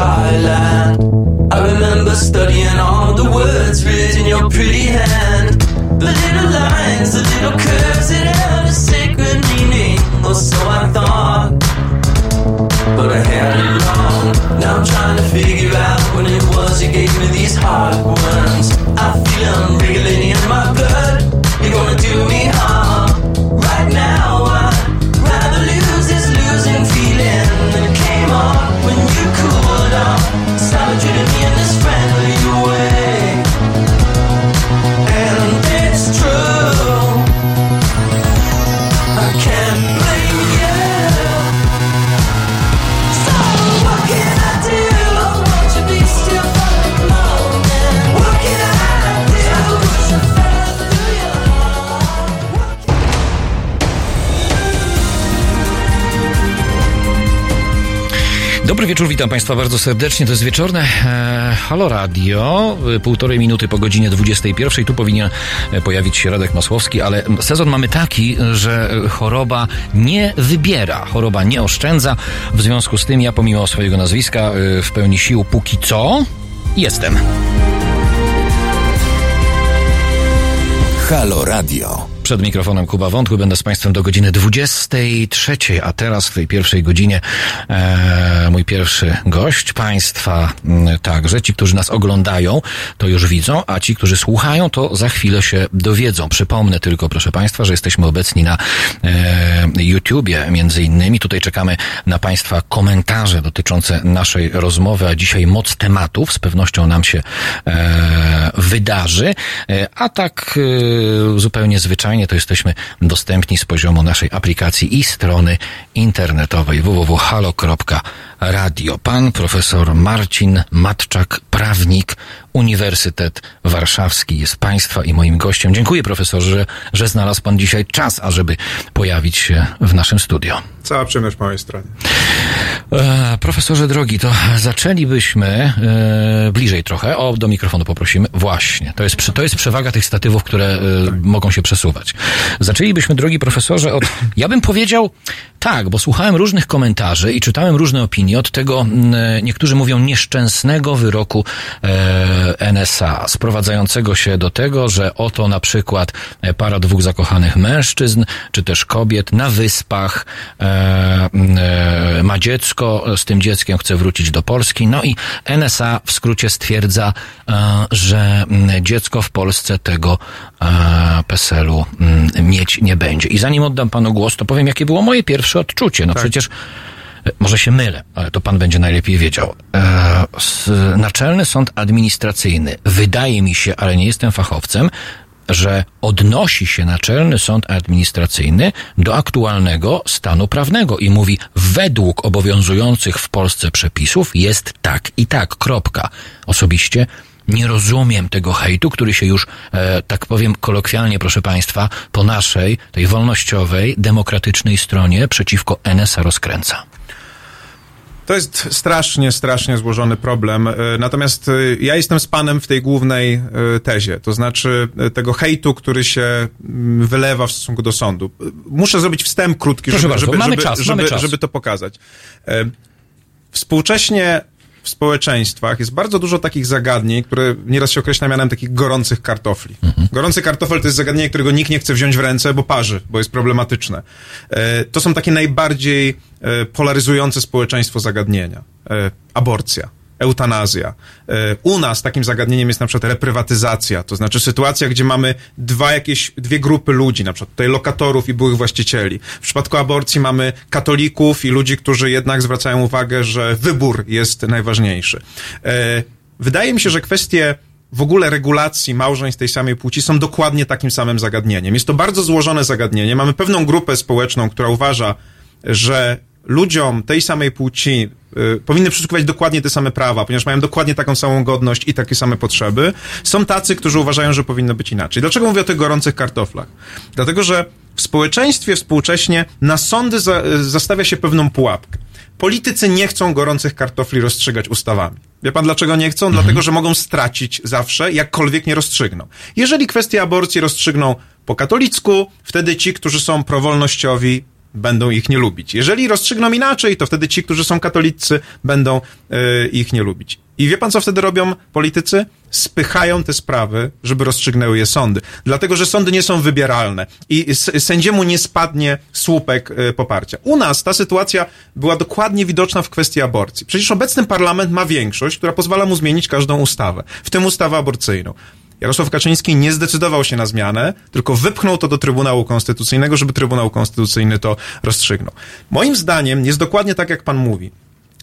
silent witam Państwa bardzo serdecznie. To jest wieczorne e, Halo Radio. E, Półtorej minuty po godzinie 21. Tu powinien e, pojawić się Radek Masłowski, ale sezon mamy taki, że choroba nie wybiera, choroba nie oszczędza. W związku z tym ja pomimo swojego nazwiska e, w pełni sił póki co jestem. Halo Radio. Przed mikrofonem Kuba Wątły będę z Państwem do godziny 23, a teraz w tej pierwszej godzinie e, mój pierwszy gość Państwa także. Ci, którzy nas oglądają, to już widzą, a ci, którzy słuchają, to za chwilę się dowiedzą. Przypomnę tylko, proszę Państwa, że jesteśmy obecni na e, YouTubie między innymi. Tutaj czekamy na Państwa komentarze dotyczące naszej rozmowy, a dzisiaj moc tematów z pewnością nam się e, wydarzy. E, a tak e, zupełnie zwyczajnie to jesteśmy dostępni z poziomu naszej aplikacji i strony internetowej www.halo.radio. Pan profesor Marcin Matczak, prawnik, Uniwersytet Warszawski jest Państwa i moim gościem. Dziękuję profesorze, że, że znalazł Pan dzisiaj czas, ażeby pojawić się w naszym studio. Cała przyjemność po mojej stronie. E, profesorze drogi, to zaczęlibyśmy e, bliżej trochę. O, do mikrofonu poprosimy. Właśnie, to jest, to jest przewaga tych statywów, które e, mogą się przesuwać. Zaczęlibyśmy, drogi profesorze, od, ja bym powiedział, tak, bo słuchałem różnych komentarzy i czytałem różne opinie od tego, m, niektórzy mówią, nieszczęsnego wyroku e, NSA, sprowadzającego się do tego, że oto na przykład e, para dwóch zakochanych mężczyzn, czy też kobiet na wyspach e, m, e, ma dziecko, z tym dzieckiem chce wrócić do Polski, no i NSA w skrócie stwierdza, że m, dziecko w Polsce tego PESEL-u mieć nie będzie. I zanim oddam panu głos, to powiem, jakie było moje pierwsze odczucie. No przecież e, może się mylę, ale to pan będzie najlepiej wiedział. E, Naczelny Sąd Administracyjny, wydaje mi się, ale nie jestem fachowcem, że odnosi się Naczelny Sąd Administracyjny do aktualnego stanu prawnego i mówi, według obowiązujących w Polsce przepisów jest tak i tak, kropka. Osobiście nie rozumiem tego hejtu, który się już, e, tak powiem kolokwialnie, proszę Państwa, po naszej, tej wolnościowej, demokratycznej stronie przeciwko NSA rozkręca. To jest strasznie, strasznie złożony problem. E, Natomiast e, ja jestem z panem w tej głównej e, tezie, to znaczy tego hejtu, który się mm, wylewa w stosunku do sądu. Muszę zrobić wstęp krótki, Proszę żeby, bardzo, żeby, mamy żeby, czas, żeby, żeby to pokazać. Współcześnie społeczeństwach jest bardzo dużo takich zagadnień, które nieraz się określa mianem takich gorących kartofli. Mhm. Gorący kartofel to jest zagadnienie, którego nikt nie chce wziąć w ręce, bo parzy, bo jest problematyczne. E, To są takie najbardziej e, polaryzujące społeczeństwo zagadnienia. E, Aborcja. Eutanazja. E, U nas takim zagadnieniem jest na przykład reprywatyzacja, to znaczy sytuacja, gdzie mamy dwa jakieś, dwie grupy ludzi, na przykład tutaj lokatorów i byłych właścicieli. W przypadku aborcji mamy katolików i ludzi, którzy jednak zwracają uwagę, że wybór jest najważniejszy. E, Wydaje mi się, że kwestie w ogóle regulacji małżeństw tej samej płci są dokładnie takim samym zagadnieniem. Jest to bardzo złożone zagadnienie. Mamy pewną grupę społeczną, która uważa, że ludziom tej samej płci y, powinny przysługiwać dokładnie te same prawa, ponieważ mają dokładnie taką samą godność i takie same potrzeby. Są tacy, którzy uważają, że powinno być inaczej. Dlaczego mówię o tych gorących kartoflach? Dlatego, że w społeczeństwie współcześnie na sądy za, y, zastawia się pewną pułapkę. Politycy nie chcą gorących kartofli rozstrzygać ustawami. Wie pan dlaczego nie chcą? Dlatego, że mogą stracić zawsze, jakkolwiek nie rozstrzygną. Jeżeli kwestię aborcji rozstrzygną po katolicku, wtedy ci, którzy są prowolnościowi, będą ich nie lubić. Jeżeli rozstrzygną inaczej, to wtedy ci, którzy są katolicy, będą y, ich nie lubić. I wie pan, co wtedy robią politycy? Spychają te sprawy, żeby rozstrzygnęły je sądy. Dlatego, że sądy nie są wybieralne i sędziemu nie spadnie słupek y, poparcia. U nas ta sytuacja była dokładnie widoczna w kwestii aborcji. Przecież obecny parlament ma większość, która pozwala mu zmienić każdą ustawę, w tym ustawę aborcyjną. Jarosław Kaczyński nie zdecydował się na zmianę, tylko wypchnął to do Trybunału Konstytucyjnego, żeby Trybunał Konstytucyjny to rozstrzygnął. Moim zdaniem jest dokładnie tak, jak pan mówi.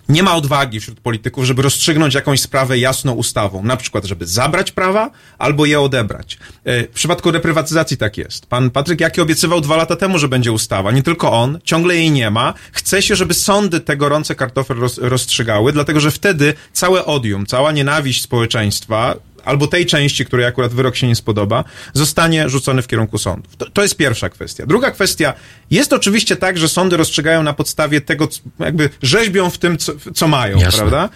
Nie ma odwagi wśród polityków, żeby rozstrzygnąć jakąś sprawę jasną ustawą. Na przykład, żeby zabrać prawa albo je odebrać. E, w przypadku reprywatyzacji tak jest. Pan Patryk Jaki obiecywał dwa lata temu, że będzie ustawa. Nie tylko on, ciągle jej nie ma. Chce się, żeby sądy te gorące kartofle rozstrzygały, dlatego że wtedy całe odium, cała nienawiść społeczeństwa albo tej części, której akurat wyrok się nie spodoba, zostanie rzucony w kierunku sądów. To, to jest pierwsza kwestia. Druga kwestia, jest oczywiście tak, że sądy rozstrzygają na podstawie tego, jakby rzeźbią w tym, co, co mają, Jasne. prawda?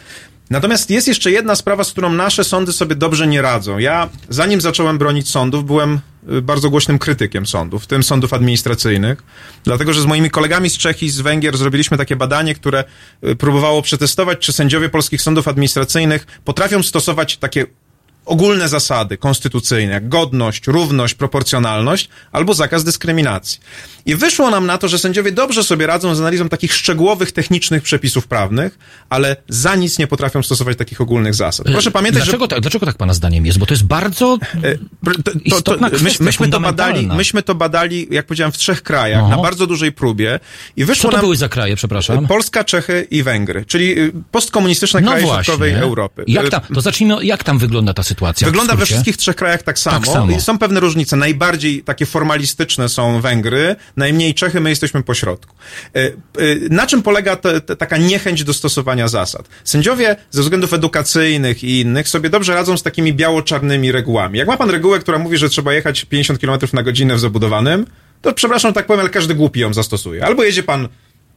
Natomiast jest jeszcze jedna sprawa, z którą nasze sądy sobie dobrze nie radzą. Ja, zanim zacząłem bronić sądów, byłem y, bardzo głośnym krytykiem sądów, w tym sądów administracyjnych, dlatego że z moimi kolegami z Czech i z Węgier zrobiliśmy takie badanie, które y, próbowało przetestować, czy sędziowie polskich sądów administracyjnych potrafią stosować takie ogólne zasady konstytucyjne, jak godność, równość, proporcjonalność albo zakaz dyskryminacji. I wyszło nam na to, że sędziowie dobrze sobie radzą z analizą takich szczegółowych, technicznych przepisów prawnych, ale za nic nie potrafią stosować takich ogólnych zasad. Proszę pamiętać, dlaczego, że... tak, dlaczego tak pana zdaniem jest? Bo to jest bardzo e, to, to, to, kwestia, myśmy, to badali, myśmy to badali, jak powiedziałem, w trzech krajach, na bardzo dużej próbie i wyszło Co to nam... były za kraje, przepraszam? Polska, Czechy i Węgry, czyli y, postkomunistyczne no kraje właśnie. środkowej Europy. Jak tam, to zacznijmy, jak tam wygląda ta sytuacja? Wygląda we wszystkich trzech krajach tak samo. Tak samo. Są pewne różnice. Najbardziej takie formalistyczne są Węgry, najmniej Czechy, my jesteśmy po środku. E, e, na czym polega te, te, taka niechęć do stosowania zasad? Sędziowie ze względów edukacyjnych i innych sobie dobrze radzą z takimi biało-czarnymi regułami. Jak ma pan regułę, która mówi, że trzeba jechać 50 km na godzinę w zabudowanym, to przepraszam, tak powiem, ale każdy głupi ją zastosuje. Albo jedzie pan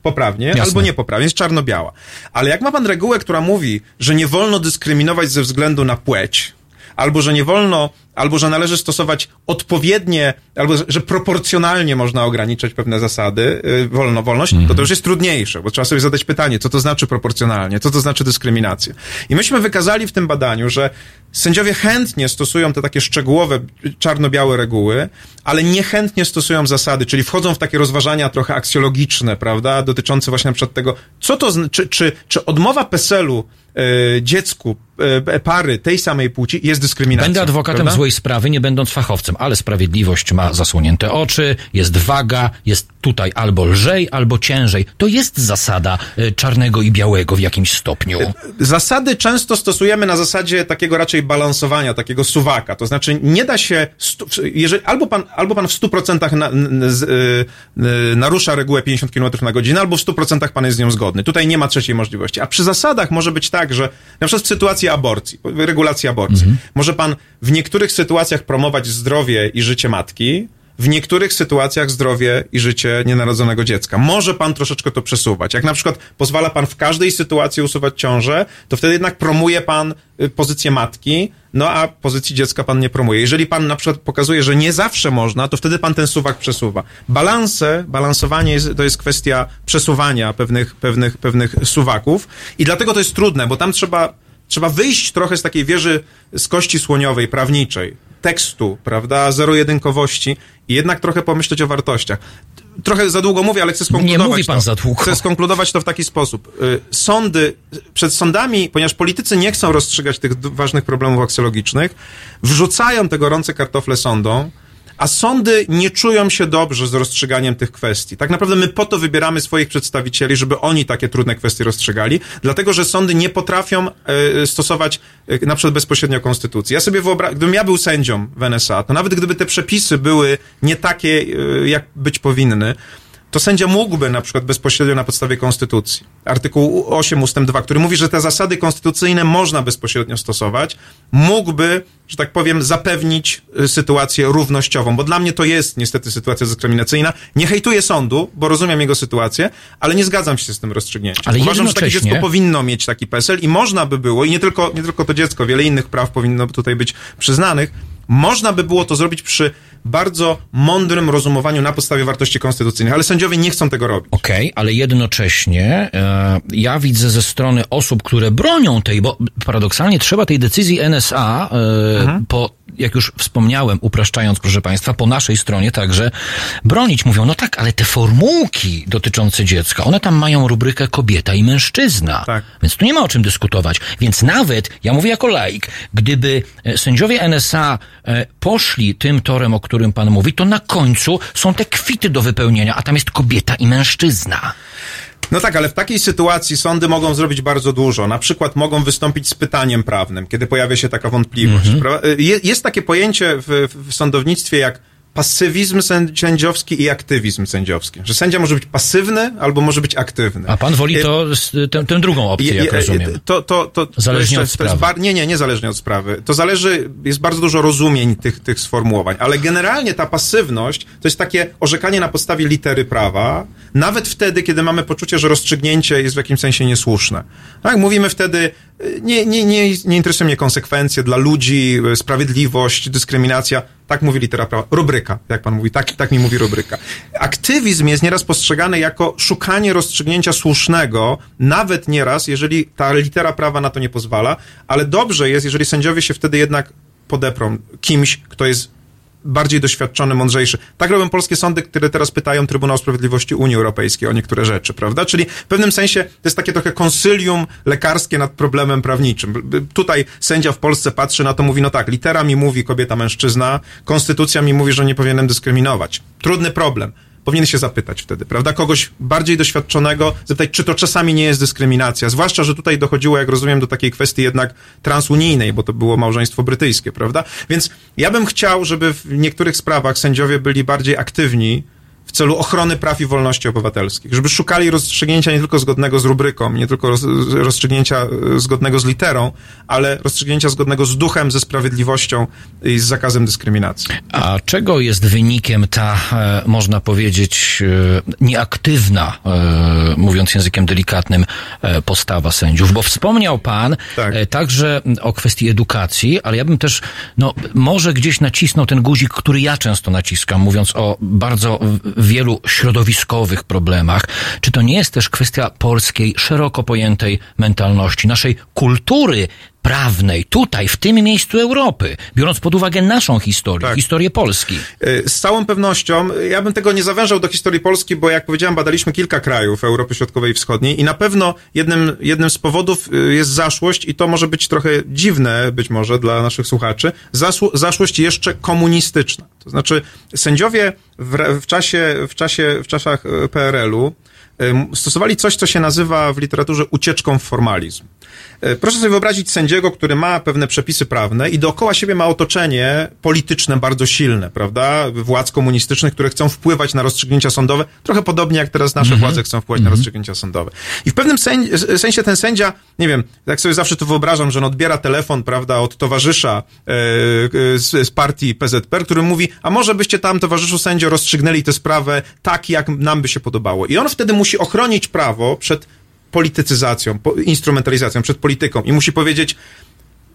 poprawnie, Jasne. albo niepoprawnie, jest czarno-biała. Ale jak ma pan regułę, która mówi, że nie wolno dyskryminować ze względu na płeć, albo że nie wolno, albo że należy stosować odpowiednie, albo że proporcjonalnie można ograniczać pewne zasady, yy, wolno, wolność, to to już jest trudniejsze, bo trzeba sobie zadać pytanie, co to znaczy proporcjonalnie, co to znaczy dyskryminacja. I myśmy wykazali w tym badaniu, że sędziowie chętnie stosują te takie szczegółowe, czarno-białe reguły, ale niechętnie stosują zasady, czyli wchodzą w takie rozważania trochę aksjologiczne, prawda, dotyczące właśnie na przykład tego, co to, czy, czy, czy odmowa PESEL-u e, dziecku pary tej samej płci jest dyskryminacją. Będę adwokatem prawda? złej sprawy, nie będąc fachowcem, ale sprawiedliwość ma zasłonięte oczy, jest waga, jest tutaj albo lżej, albo ciężej. To jest zasada e, czarnego i białego w jakimś stopniu. E, zasady często stosujemy na zasadzie takiego raczej balansowania, takiego suwaka. To znaczy nie da się, jeżeli, albo, pan, albo pan w 100% na, na, narusza regułę 50 km na godzinę, albo w 100% pan jest z nią zgodny. Tutaj nie ma trzeciej możliwości. A przy zasadach może być tak, że na przykład w sytuacji aborcji, regulacji aborcji, mhm. może pan w niektórych sytuacjach promować zdrowie i życie matki, w niektórych sytuacjach zdrowie i życie nienarodzonego dziecka. Może pan troszeczkę to przesuwać. Jak na przykład pozwala pan w każdej sytuacji usuwać ciążę, to wtedy jednak promuje pan y, pozycję matki, no a pozycji dziecka pan nie promuje. Jeżeli pan na przykład pokazuje, że nie zawsze można, to wtedy pan ten suwak przesuwa. Balanse, balansowanie jest, to jest kwestia przesuwania pewnych, pewnych, pewnych suwaków i dlatego to jest trudne, bo tam trzeba trzeba wyjść trochę z takiej wieży z kości słoniowej, prawniczej, tekstu, prawda, zero-jedynkowości i jednak trochę pomyśleć o wartościach. Trochę za długo mówię, ale chcę skonkludować Nie mówi pan to. za długo. Chcę skonkludować to w taki sposób. Y, sądy, przed sądami, ponieważ politycy nie chcą rozstrzygać tych ważnych problemów aksjologicznych, wrzucają te gorące kartofle sądom, a sądy nie czują się dobrze z rozstrzyganiem tych kwestii. Tak naprawdę my po to wybieramy swoich przedstawicieli, żeby oni takie trudne kwestie rozstrzygali, dlatego że sądy nie potrafią e, stosować e, na przykład bezpośrednio konstytucji. Ja sobie wyobrażam, gdybym ja był sędzią w NSA, to nawet gdyby te przepisy były nie takie, e, jak być powinny, to sędzia mógłby na przykład bezpośrednio na podstawie konstytucji, artykuł 8 ustęp 2, który mówi, że te zasady konstytucyjne można bezpośrednio stosować, mógłby, że tak powiem, zapewnić y, sytuację równościową, bo dla mnie to jest niestety sytuacja dyskryminacyjna. Nie hejtuję sądu, bo rozumiem jego sytuację, ale nie zgadzam się z tym rozstrzygnięciem. Ale Uważam, że takie dziecko powinno mieć taki PESEL i można by było, i nie tylko, nie tylko to dziecko, wiele innych praw powinno tutaj być przyznanych, można by było to zrobić przy bardzo mądrym rozumowaniu na podstawie wartości konstytucyjnych, ale sędziowie nie chcą tego robić. Okej, ale jednocześnie e, ja widzę ze strony osób, które bronią tej, bo paradoksalnie trzeba tej decyzji NSA e, po, jak już wspomniałem, upraszczając, proszę Państwa, po naszej stronie także bronić. Mówią, no tak, ale te formułki dotyczące dziecka, one tam mają rubrykę kobieta i mężczyzna. Tak. Więc tu nie ma o czym dyskutować. Więc nawet, ja mówię jako laik, gdyby e, sędziowie NSA e, poszli tym torem, o którym Pan mówi, to na końcu są te kwity do wypełnienia, a tam jest kobieta i mężczyzna. No tak, ale w takiej sytuacji sądy mogą zrobić bardzo dużo. Na przykład mogą wystąpić z pytaniem prawnym, kiedy pojawia się taka wątpliwość. prawda? Je- Jest takie pojęcie w, w sądownictwie jak pasywizm sęd- sędziowski i aktywizm sędziowski. Że sędzia może być pasywny albo może być aktywny. A pan woli Je- to, tę, tę drugą opcję, jak rozumiem. To, to, to, Zależnie to od jest, to jest sprawy. bar- Nie, nie, niezależnie od sprawy. To zależy, jest bardzo dużo rozumień tych, tych sformułowań, ale generalnie ta pasywność to jest takie orzekanie na podstawie litery prawa, nawet wtedy, kiedy mamy poczucie, że rozstrzygnięcie jest w jakimś sensie niesłuszne. Tak, mówimy wtedy, nie, nie, nie, nie interesują mnie konsekwencje dla ludzi, sprawiedliwość, dyskryminacja. Tak mówi litera prawa. Rubryka, jak pan mówi, tak, tak mi mówi rubryka. Aktywizm jest nieraz postrzegany jako szukanie rozstrzygnięcia słusznego, nawet nieraz, jeżeli ta litera prawa na to nie pozwala, ale dobrze jest, jeżeli sędziowie się wtedy jednak podeprą kimś, kto jest bardziej doświadczony, mądrzejszy. Tak robią polskie sądy, które teraz pytają Trybunał Sprawiedliwości Unii Europejskiej o niektóre rzeczy, prawda? Czyli w pewnym sensie to jest takie trochę konsylium lekarskie nad problemem prawniczym. Tutaj sędzia w Polsce patrzy na to, mówi, no tak, litera mi mówi kobieta, mężczyzna, konstytucja mi mówi, że nie powinienem dyskryminować. Trudny problem. Powinien się zapytać wtedy, prawda? Kogoś bardziej doświadczonego, zapytać, czy to czasami nie jest dyskryminacja. Zwłaszcza, że tutaj dochodziło, jak rozumiem, do takiej kwestii jednak transunijnej, bo to było małżeństwo brytyjskie, prawda? Więc ja bym chciał, żeby w niektórych sprawach sędziowie byli bardziej aktywni celu ochrony praw i wolności obywatelskich, żeby szukali rozstrzygnięcia nie tylko zgodnego z rubryką, nie tylko roz, rozstrzygnięcia e, zgodnego z literą, ale rozstrzygnięcia zgodnego z duchem, ze sprawiedliwością i z zakazem dyskryminacji. A czego jest wynikiem ta, e, można powiedzieć, e, nieaktywna, mówiąc językiem delikatnym, postawa sędziów? Bo wspomniał pan Tak. także o kwestii edukacji, ale ja bym też, no, może gdzieś nacisnął ten guzik, który ja często naciskam, mówiąc o bardzo wielu środowiskowych problemach. Czy to nie jest też kwestia polskiej, szeroko pojętej mentalności, naszej kultury prawnej, tutaj, w tym miejscu Europy, biorąc pod uwagę naszą historię, Tak. historię Polski. Y, Z całą pewnością, y, ja bym tego nie zawężał do historii Polski, bo jak powiedziałem, badaliśmy kilka krajów Europy Środkowej i Wschodniej i na pewno jednym, jednym z powodów y, jest zaszłość i to może być trochę dziwne być może dla naszych słuchaczy, zasło, zaszłość jeszcze komunistyczna. To znaczy sędziowie w, w, czasie, w, czasie, w czasach PRL-u stosowali coś, co się nazywa w literaturze ucieczką w formalizm. Y, Proszę sobie wyobrazić sędziego, który ma pewne przepisy prawne i dookoła siebie ma otoczenie polityczne bardzo silne, prawda? Władz komunistycznych, które chcą wpływać na rozstrzygnięcia sądowe, trochę podobnie jak teraz nasze władze chcą wpływać na rozstrzygnięcia sądowe. I w pewnym sen- sensie ten sędzia, nie wiem, tak sobie zawsze to wyobrażam, że on odbiera telefon, prawda, od towarzysza e, e, z, z partii PZPR, który mówi, a może byście tam, towarzyszu sędzio, rozstrzygnęli tę sprawę tak, jak nam by się podobało. I on wtedy musi ochronić prawo przed politycyzacją, po, instrumentalizacją, przed polityką i musi powiedzieć,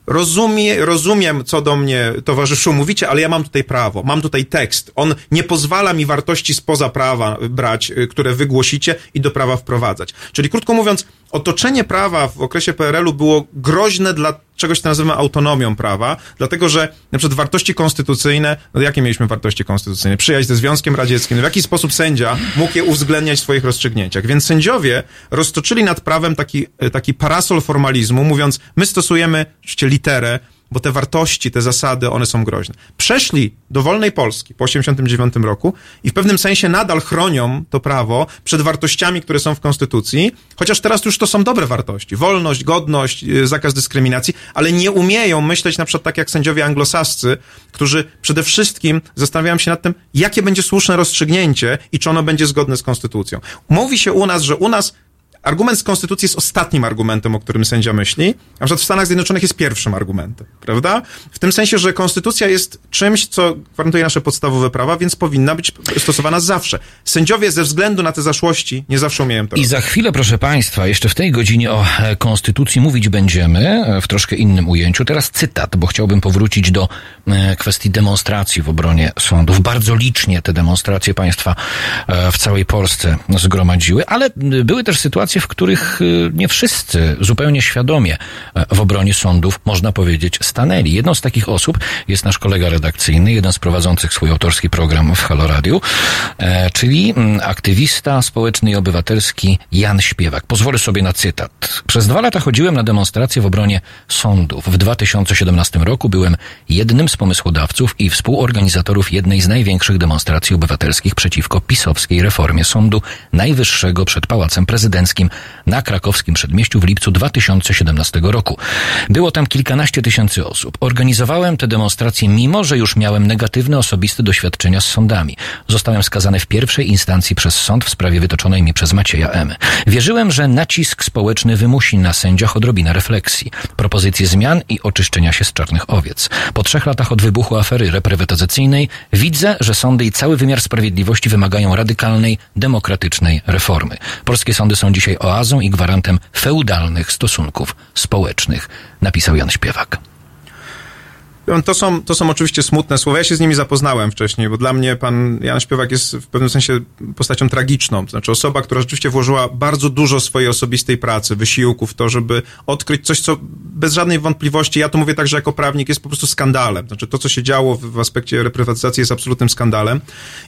Rozumie, rozumiem, co do mnie, towarzyszu, mówicie, ale ja mam tutaj prawo, mam tutaj tekst. On nie pozwala mi wartości spoza prawa brać, y, które wygłosicie i do prawa wprowadzać. Czyli krótko mówiąc, otoczenie prawa w okresie PRL-u było groźne dla czegoś, co nazywamy autonomią prawa, dlatego że na przykład wartości konstytucyjne, no jakie mieliśmy wartości konstytucyjne? Przyjaźń ze Związkiem Radzieckim. No w jaki sposób sędzia mógł je uwzględniać w swoich rozstrzygnięciach? Więc sędziowie roztoczyli nad prawem taki, y, taki parasol formalizmu, mówiąc, my stosujemy oczywiście literę, bo te wartości, te zasady, one są groźne. Przeszli do wolnej Polski po 89 roku i w pewnym sensie nadal chronią to prawo przed wartościami, które są w Konstytucji, chociaż teraz już to są dobre wartości. Wolność, godność, yy, zakaz dyskryminacji, ale nie umieją myśleć na przykład tak jak sędziowie anglosascy, którzy przede wszystkim zastanawiają się nad tym, jakie będzie słuszne rozstrzygnięcie i czy ono będzie zgodne z Konstytucją. Mówi się u nas, że u nas argument z konstytucji jest ostatnim argumentem, o którym sędzia myśli, a w Stanach Zjednoczonych jest pierwszym argumentem, prawda? W tym sensie, że konstytucja jest czymś, co gwarantuje nasze podstawowe prawa, więc powinna być stosowana zawsze. Sędziowie ze względu na te zaszłości nie zawsze umieją to I za chwilę, proszę Państwa, jeszcze w tej godzinie o e, konstytucji mówić będziemy e, w troszkę innym ujęciu. Teraz cytat, bo chciałbym powrócić do e, kwestii demonstracji w obronie sądów. Bardzo licznie te demonstracje Państwa w całej Polsce zgromadziły, ale były też sytuacje, w których nie wszyscy zupełnie świadomie w obronie sądów, można powiedzieć, stanęli. Jedną z takich osób jest nasz kolega redakcyjny, jeden z prowadzących swój autorski program w Halo Radio, czyli aktywista społeczny i obywatelski Jan Śpiewak. Pozwolę sobie na cytat. Przez dwa lata chodziłem na demonstracje w obronie sądów. W 2017 roku byłem jednym z pomysłodawców i współorganizatorów jednej z największych demonstracji obywatelskich przeciwko pisowskiej reformie Sądu Najwyższego przed Pałacem Prezydenckim na krakowskim przedmieściu w lipcu 2017 roku. Było tam kilkanaście tysięcy osób. Organizowałem te demonstracje mimo, że już miałem negatywne osobiste doświadczenia z sądami. Zostałem skazany w pierwszej instancji przez sąd w sprawie wytoczonej mi przez Macieja M. Wierzyłem, że nacisk społeczny wymusi na sędziach odrobinę refleksji, propozycje zmian i oczyszczenia się z czarnych owiec. Po trzech latach od wybuchu afery reprywatyzacyjnej widzę, że sądy i cały wymiar sprawiedliwości wymagają radykalnej, demokratycznej reformy. Polskie sądy są dzisiaj oazą i gwarantem feudalnych stosunków społecznych, napisał Jan Śpiewak. To są, to są oczywiście smutne słowa. Ja się z nimi zapoznałem wcześniej, bo dla mnie pan Jan Śpiewak jest w pewnym sensie postacią tragiczną. To znaczy osoba, która rzeczywiście włożyła bardzo dużo swojej osobistej pracy, wysiłku w to, żeby odkryć coś, co bez żadnej wątpliwości, ja to mówię także jako prawnik, jest po prostu skandalem. Znaczy to, co się działo w, w aspekcie reprywatyzacji jest absolutnym skandalem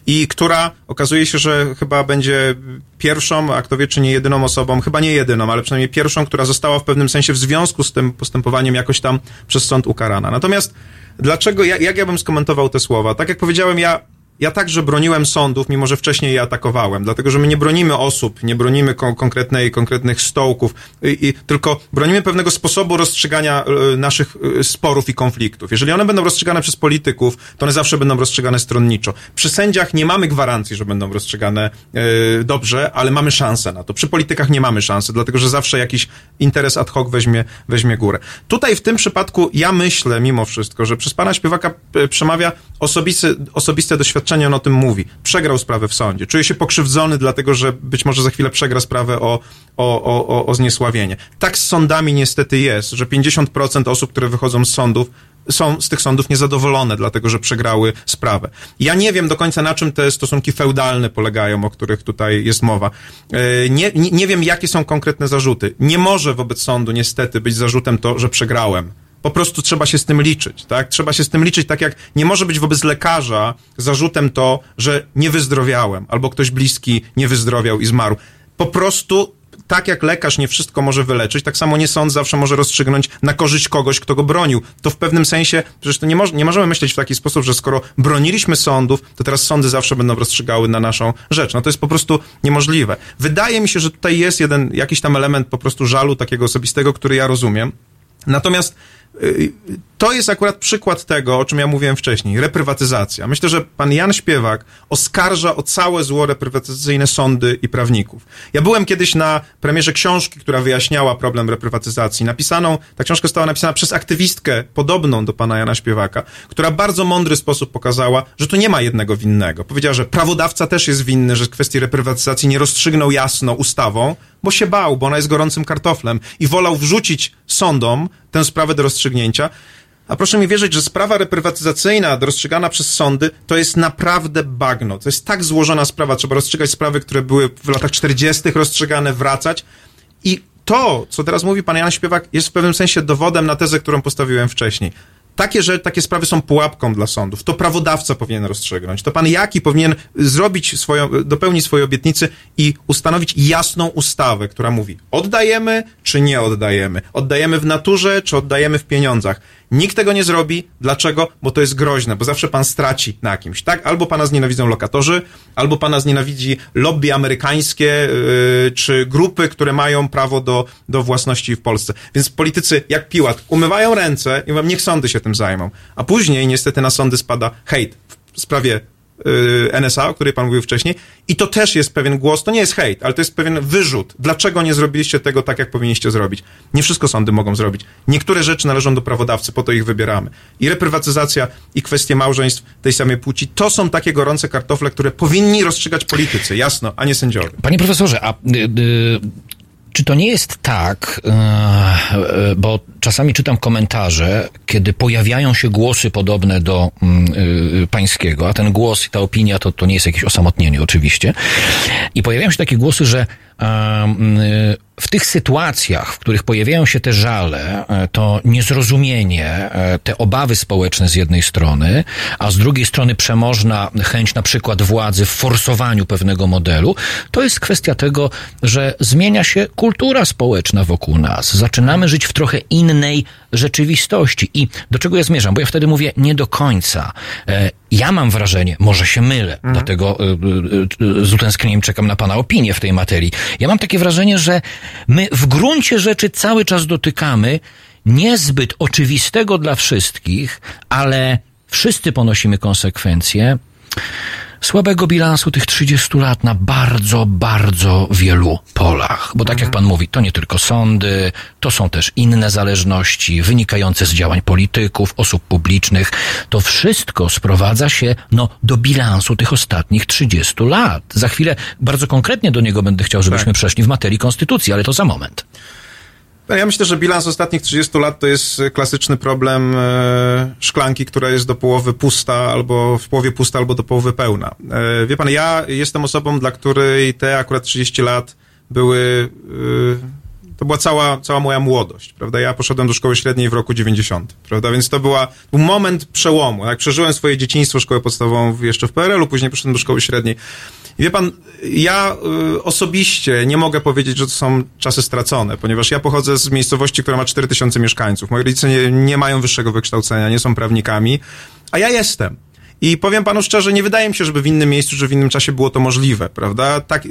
i która okazuje się, że chyba będzie pierwszą, a kto wie, czy nie jedyną osobą, chyba nie jedyną, ale przynajmniej pierwszą, która została w pewnym sensie w związku z tym postępowaniem jakoś tam przez sąd ukarana. Natomiast Dlaczego, jak, jak ja bym skomentował te słowa? Tak jak powiedziałem, ja ja także broniłem sądów, mimo że wcześniej je atakowałem, dlatego że my nie bronimy osób, nie bronimy kon konkretnej, konkretnych stołków, i, i, tylko bronimy pewnego sposobu rozstrzygania y, naszych y, sporów i konfliktów. Jeżeli one będą rozstrzygane przez polityków, to one zawsze będą rozstrzygane stronniczo. Przy sędziach nie mamy gwarancji, że będą rozstrzygane y, dobrze, ale mamy szansę na to. Przy politykach nie mamy szansy, dlatego że zawsze jakiś interes ad hoc weźmie, weźmie górę. Tutaj w tym przypadku ja myślę mimo wszystko, że przez pana śpiewaka przemawia osobisty, osobiste doświadczenie doświadczenie on o tym mówi. Przegrał sprawę w sądzie. Czuje się pokrzywdzony, dlatego że być może za chwilę przegra sprawę o, o, o, o zniesławienie. Tak z sądami niestety jest, że 50% osób, które wychodzą z sądów, są z tych sądów niezadowolone, dlatego że przegrały sprawę. Ja nie wiem do końca, na czym te stosunki feudalne polegają, o których tutaj jest mowa. E, nie, nie, nie wiem, jakie są konkretne zarzuty. Nie może wobec sądu niestety być zarzutem to, że przegrałem po prostu trzeba się z tym liczyć, tak? Trzeba się z tym liczyć, tak jak nie może być wobec lekarza zarzutem to, że nie wyzdrowiałem, albo ktoś bliski nie wyzdrowiał i zmarł. Po prostu tak jak lekarz nie wszystko może wyleczyć, tak samo nie sąd zawsze może rozstrzygnąć na korzyść kogoś, kto go bronił. To w pewnym sensie, przecież to nie, nie możemy myśleć w taki sposób, że skoro broniliśmy sądów, to teraz sądy zawsze będą rozstrzygały na naszą rzecz. No to jest po prostu niemożliwe. Wydaje mi się, że tutaj jest jeden, jakiś tam element po prostu żalu takiego osobistego, który ja rozumiem. Natomiast to jest akurat przykład tego, o czym ja mówiłem wcześniej, reprywatyzacja. Myślę, że pan Jan Śpiewak oskarża o całe zło reprywatyzacyjne sądy i prawników. Ja byłem kiedyś na premierze książki, która wyjaśniała problem reprywatyzacji. Napisaną, ta książka została napisana przez aktywistkę podobną do pana Jana Śpiewaka, która w bardzo mądry sposób pokazała, że tu nie ma jednego winnego. Powiedziała, że prawodawca też jest winny, że kwestii reprywatyzacji nie rozstrzygnął jasno ustawą, bo się bał, bo ona jest gorącym kartoflem i wolał wrzucić sądom tę sprawę do rozstrzygnięcia, a proszę mi wierzyć, że sprawa reprywatyzacyjna rozstrzygana przez sądy to jest naprawdę bagno. To jest tak złożona sprawa. Trzeba rozstrzygać sprawy, które były w latach 40. rozstrzygane, wracać. I to, co teraz mówi pan Jan Śpiewak, jest w pewnym sensie dowodem na tezę, którą postawiłem wcześniej. Takie, że takie sprawy są pułapką dla sądów. To prawodawca powinien rozstrzygnąć. To pan Jaki powinien zrobić swoją, dopełnić swoje obietnice i ustanowić jasną ustawę, która mówi oddajemy czy nie oddajemy. Oddajemy w naturze czy oddajemy w pieniądzach. Nikt tego nie zrobi. Dlaczego? Bo to jest groźne, bo zawsze pan straci na kimś, tak? Albo pana znienawidzą lokatorzy, albo pana znienawidzi lobby amerykańskie, yy, czy grupy, które mają prawo do, do własności w Polsce. Więc politycy, jak Piłat, umywają ręce i mówią, niech sądy się tym zajmą. A później niestety na sądy spada hejt w sprawie NSA, o której pan mówił wcześniej, i to też jest pewien głos, to nie jest hejt, ale to jest pewien wyrzut. Dlaczego nie zrobiliście tego tak, jak powinniście zrobić? Nie wszystko sądy mogą zrobić. Niektóre rzeczy należą do prawodawcy, po to ich wybieramy. I reprywatyzacja, i kwestie małżeństw tej samej płci, to są takie gorące kartofle, które powinni rozstrzygać politycy, jasno, a nie sędziowie. Panie profesorze, a y, y, czy to nie jest tak, y, y, bo czasami czytam komentarze, kiedy pojawiają się głosy podobne do mm, y, pańskiego, a ten głos i ta opinia to, to nie jest jakieś osamotnienie oczywiście, i pojawiają się takie głosy, że w tych sytuacjach, w których pojawiają się te żale, e, to niezrozumienie, e, te obawy społeczne z jednej strony, a z drugiej strony przemożna chęć na przykład władzy w forsowaniu pewnego modelu, to jest kwestia tego, że zmienia się kultura społeczna wokół nas. Zaczynamy żyć w trochę innej rzeczywistości. I do czego ja zmierzam? Bo ja wtedy mówię nie do końca. E, ja mam wrażenie, może się mylę, mhm. dlatego z utęsknieniem czekam na Pana opinię w tej materii. Ja mam takie wrażenie, że my w gruncie rzeczy cały czas dotykamy niezbyt oczywistego dla wszystkich, ale wszyscy ponosimy konsekwencje słabego bilansu tych 30 lat na bardzo, bardzo wielu polach. Bo tak jak pan mówi, to nie tylko sądy, to są też inne zależności wynikające z działań polityków, osób publicznych. To wszystko sprowadza się no, do bilansu tych ostatnich 30 lat. Za chwilę bardzo konkretnie do niego będę chciał, żebyśmy tak. przeszli w materii konstytucji, ale to za moment. No, ja myślę, że bilans ostatnich 30 lat to jest klasyczny problem e, szklanki, która jest do połowy pusta, albo w połowie pusta, albo do połowy pełna. E, wie pan, ja jestem osobą, dla której te akurat 30 lat były. E, to była cała, cała moja młodość, prawda? Ja poszedłem do szkoły średniej w roku 90, prawda? Więc to była, był moment przełomu. Jak przeżyłem swoje dzieciństwo, szkołę podstawową jeszcze w PRL-u, później poszedłem do szkoły średniej. Wie pan, ja y, osobiście nie mogę powiedzieć, że to są czasy stracone, ponieważ ja pochodzę z miejscowości, która ma 4000 mieszkańców. Moi rodzice nie, nie mają wyższego wykształcenia, nie są prawnikami, a ja jestem. I powiem panu szczerze, nie wydaje mi się, żeby w innym miejscu, że w innym czasie było to możliwe, prawda? Tak,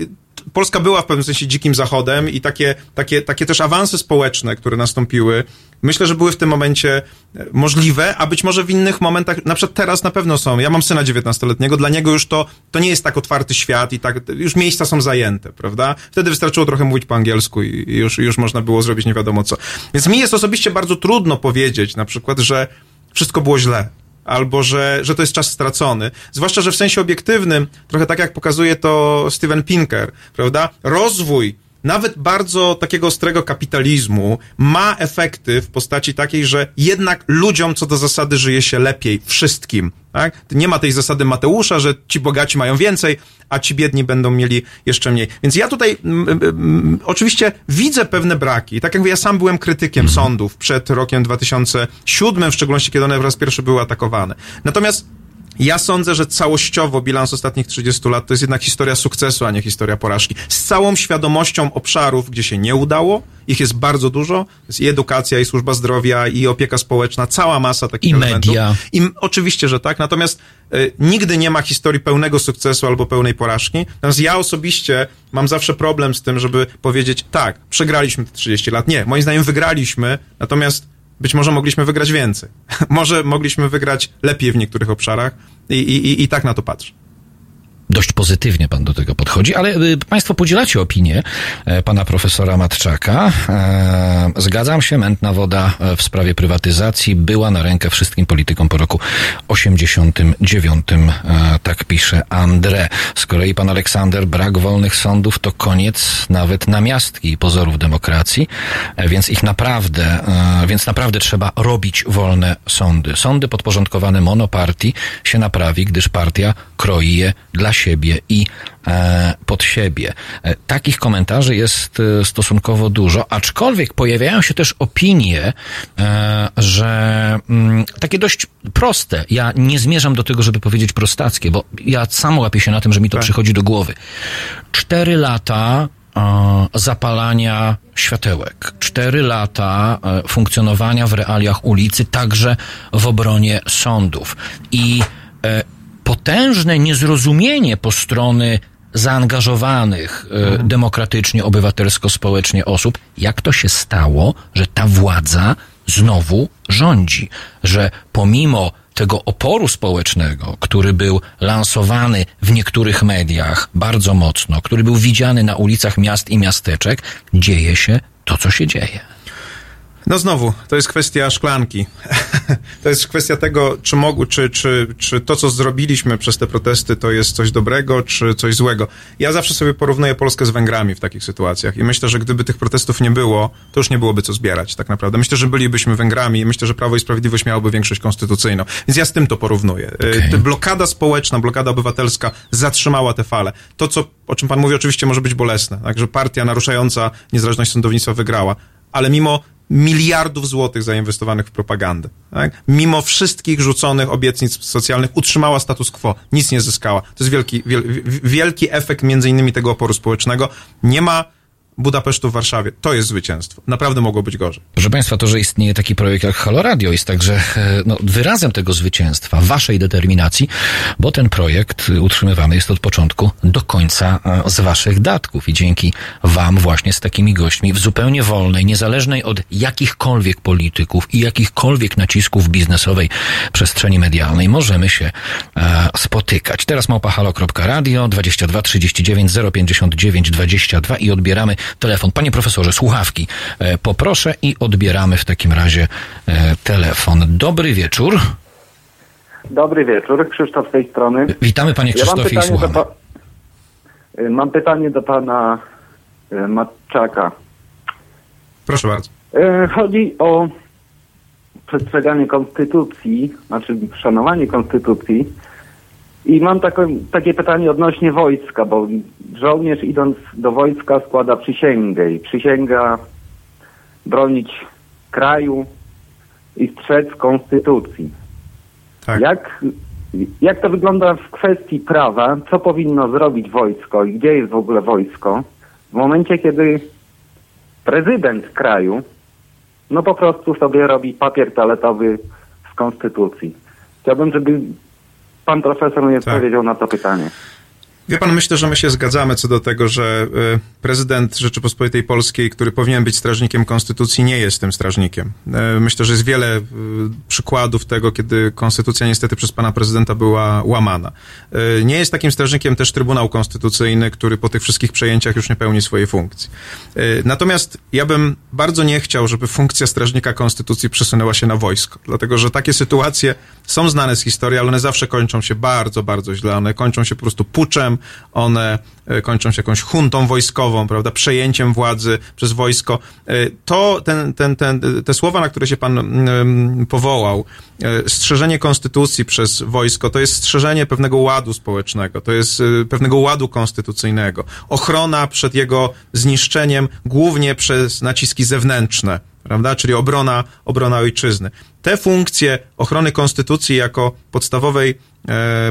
Polska była w pewnym sensie dzikim zachodem i takie, takie, takie też awanse społeczne, które nastąpiły, myślę, że były w tym momencie e, możliwe, a być może w innych momentach, na przykład teraz na pewno są. Ja mam syna 19-letniego, dla niego już to, to nie jest tak otwarty świat i tak, już miejsca są zajęte, prawda? Wtedy wystarczyło trochę mówić po angielsku i już, już można było zrobić nie wiadomo co. Więc mi jest osobiście bardzo trudno powiedzieć na przykład, że wszystko było źle albo że, że to jest czas stracony. Zwłaszcza, że w sensie obiektywnym, trochę tak jak pokazuje to Steven Pinker, prawda? Rozwój nawet bardzo takiego ostrego kapitalizmu ma efekty w postaci takiej, że jednak ludziom co do zasady żyje się lepiej wszystkim. Tak? Nie ma tej zasady Mateusza, że ci bogaci mają więcej, a ci biedni będą mieli jeszcze mniej. Więc ja tutaj m, m, m, oczywiście widzę pewne braki. Tak jak mówię, ja sam byłem krytykiem mhm. sądów przed rokiem 2007, w szczególności kiedy one po raz pierwszy były atakowane. Natomiast ja sądzę, że całościowo bilans ostatnich 30 lat to jest jednak historia sukcesu, a nie historia porażki. Z całą świadomością obszarów, gdzie się nie udało, ich jest bardzo dużo. Jest i edukacja, i służba zdrowia, i opieka społeczna, cała masa takich I elementów. media. I oczywiście, że tak. Natomiast y, nigdy nie ma historii pełnego sukcesu albo pełnej porażki. Natomiast ja osobiście mam zawsze problem z tym, żeby powiedzieć, tak, przegraliśmy te 30 lat. Nie, moim zdaniem wygraliśmy, natomiast być może mogliśmy wygrać więcej. może mogliśmy wygrać lepiej w niektórych obszarach i, i, i tak na to patrzę dość pozytywnie pan do tego podchodzi, ale y, państwo podzielacie opinię e, pana profesora Matczaka. E, zgadzam się, mętna woda e, w sprawie prywatyzacji była na rękę wszystkim politykom po roku 89, tak pisze André. Z kolei pan Aleksander, brak wolnych sądów to koniec nawet namiastki pozorów demokracji, więc ich naprawdę, więc naprawdę trzeba robić wolne sądy. Sądy podporządkowane monopartii się naprawi, gdyż partia kroi je dla i e, pod siebie. E, takich komentarzy jest e, stosunkowo dużo, aczkolwiek pojawiają się też opinie, że mm, takie dość proste. Ja nie zmierzam do tego, żeby powiedzieć prostackie, bo ja sam łapię się na tym, że mi to tak. przychodzi do głowy. Cztery lata zapalania światełek. Cztery lata funkcjonowania w realiach ulicy, także w obronie sądów. I potężne niezrozumienie po strony zaangażowanych mhm. demokratycznie, obywatelsko-społecznie osób, jak to się stało, że ta władza znowu rządzi, że pomimo tego oporu społecznego, który był lansowany w niektórych mediach bardzo mocno, który był widziany na ulicach miast i miasteczek, dzieje się to, co się dzieje. No znowu, to jest kwestia szklanki. to jest kwestia tego, czy, mogły, czy, czy, czy to, co zrobiliśmy przez te protesty, to jest coś dobrego, czy coś złego. Ja zawsze sobie porównuję Polskę z Węgrami w takich sytuacjach i myślę, że gdyby tych protestów nie było, to już nie byłoby co zbierać tak naprawdę. Myślę, że bylibyśmy Węgrami i myślę, że Prawo i Sprawiedliwość miałoby większość konstytucyjną. Więc ja z tym to porównuję. Okay. Blokada społeczna, blokada obywatelska zatrzymała te fale. To, co, o czym pan mówi, oczywiście może być bolesne. Także partia naruszająca niezależność sądownictwa wygrała. Ale mimo miliardów złotych zainwestowanych w propagandę. Tak? Mimo wszystkich rzuconych obietnic socjalnych utrzymała status quo, nic nie zyskała. To jest wielki, wielki efekt między innymi tego oporu społecznego. Nie ma Budapesztu w Warszawie. To jest zwycięstwo. Naprawdę mogło być gorzej. Proszę Państwa, to, że istnieje taki projekt jak Halo Radio jest także e, no, wyrazem tego zwycięstwa, Waszej determinacji, bo ten projekt utrzymywany jest od początku do końca e, z Waszych datków i dzięki Wam właśnie z takimi gośćmi w zupełnie wolnej, niezależnej od jakichkolwiek polityków i jakichkolwiek nacisków biznesowej przestrzeni medialnej możemy się e, spotykać. Teraz małpahalo.radio 22 39 059 22 i odbieramy telefon. Panie profesorze, słuchawki e, poproszę i odbieramy w takim razie e, telefon. Dobry wieczór. Dobry wieczór, Krzysztof z tej strony. Witamy panie Krzysztofie ja i słuchamy. Pa... E, mam pytanie do pana Matczaka. Proszę bardzo. Chodzi o przestrzeganie konstytucji, znaczy szanowanie konstytucji i mam takie, takie pytanie odnośnie wojska, bo żołnierz idąc do wojska składa przysięgę i przysięga bronić kraju i strzec konstytucji. Tak. Jak, jak to wygląda w kwestii prawa? Co powinno zrobić wojsko i gdzie jest w ogóle wojsko? W momencie, kiedy prezydent kraju no po prostu sobie robi papier toaletowy z konstytucji. Chciałbym, żeby pan profesor nie tak. odpowiedział na to pytanie. Wie pan, myślę, że my się zgadzamy co do tego, że e, prezydent Rzeczypospolitej Polskiej, który powinien być strażnikiem konstytucji, nie jest tym strażnikiem. E, myślę, że jest wiele e, przykładów tego, kiedy konstytucja niestety przez pana prezydenta była łamana. Nie jest takim strażnikiem też Trybunał Konstytucyjny, który po tych wszystkich przejęciach już nie pełni swojej funkcji. Natomiast ja bym bardzo nie chciał, żeby funkcja strażnika konstytucji przesunęła się na wojsko, dlatego że takie sytuacje są znane z historii, ale one zawsze kończą się bardzo, bardzo źle. One kończą się po prostu puczem, one e, kończą się jakąś huntą wojskową, prawda, przejęciem władzy przez wojsko. E, to, ten, ten, ten, te słowa, na które się pan powołał, e, strzeżenie konstytucji przez wojsko, to jest strzeżenie pewnego ładu społecznego, to jest pewnego ładu konstytucyjnego, ochrona przed jego zniszczeniem głównie przez naciski zewnętrzne prawda? Czyli obrona, obrona ojczyzny. Te funkcje ochrony konstytucji jako podstawowej,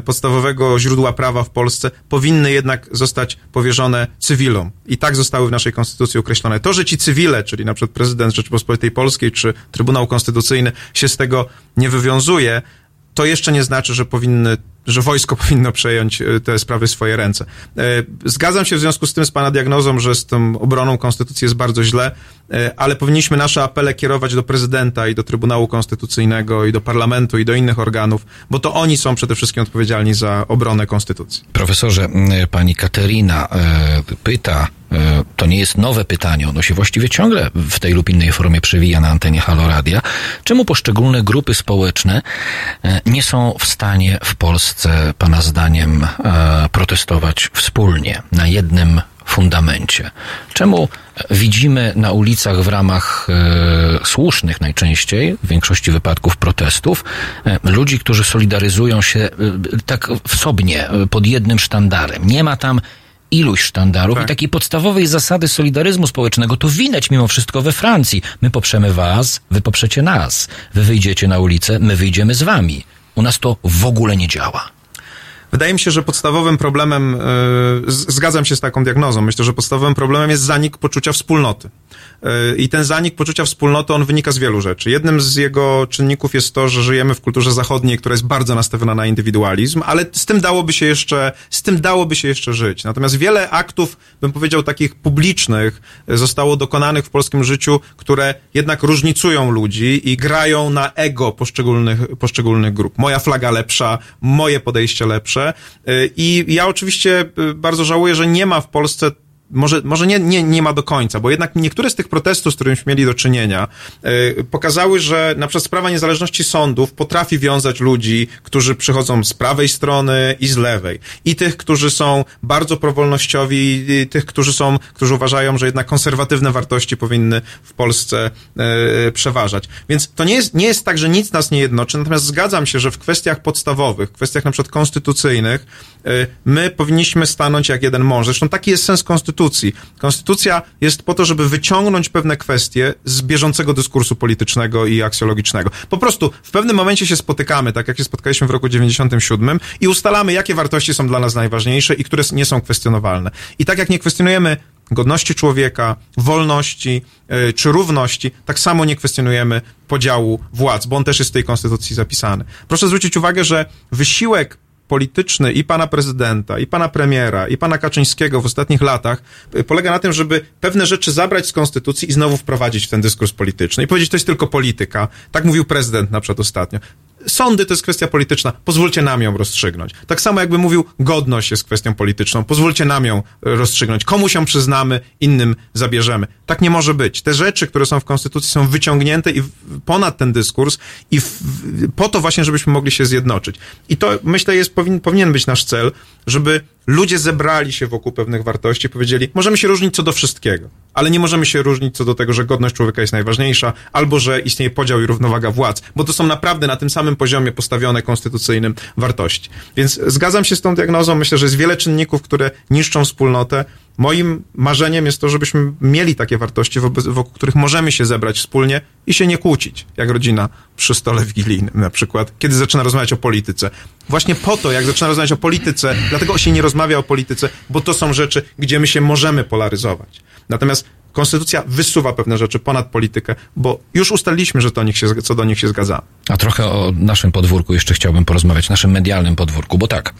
podstawowego źródła prawa w Polsce powinny jednak zostać powierzone cywilom. I tak zostały w naszej konstytucji określone. To, że ci cywile, czyli na przykład prezydent Rzeczypospolitej Polskiej czy Trybunał Konstytucyjny się z tego nie wywiązuje, to jeszcze nie znaczy, że powinny że wojsko powinno przejąć e, te sprawy w swoje ręce. E, zgadzam się w związku z tym z pana diagnozą, że z tą obroną konstytucji jest bardzo źle, e, ale powinniśmy nasze apele kierować do prezydenta i do Trybunału Konstytucyjnego i do parlamentu i do innych organów, bo to oni są przede wszystkim odpowiedzialni za obronę konstytucji. Profesorze, pani Katerina pyta, to nie jest nowe pytanie, ono się właściwie ciągle w tej lub innej formie przewija na antenie Haloradia. Czemu poszczególne grupy społeczne nie są w stanie w Polsce Polsce, Pana zdaniem, e, protestować wspólnie na jednym fundamencie? Czemu widzimy na ulicach w ramach e, słusznych najczęściej, w większości wypadków protestów, e, ludzi, którzy solidaryzują się e, tak wsobnie, pod jednym sztandarem? Nie ma tam iluś sztandarów tak. i takiej podstawowej zasady solidaryzmu społecznego to widać mimo wszystko we Francji. My poprzemy was, wy poprzecie nas. Wy wyjdziecie na ulicę, my wyjdziemy z wami. U nas to w ogóle nie działa. Wydaje mi się, że podstawowym problemem, e, zgadzam się z taką diagnozą, myślę, że podstawowym problemem jest zanik poczucia wspólnoty. E, I ten zanik poczucia wspólnoty, on wynika z wielu rzeczy. Jednym z jego czynników jest to, że żyjemy w kulturze zachodniej, która jest bardzo nastawiona na indywidualizm, ale z tym dałoby się jeszcze, z tym dałoby się jeszcze żyć. Natomiast wiele aktów, bym powiedział, takich publicznych e, zostało dokonanych w polskim życiu, które jednak różnicują ludzi i grają na ego poszczególnych, poszczególnych grup. Moja flaga lepsza, moje podejście lepsze. Y, I ja oczywiście y, bardzo żałuję, że nie ma w Polsce może, może nie, nie, nie ma do końca, bo jednak niektóre z tych protestów, z którymi mieli do czynienia, y, pokazały, że na przykład sprawa niezależności sądów potrafi wiązać ludzi, którzy przychodzą z prawej strony i z lewej. I tych, którzy są bardzo prowolnościowi, i tych, którzy są, którzy uważają, że jednak konserwatywne wartości powinny w Polsce y, przeważać. Więc to nie jest, nie jest tak, że nic nas nie jednoczy, natomiast zgadzam się, że w kwestiach podstawowych, w kwestiach na przykład konstytucyjnych, y, my powinniśmy stanąć jak jeden mąż. Zresztą taki jest sens konstytucji. Konstytucja jest po to, żeby wyciągnąć pewne kwestie z bieżącego dyskursu politycznego i aksjologicznego. Po prostu w pewnym momencie się spotykamy, tak jak się spotkaliśmy w roku 97 i ustalamy, jakie wartości są dla nas najważniejsze i które nie są kwestionowalne. I tak jak nie kwestionujemy godności człowieka, wolności yy, czy równości, tak samo nie kwestionujemy podziału władz, bo on też jest w tej konstytucji zapisany. Proszę zwrócić uwagę, że wysiłek polityczny i pana prezydenta, i pana premiera, i pana Kaczyńskiego w ostatnich latach y, polega na tym, żeby pewne rzeczy zabrać z konstytucji i znowu wprowadzić w ten dyskurs polityczny. I powiedzieć, to jest tylko polityka. Tak mówił prezydent na przykład ostatnio. Sądy to jest kwestia polityczna, pozwólcie nam ją rozstrzygnąć. Tak samo jakby mówił, godność jest kwestią polityczną, pozwólcie nam ją y, rozstrzygnąć. Komuś ją przyznamy, innym zabierzemy. Tak nie może być. Te rzeczy, które są w Konstytucji są wyciągnięte i ponad ten dyskurs i w, po to właśnie, żebyśmy mogli się zjednoczyć. I to, myślę, jest, powin, powinien być nasz cel, żeby ludzie zebrali się wokół pewnych wartości i powiedzieli, możemy się różnić co do wszystkiego, ale nie możemy się różnić co do tego, że godność człowieka jest najważniejsza, albo że istnieje podział i równowaga władz, bo to są naprawdę na tym samym poziomie postawione konstytucyjnym wartości. Więc zgadzam się z tą diagnozą, myślę, że jest wiele czynników, które niszczą wspólnotę. Moim marzeniem jest to, żebyśmy mieli takie wartości, wobec, wokół których możemy się zebrać wspólnie i się nie kłócić, jak rodzina przy stole wigilijnym na przykład, kiedy zaczyna rozmawiać o polityce. Właśnie po to, jak zaczyna rozmawiać o polityce, dlatego się nie rozmawia o polityce, bo to są rzeczy, gdzie my się możemy polaryzować. Natomiast konstytucja wysuwa pewne rzeczy ponad politykę, bo już ustaliliśmy, że to nich się, co do nich się zgadzamy. A trochę o naszym podwórku jeszcze chciałbym porozmawiać, naszym medialnym podwórku, bo tak,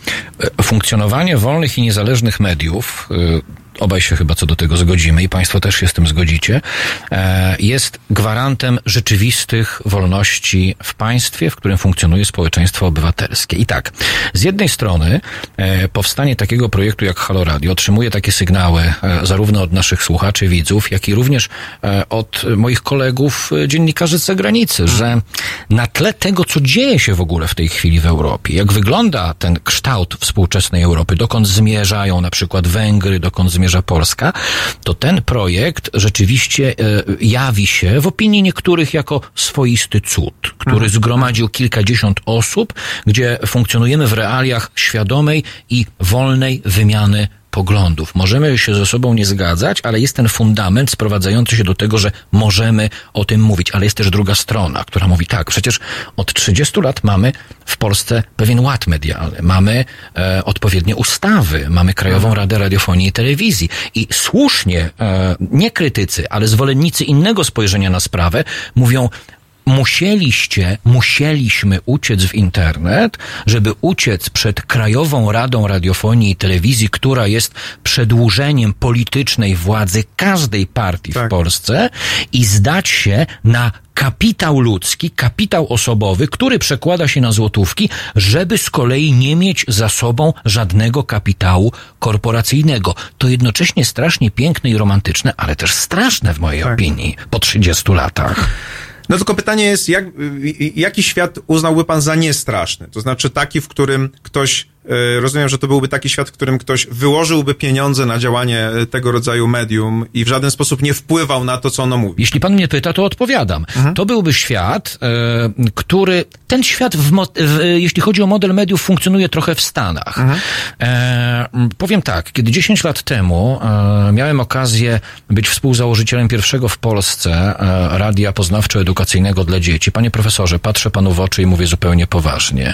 e, funkcjonowanie wolnych i niezależnych mediów, e, obaj się chyba co do tego zgodzimy i Państwo też się z tym zgodzicie, e, jest gwarantem rzeczywistych wolności w państwie, w którym funkcjonuje społeczeństwo obywatelskie. I tak, z jednej strony powstanie takiego projektu jak Halo Radio otrzymuje takie sygnały zarówno od naszych słuchaczy, widzów, jak i również od moich kolegów, dziennikarzy z zagranicy, że na tle tego, co dzieje się w ogóle w tej chwili w Europie, jak wygląda ten kształt współczesnej Europy, dokąd zmierzają na przykład Węgry, dokąd zmierza Polska, to ten projekt rzeczywiście e, jawi się w opinii niektórych jako swoisty cud, który mhm. zgromadził kilkadziesiąt osób, gdzie funkcjonujemy w realiach świadomej i wolnej wymiany poglądów. Możemy się ze sobą nie zgadzać, ale jest ten fundament sprowadzający się do tego, że możemy o tym mówić, ale jest też druga strona, która mówi tak, przecież od 30 lat mamy w Polsce pewien ład medialny, mamy e, odpowiednie ustawy, mamy Krajową Radę Radiofonii i Telewizji. I słusznie e, nie krytycy, ale zwolennicy innego spojrzenia na sprawę mówią, musieliście, musieliśmy uciec w internet, żeby uciec przed Krajową Radą Radiofonii i Telewizji, która jest przedłużeniem politycznej władzy każdej partii tak. w Polsce i zdać się na kapitał ludzki, kapitał osobowy, który przekłada się na złotówki, żeby z kolei nie mieć za sobą żadnego kapitału korporacyjnego. To jednocześnie strasznie piękne i romantyczne, ale też straszne w mojej tak. opinii po 30 latach. No tylko pytanie jest, jak, jaki świat uznałby pan za niestraszny? To znaczy taki, w którym ktoś rozumiem, że to byłby taki świat, w którym ktoś wyłożyłby pieniądze na działanie e, tego rodzaju medium i w żaden sposób nie wpływał na to, co ono mówi. Jeśli pan mnie pyta, to odpowiadam. Mhm. To byłby świat, e, który, ten świat, w, w, jeśli chodzi o model mediów, funkcjonuje trochę w Stanach. Mhm. E, powiem tak, kiedy 10 lat temu e, miałem okazję być współzałożycielem pierwszego w Polsce e, radia poznawczo-edukacyjnego dla dzieci, panie profesorze, patrzę panu w oczy i mówię zupełnie poważnie.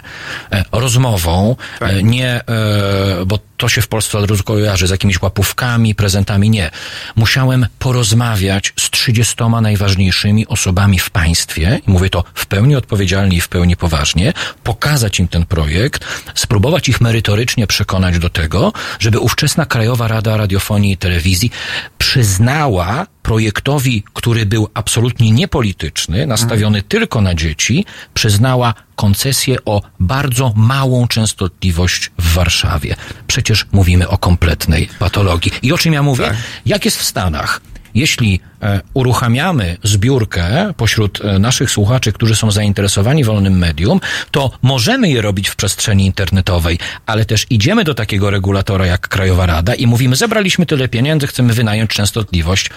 rozmową tak nie, e, bo to się w Polsce od razu kojarzy z jakimiś łapówkami, prezentami, nie. Musiałem porozmawiać z 30 najważniejszymi osobami w państwie, mówię to w pełni odpowiedzialnie i w pełni poważnie, pokazać im ten projekt, spróbować ich merytorycznie przekonać do tego, żeby ówczesna Krajowa Rada Radiofonii i Telewizji przyznała projektowi, który był absolutnie niepolityczny, nastawiony tylko na dzieci, przyznała koncesję o bardzo małą częstotliwość w Warszawie. Przecież mówimy o kompletnej patologii. I o czym ja mówię? Jak jest w Stanach? Jeśli e, uruchamiamy zbiórkę pośród e, naszych słuchaczy, którzy są zainteresowani wolnym medium, to możemy je robić w przestrzeni internetowej, ale też idziemy do takiego regulatora jak Krajowa Rada i mówimy, zebraliśmy tyle pieniędzy, chcemy wynająć częstotliwość.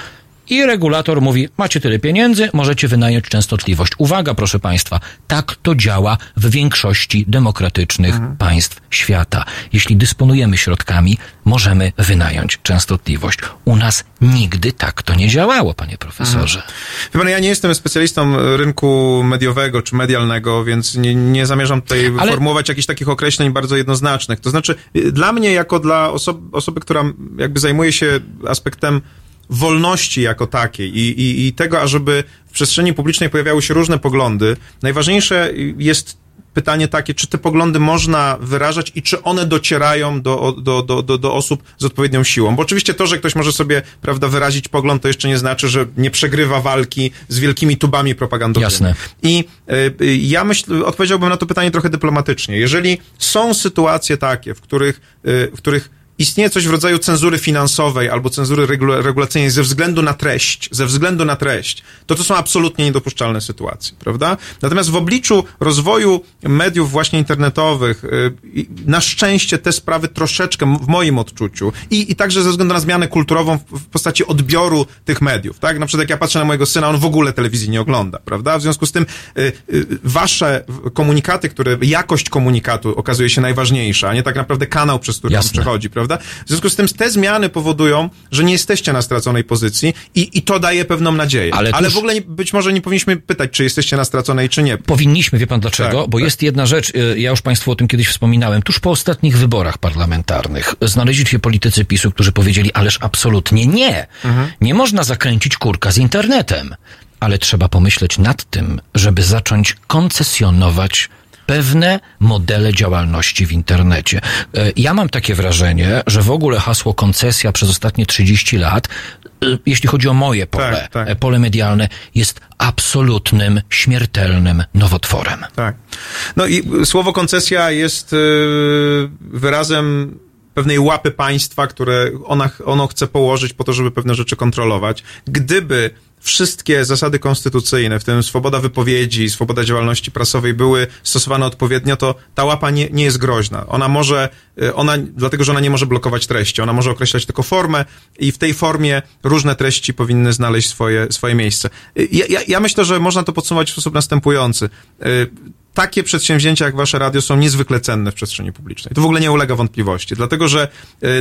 I regulator mówi, macie tyle pieniędzy, możecie wynająć częstotliwość. Uwaga, proszę Państwa, tak to działa w większości demokratycznych państw świata. Jeśli dysponujemy środkami, możemy wynająć częstotliwość. U nas nigdy tak to nie działało, panie profesorze. Pan, ja nie jestem specjalistą rynku mediowego czy medialnego, więc nie, nie zamierzam tutaj Ale- formułować jakichś takich określeń bardzo jednoznacznych. To znaczy, y, dla mnie, jako dla oso- osoby, która jakby zajmuje się aspektem wolności jako takiej i, i, i tego, ażeby w przestrzeni publicznej pojawiały się różne poglądy, najważniejsze jest pytanie takie, czy te poglądy można wyrażać i czy one docierają do, do, do, do, do osób z odpowiednią siłą. Bo oczywiście to, że ktoś może sobie, prawda, wyrazić pogląd, to jeszcze nie znaczy, że nie przegrywa walki z wielkimi tubami propagandowymi. Jasne. I y, y, ja myślę, odpowiedziałbym na to pytanie trochę dyplomatycznie. Jeżeli są sytuacje takie, w których, y, w których istnieje coś w rodzaju cenzury finansowej albo cenzury regula- regulacyjnej ze względu na treść, ze względu na treść, to to są absolutnie niedopuszczalne sytuacje, prawda? Natomiast w obliczu rozwoju mediów właśnie internetowych, y, na szczęście te sprawy troszeczkę, w moim odczuciu, i, i także ze względu na zmianę kulturową w, postaci odbioru tych mediów, tak? Na przykład jak ja patrzę na mojego syna, on w ogóle telewizji nie ogląda, prawda? W związku z tym y, y, wasze komunikaty, które, jakość komunikatu okazuje się najważniejsza, a nie tak naprawdę kanał, przez który on Jasne. przechodzi, prawda? W związku z tym te zmiany powodują, że nie jesteście na straconej pozycji i, i to daje pewną nadzieję. Ale Ale, tuż- w ogóle nie, być może nie powinniśmy pytać, czy jesteście na straconej, czy nie. Powinniśmy, wie pan dlaczego? Tak, Bo tak. jest jedna rzecz, y, ja już państwu o tym kiedyś wspominałem, tuż po ostatnich wyborach parlamentarnych znaleźli się politycy PiSu, którzy powiedzieli, ależ absolutnie nie. Mhm. Nie można zakręcić kurka z internetem. Ale trzeba pomyśleć nad tym, żeby zacząć koncesjonować pewne modele działalności w internecie. E, Ja mam takie wrażenie, że w ogóle hasło koncesja przez ostatnie 30 lat, e, jeśli chodzi o moje pole, Tak, tak. e, pole medialne, jest absolutnym, śmiertelnym nowotworem. Tak. No i słowo koncesja jest wyrazem pewnej łapy państwa, które ona, ono chce położyć po to, żeby pewne rzeczy kontrolować. Gdyby wszystkie zasady konstytucyjne, w tym swoboda wypowiedzi, swoboda działalności prasowej były stosowane odpowiednio, to ta łapa nie, nie jest groźna. Ona może, y, ona, dlatego że ona nie może blokować treści, ona może określać tylko formę i w tej formie różne treści powinny znaleźć swoje, swoje miejsce. Y, Ja, ja, ja myślę, że można to podsumować w sposób następujący. Y, takie przedsięwzięcia jak wasze radio są niezwykle cenne w przestrzeni publicznej. To w ogóle nie ulega wątpliwości, dlatego że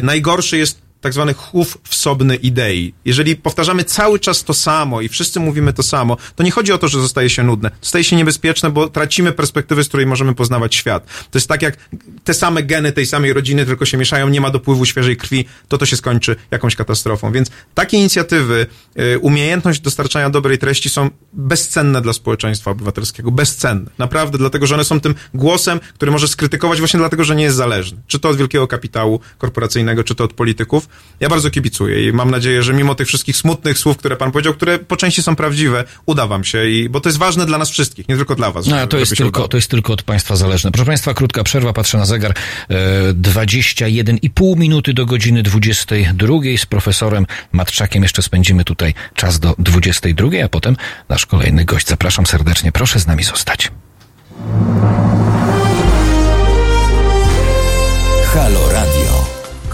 najgorszy jest tak zwany chów wsobny idei. Jeżeli powtarzamy cały czas to samo i wszyscy mówimy to samo, to nie chodzi o to, że zostaje się nudne. Staje się niebezpieczne, bo tracimy perspektywę, z której możemy poznawać świat. To jest tak jak te same geny tej samej rodziny, tylko się mieszają, nie ma dopływu świeżej krwi, to to się skończy jakąś katastrofą. Więc takie inicjatywy, y, umiejętność dostarczania dobrej treści są bezcenne dla społeczeństwa obywatelskiego. Bezcenne. Naprawdę, dlatego, że one są tym głosem, który może skrytykować właśnie dlatego, że nie jest zależny. Czy to od wielkiego kapitału korporacyjnego, czy to od polityków. Ja bardzo kibicuję i mam nadzieję, że mimo tych wszystkich smutnych słów, które pan powiedział, które po części są prawdziwe, uda wam się, i, bo to jest ważne dla nas wszystkich, nie tylko dla was. No, to jest, tylko, udało. to jest tylko od państwa zależne. Proszę państwa, krótka przerwa, patrzę na zegar. E, 21,5 minuty do godziny 22. Z profesorem Matczakiem jeszcze spędzimy tutaj czas do 22, a potem nasz kolejny gość. Zapraszam serdecznie, proszę z nami zostać.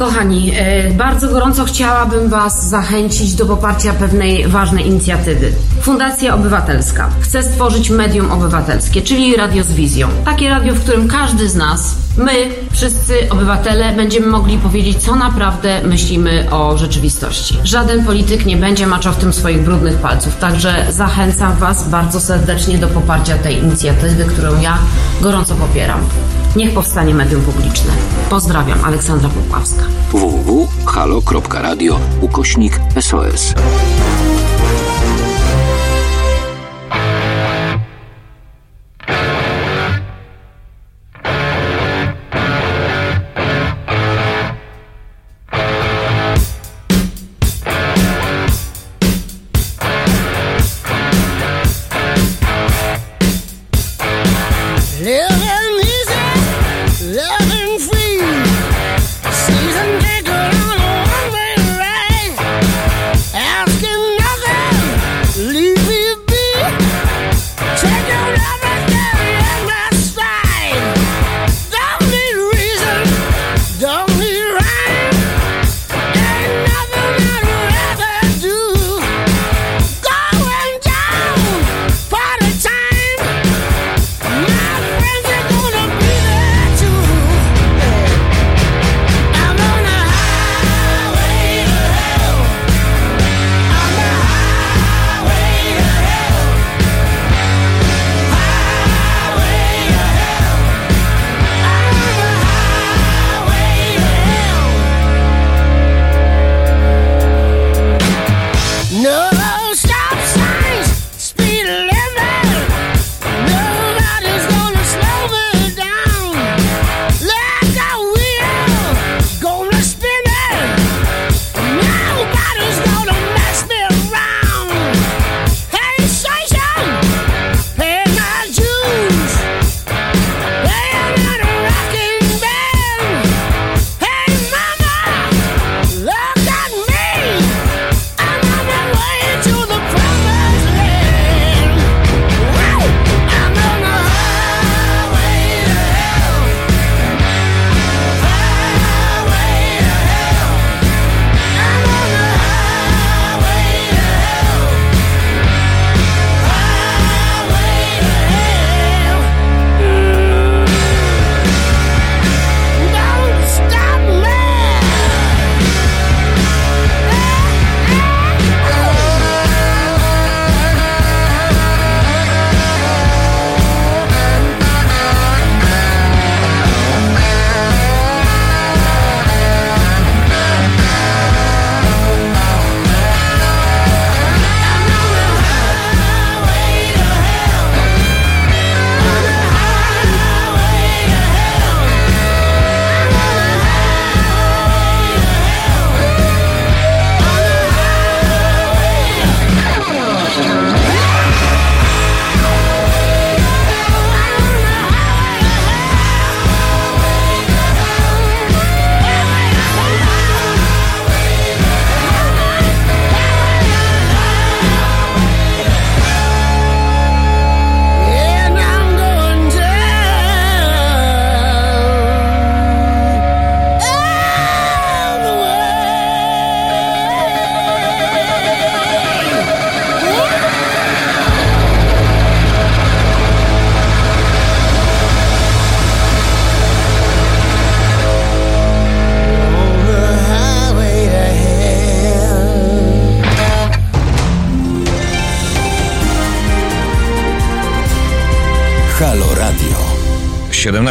Kochani, e, bardzo gorąco chciałabym Was zachęcić do poparcia pewnej ważnej inicjatywy. Fundacja Obywatelska chce stworzyć medium obywatelskie, czyli radio z wizją. Takie radio, w którym każdy z nas, my, wszyscy obywatele, będziemy mogli powiedzieć, co naprawdę myślimy o rzeczywistości. Żaden polityk nie będzie maczał w tym swoich brudnych palców, także zachęcam Was bardzo serdecznie do poparcia tej inicjatywy, którą ja gorąco popieram. Niech powstanie medium publiczne. Pozdrawiam, Aleksandra Popławska. www.halo.radio ukośnik SOS.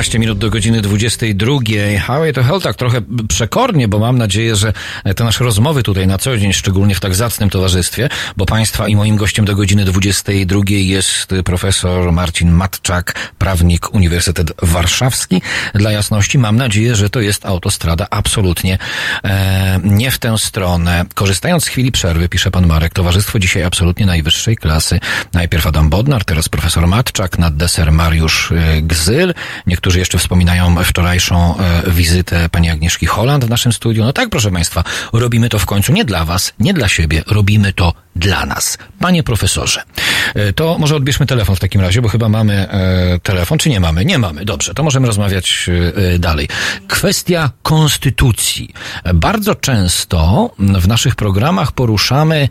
17 minut do godziny 22. Highway to Hell tak trochę przekornie, bo mam nadzieję, że te nasze rozmowy tutaj na co dzień, szczególnie w tak zacnym towarzystwie, bo Państwa i moim gościem do godziny 22 jest profesor Marcin Matczak, prawnik Uniwersytet Warszawski. Dla jasności mam nadzieję, że to jest autostrada absolutnie e, nie w tę stronę. Korzystając z chwili przerwy, pisze pan Marek, towarzystwo dzisiaj absolutnie najwyższej klasy. Najpierw Adam Bodnar, teraz profesor Matczak, na deser Mariusz e, Gzyl. Niektórzy jeszcze wspominają wczorajszą e, wizytę pani Agnieszki Holland w naszym studiu. No tak, proszę Państwa, robimy to w końcu nie dla Was, nie dla siebie, robimy to dla nas. Panie profesorze, e, to może odbierzmy telefon w takim razie, bo chyba mamy e, telefon, czy nie mamy? Nie mamy, dobrze, to możemy rozmawiać e, dalej. Kwestia konstytucji. Bardzo często w naszych programach poruszamy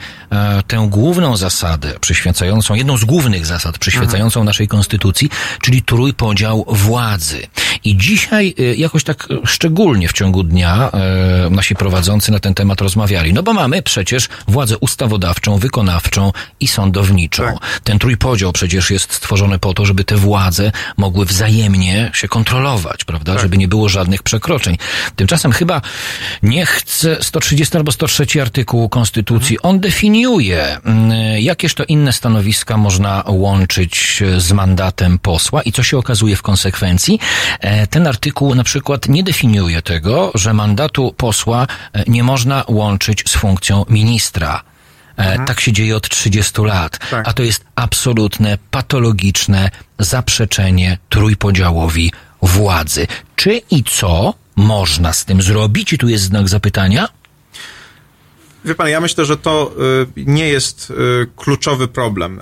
tę główną zasadę przyświecającą, jedną z głównych zasad przyświecającą naszej konstytucji, czyli trójpodział władzy. I dzisiaj y, jakoś tak y, szczególnie w ciągu dnia e, nasi prowadzący na ten temat rozmawiali. No bo mamy przecież władzę ustawodawczą, wykonawczą i sądowniczą. Tak. Ten trójpodział przecież jest stworzony po to, żeby te władze mogły wzajemnie się kontrolować, prawda? Żeby nie było żadnych przekroczeń. Tymczasem chyba nie chce 130 albo 103 artykułu Konstytucji. On definiuje, mm, jakież to inne stanowiska można łączyć e, z mandatem posła i co się okazuje w konsekwencji. Ten artykuł na przykład nie definiuje tego, że mandatu posła e, nie można łączyć z funkcją ministra. E, Tak się dzieje od 30 lat. Tak. A to jest absolutne, patologiczne zaprzeczenie trójpodziałowi władzy. Czy i co można z tym zrobić? I tu jest znak zapytania. Wie pan, ja myślę, że to y, nie jest y, kluczowy problem.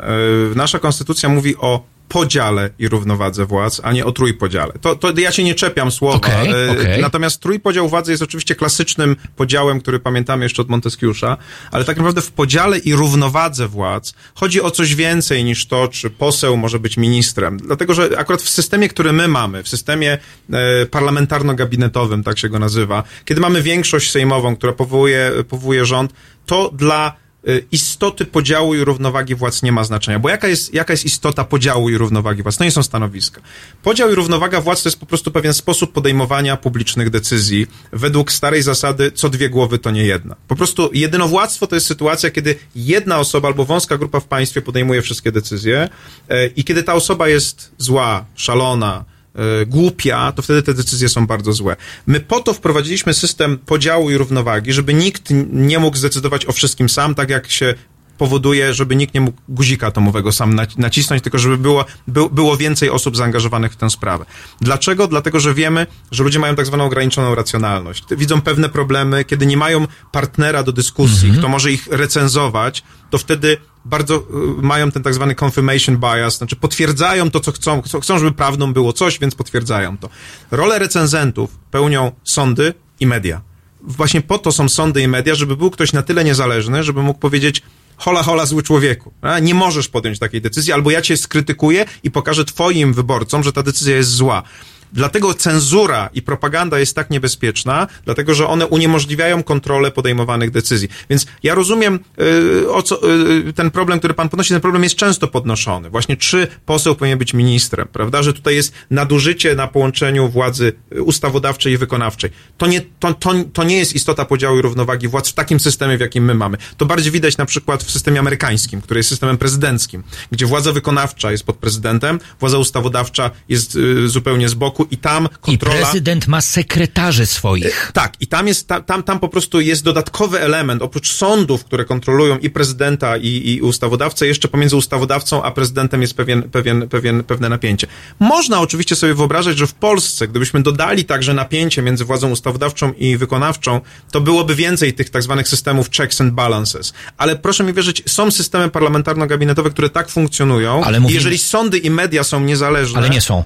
Y, nasza konstytucja mówi o podziale i równowadze władz, a nie o trójpodziale. To, to ja się nie czepiam słowa. Okej, y, okej. Natomiast trójpodział władzy jest oczywiście klasycznym podziałem, który pamiętamy jeszcze od Monteskiusza, ale tak naprawdę w podziale i równowadze władz chodzi o coś więcej niż to, czy poseł może być ministrem. Dlatego, że akurat w systemie, który my mamy, w systemie e, parlamentarno-gabinetowym, tak się go nazywa, kiedy mamy większość sejmową, która powołuje, powołuje rząd, to dla istoty podziału i równowagi władz nie ma znaczenia. Bo jaka jest, jaka jest istota podziału i równowagi władz? To nie są stanowiska. Podział i równowaga władz to jest po prostu pewien sposób podejmowania publicznych decyzji według starej zasady co dwie głowy to nie jedna. Po prostu jedynowładztwo to jest sytuacja, kiedy jedna osoba albo wąska grupa w państwie podejmuje wszystkie decyzje e, i kiedy ta osoba jest zła, szalona, głupia, to wtedy te decyzje są bardzo złe. My po to wprowadziliśmy system podziału i równowagi, żeby nikt nie mógł zdecydować o wszystkim sam, tak jak się powoduje, żeby nikt nie mógł guzika atomowego sam naci- nacisnąć, tylko żeby było, by, było więcej osób zaangażowanych w tę sprawę. Dlaczego? Dlatego, że wiemy, że ludzie mają tak zwaną ograniczoną racjonalność. Widzą pewne problemy, kiedy nie mają partnera do dyskusji, kto może ich recenzować, to wtedy bardzo y, mają ten tak zwany confirmation bias, znaczy potwierdzają to, co chcą, chcą, chcą, żeby prawdą było coś, więc potwierdzają to. Rolę recenzentów pełnią sądy i media. Właśnie po to są sądy i media, żeby był ktoś na tyle niezależny, żeby mógł powiedzieć hola, hola, zły człowieku. Nie możesz podjąć takiej decyzji, albo ja cię skrytykuję i pokażę twoim wyborcom, że ta decyzja jest zła. Dlatego cenzura i propaganda jest tak niebezpieczna, dlatego że one uniemożliwiają kontrolę podejmowanych decyzji. Więc ja rozumiem y, o co, y, ten problem, który pan podnosi, ten problem jest często podnoszony. Właśnie czy poseł powinien być ministrem, prawda? Że tutaj jest nadużycie na połączeniu władzy y, ustawodawczej i wykonawczej. To nie, to, to, to nie jest istota podziału i równowagi władz w takim systemie, w jakim my mamy. To bardziej widać na przykład w systemie amerykańskim, który jest systemem prezydenckim, gdzie władza wykonawcza jest pod prezydentem, władza ustawodawcza jest y, zupełnie z boku i tam I kontrola... prezydent ma sekretarzy swoich. Tak, i tam jest, ta- tam, tam po prostu jest dodatkowy element, oprócz sądów, które kontrolują i prezydenta, i, i ustawodawcę, jeszcze pomiędzy ustawodawcą a prezydentem jest pewien, pewien, pewien, pewne napięcie. Można oczywiście sobie wyobrażać, że w Polsce, gdybyśmy dodali także napięcie między władzą ustawodawczą i wykonawczą, to byłoby więcej tych tak zwanych systemów checks and balances. Ale proszę mi wierzyć, są systemy parlamentarno-gabinetowe, które tak funkcjonują. Ale I mówimy- jeżeli sądy i media są niezależne... Ale nie są.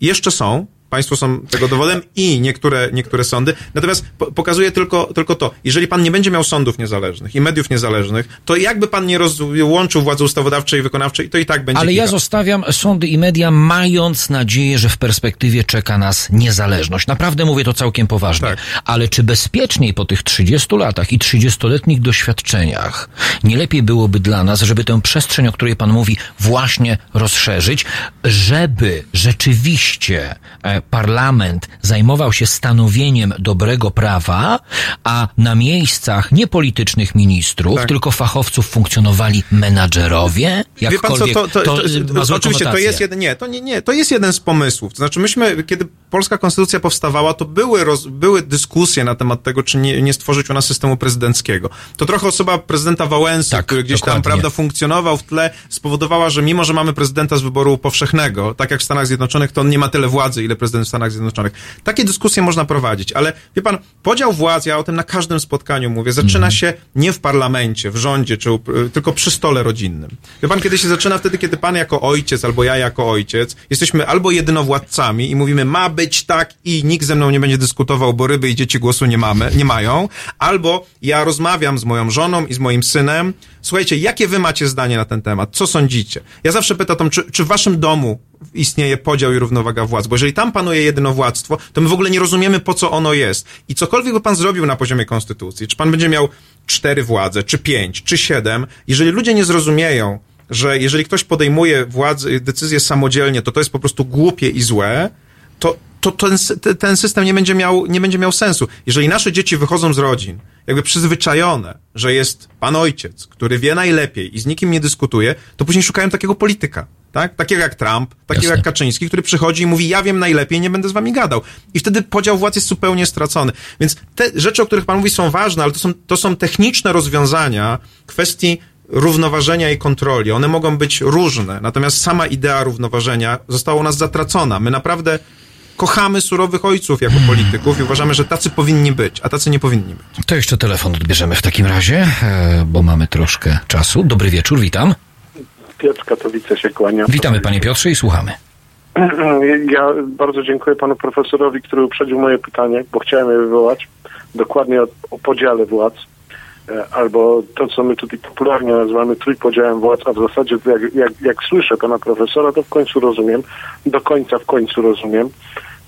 Jeszcze są. Państwo są tego dowodem i niektóre, niektóre sądy. Natomiast po, pokazuje tylko, tylko to. Jeżeli pan nie będzie miał sądów niezależnych i mediów niezależnych, to jakby pan nie rozłączył władzy ustawodawczej i wykonawczej, to i tak będzie Ale ja zostawiam sądy i media, mając nadzieję, że w perspektywie czeka nas niezależność. Naprawdę mówię to całkiem poważnie. Tak. Ale czy bezpieczniej po tych 30 latach i 30-letnich doświadczeniach nie lepiej byłoby dla nas, żeby tę przestrzeń, o której pan mówi, właśnie rozszerzyć, żeby rzeczywiście e, parlament zajmował się stanowieniem dobrego prawa, a na miejscach nie politycznych ministrów, Tak. tylko fachowców funkcjonowali menadżerowie? Wie pan co, Jakkolwiek to, oczywiście to jest jeden, nie, to nie, nie, to jest jeden z pomysłów. To znaczy myśmy, kiedy polska konstytucja powstawała, to były, roz, były dyskusje na temat tego, czy nie, nie stworzyć u nas systemu prezydenckiego. To trochę osoba prezydenta Wałęsy, Tak, który gdzieś tam, dokładnie. prawda, funkcjonował w tle, spowodowała, że mimo, że mamy prezydenta z wyboru powszechnego, tak jak w Stanach Zjednoczonych, to on nie ma tyle władzy, ile prezydent w Stanach Zjednoczonych. Takie dyskusje można prowadzić, ale wie pan, podział władz, ja o tym na każdym spotkaniu mówię, zaczyna Mhm. się nie w parlamencie, w rządzie, czy, u- tylko przy stole rodzinnym. Wie pan, kiedy się zaczyna wtedy, kiedy pan jako ojciec, albo ja jako ojciec, jesteśmy albo jedynowładcami i mówimy, ma być tak i nikt ze mną nie będzie dyskutował, bo ryby i dzieci głosu nie mamy, nie mają, albo ja rozmawiam z moją żoną i z moim synem, słuchajcie, jakie wy macie zdanie na ten temat? Co sądzicie? Ja zawsze pytam, czy, czy w waszym domu istnieje podział i równowaga władz. Bo jeżeli tam panuje jedynowładztwo, to my w ogóle nie rozumiemy, po co ono jest. I cokolwiek by pan zrobił na poziomie konstytucji, czy pan będzie miał cztery władze, czy pięć, czy siedem, jeżeli ludzie nie zrozumieją, że jeżeli ktoś podejmuje władzy, decyzje samodzielnie, to to jest po prostu głupie i złe, to, to ten, ten system nie będzie, miał, nie będzie miał sensu. Jeżeli nasze dzieci wychodzą z rodzin, jakby przyzwyczajone, że jest pan ojciec, który wie najlepiej i z nikim nie dyskutuje, to później szukają takiego polityka. Tak? Takiego jak Trump, takiego Jasne. jak Kaczyński, który przychodzi i mówi, ja wiem najlepiej, nie będę z wami gadał. I wtedy podział władz jest zupełnie stracony. Więc te rzeczy, o których pan mówi, są ważne, ale to są, to są techniczne rozwiązania kwestii równoważenia i kontroli. One mogą być różne, natomiast sama idea równoważenia została u nas zatracona. My naprawdę kochamy surowych ojców jako polityków i uważamy, że tacy powinni być, a tacy nie powinni być. To jeszcze telefon odbierzemy w takim razie, e, bo mamy troszkę czasu. Dobry wieczór, witam. Piotr Katowice się kłania. Witamy panie Piotrze i słuchamy. Ja bardzo dziękuję panu profesorowi, który uprzedził moje pytanie, bo chciałem je wywołać dokładnie o, o podziale władz. E, Albo to, co my tutaj popularnie nazywamy trójpodziałem władz, a w zasadzie jak, jak, jak słyszę pana profesora, to w końcu rozumiem, do końca w końcu rozumiem,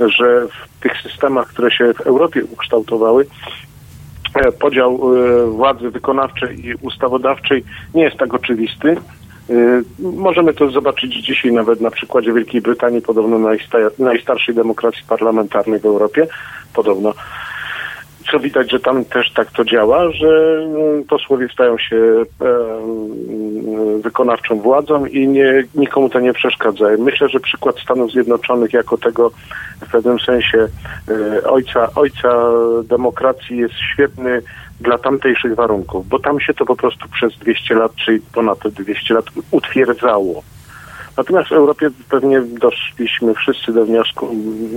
że w tych systemach, które się w Europie ukształtowały, e, podział e, władzy wykonawczej i ustawodawczej nie jest tak oczywisty. E, Możemy to zobaczyć dzisiaj nawet na przykładzie Wielkiej Brytanii, podobno najsta- najstarszej demokracji parlamentarnej w Europie, podobno. Co widać, że tam też tak to działa, że mm, posłowie stają się wykonawczą władzą i nie, nikomu to nie przeszkadza. Myślę, że przykład Stanów Zjednoczonych jako tego w pewnym sensie e, ojca, ojca demokracji jest świetny dla tamtejszych warunków, bo tam się to po prostu przez 200 lat, czy ponad te 200 lat utwierdzało. Natomiast w Europie pewnie doszliśmy wszyscy do wniosku,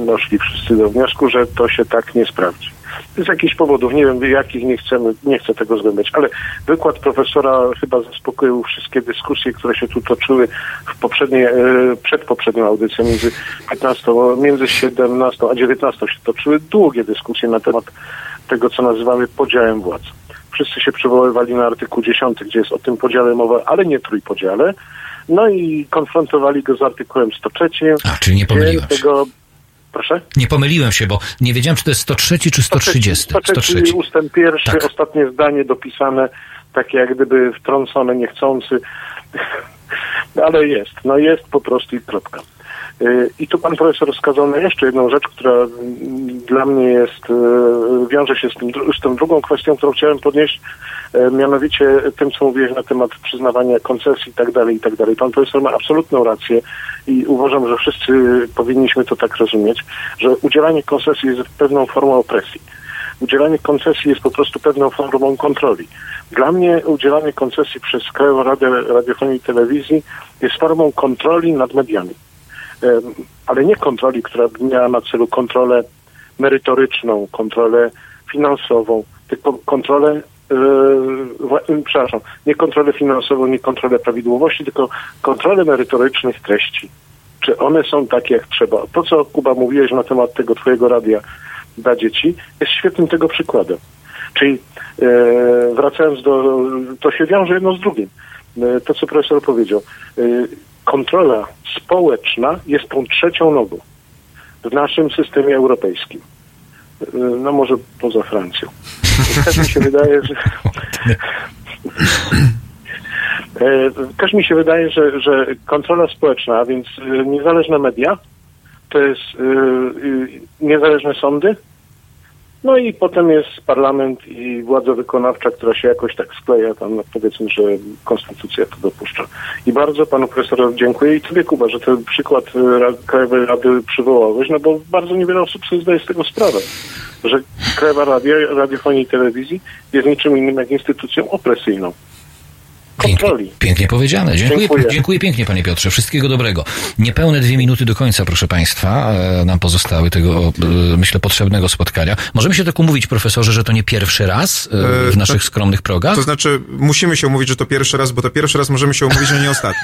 doszli wszyscy do wniosku, że to się tak nie sprawdzi. Z jakichś powodów, nie wiem jakich, nie chcemy, nie chcę tego zgłębiać, ale wykład profesora chyba zaspokoił wszystkie dyskusje, które się tu toczyły w poprzedniej, e, przed poprzednią audycją między 15, między 17 a 19 się toczyły długie dyskusje na temat tego, co nazywamy podziałem władz. Wszyscy się przywoływali na artykuł 10, gdzie jest o tym podziale mowa, ale nie trójpodziale. No i konfrontowali go z artykułem 103. A, czyli nie pomyliłem tego, Proszę? Nie pomyliłem się, bo nie wiedziałem, czy to jest 103 czy 130. 103 ustęp pierwszy, Tak. ostatnie zdanie dopisane, takie jak gdyby wtrącone, niechcący, ale jest, no jest po prostu i kropka. Y, I tu pan profesor wskazał na jeszcze jedną rzecz, która mm, dla mnie jest, y, wiąże się z, tym, z tą drugą kwestią, którą chciałem podnieść, y, mianowicie tym, co mówiłeś na temat przyznawania koncesji i tak dalej, i tak dalej. Pan profesor ma absolutną rację i uważam, że wszyscy powinniśmy to tak rozumieć, że udzielanie koncesji jest pewną formą opresji. Udzielanie koncesji jest po prostu pewną formą kontroli. Dla mnie udzielanie koncesji przez Krajową Radę Radiofonii i Telewizji jest formą kontroli nad mediami. Ale nie kontroli, która miała na celu kontrolę merytoryczną, kontrolę finansową, tylko kontrolę, e, przepraszam, nie kontrolę finansową, nie kontrolę prawidłowości, tylko kontrolę merytorycznych treści. Czy one są takie, jak trzeba? To, co Kuba mówiłeś na temat tego twojego radia dla dzieci, jest świetnym tego przykładem. Czyli e, wracając do, to się wiąże jedno z drugim. E, to, co profesor powiedział. Kontrola społeczna jest tą trzecią nogą w naszym systemie europejskim. E, no może poza Francją. Też mi się wydaje, że E, Też mi się wydaje, że, że kontrola społeczna, a więc e, niezależne media, to jest e, niezależne sądy, no i potem jest parlament i władza wykonawcza, która się jakoś tak skleja, tam no, powiedzmy, że konstytucja to dopuszcza. I bardzo panu profesorowi dziękuję i tobie Kuba, że ten przykład Ra- Krajowej Rady przywołałeś, no bo bardzo niewiele osób sobie zdaje z tego sprawę, że Krajowa Radia, Radiofonii i Telewizji jest niczym innym jak instytucją opresyjną. Kontroli. Pięknie powiedziane. Dziękuję, Dziękuję. dziękuję pięknie, panie Piotrze. Wszystkiego dobrego. Niepełne dwie minuty do końca, proszę państwa, e, nam pozostały tego, e, myślę, potrzebnego spotkania. Możemy się tak umówić, profesorze, że to nie pierwszy raz e, w naszych to- skromnych progach? To znaczy, musimy się umówić, że to pierwszy raz, bo to pierwszy raz możemy się umówić, że nie ostatni.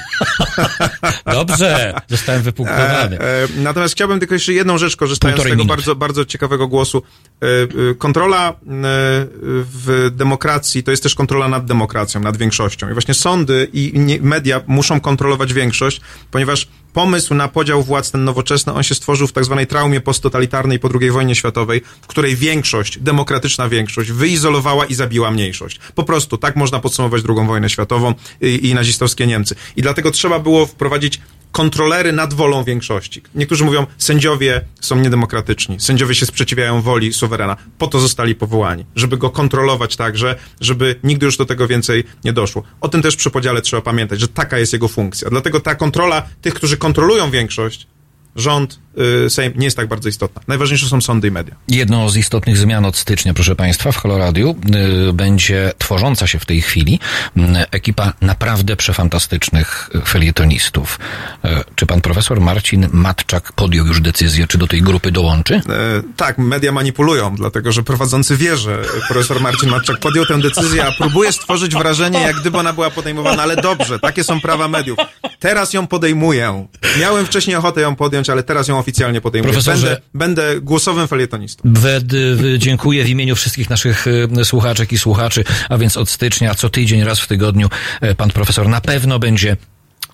Dobrze, zostałem wypunktowany. Natomiast chciałbym tylko jeszcze jedną rzecz, korzystając z Półtorej tego minuty. bardzo, bardzo ciekawego głosu. Kontrola w demokracji to jest też kontrola nad demokracją, nad większością. I właśnie sądy i media muszą kontrolować większość, ponieważ pomysł na podział władz, ten nowoczesny, on się stworzył w tak zwanej traumie posttotalitarnej po II wojnie światowej, w której większość, demokratyczna większość, wyizolowała i zabiła mniejszość. Po prostu tak można podsumować II wojnę światową i, i nazistowskie Niemcy. I dlatego trzeba było wprowadzić kontrolery nad wolą większości. Niektórzy mówią, sędziowie są niedemokratyczni, sędziowie się sprzeciwiają woli suwerena. Po to zostali powołani, żeby go kontrolować także, żeby nigdy już do tego więcej nie doszło. O tym też przy podziale trzeba pamiętać, że taka jest jego funkcja. Dlatego ta kontrola tych, którzy kontrolują większość, rząd, Sejm, nie jest tak bardzo istotna. Najważniejsze są sądy i media. Jedną z istotnych zmian od stycznia, proszę Państwa, w Koloradiu y, będzie tworząca się w tej chwili y, ekipa naprawdę przefantastycznych y, felietonistów. Y, czy pan profesor Marcin Matczak podjął już decyzję, czy do tej grupy dołączy? E, tak, media manipulują, dlatego że prowadzący wie, że profesor Marcin Matczak podjął tę decyzję, a próbuje stworzyć wrażenie, jak gdyby ona była podejmowana, ale dobrze, takie są prawa mediów. Teraz ją podejmuję. Miałem wcześniej ochotę ją podjąć, ale teraz ją oficjalnie podejmuję. Profesorze- Będę, będę głosowym felietonistą. Wed, dziękuję w imieniu wszystkich naszych słuchaczek i słuchaczy, a więc od stycznia co tydzień, raz w tygodniu y, pan profesor na pewno będzie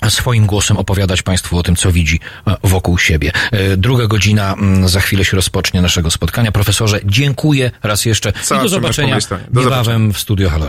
swoim głosem opowiadać Państwu o tym, co widzi e, wokół siebie. E, Druga godzina mm, za chwilę się rozpocznie naszego spotkania. Profesorze, dziękuję raz jeszcze Cała i do zobaczenia. Do niebawem w studio Halo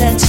A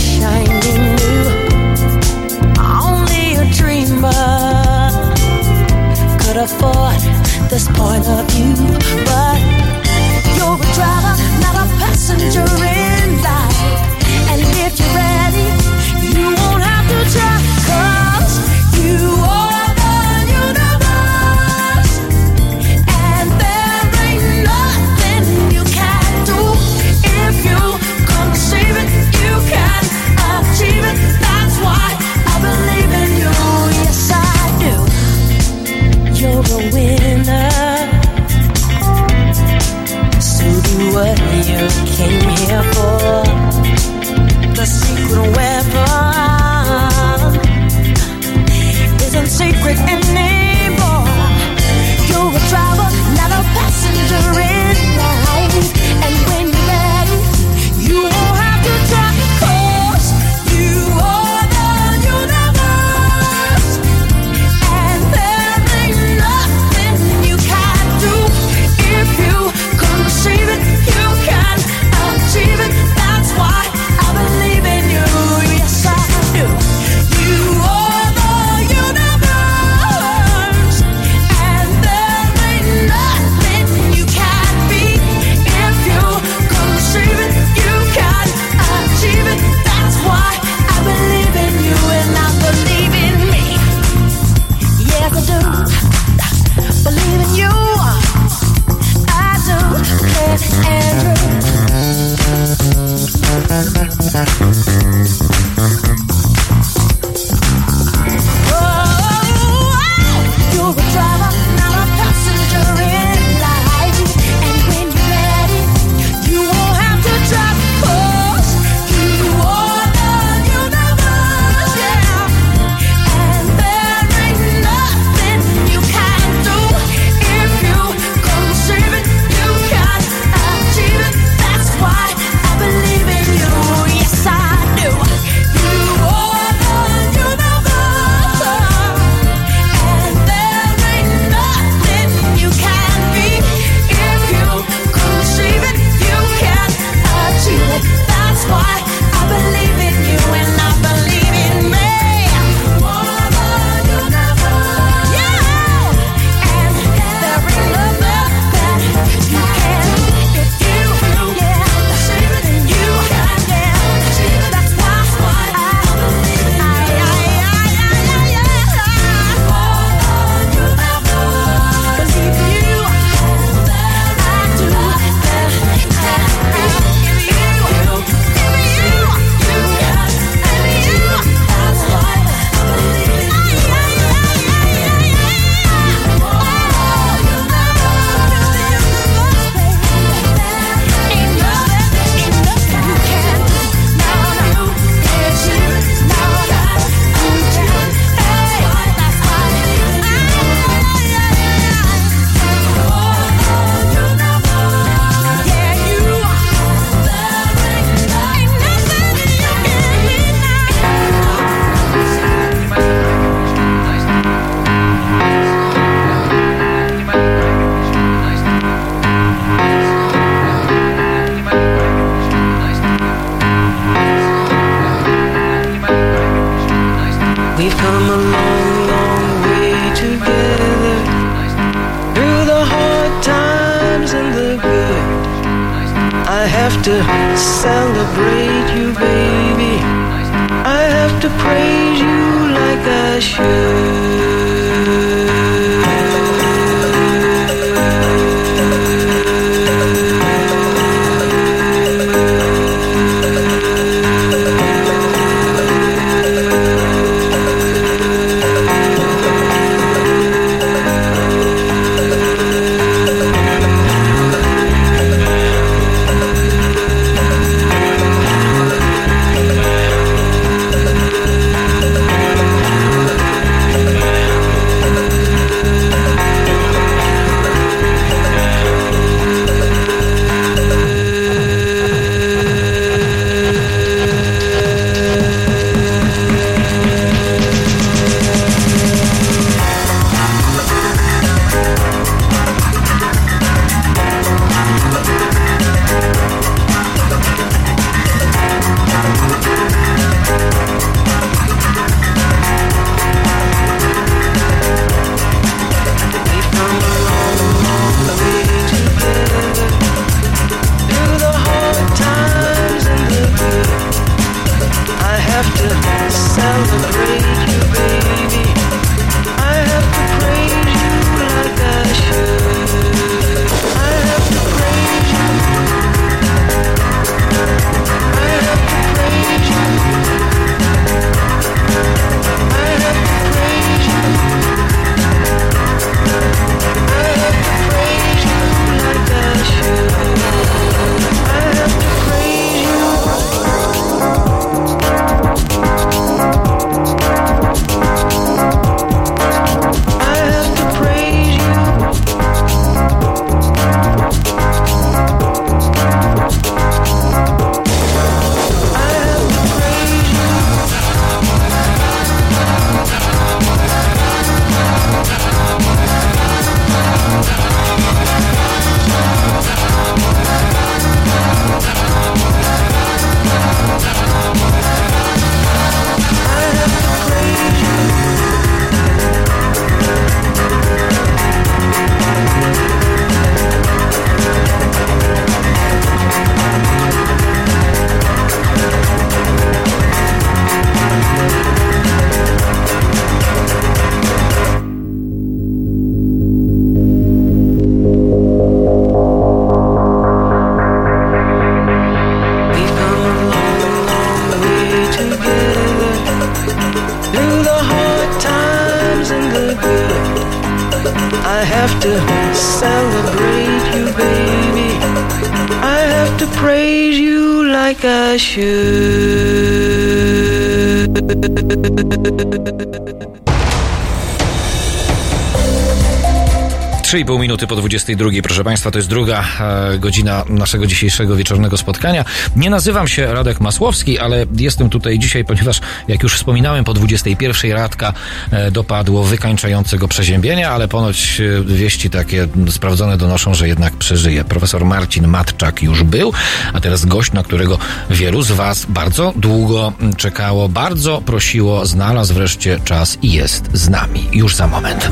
22, proszę Państwa, to jest druga e, godzina naszego dzisiejszego wieczornego spotkania. Nie nazywam się Radek Masłowski, ale jestem tutaj dzisiaj, ponieważ, jak już wspominałem, po 21 Radka e, dopadło wykańczającego przeziębienia, ale ponoć e, wieści takie sprawdzone donoszą, że jednak przeżyje. Profesor Marcin Matczak już był, a teraz gość, na którego wielu z Was bardzo długo czekało, bardzo prosiło, znalazł wreszcie czas i jest z nami. Już za moment.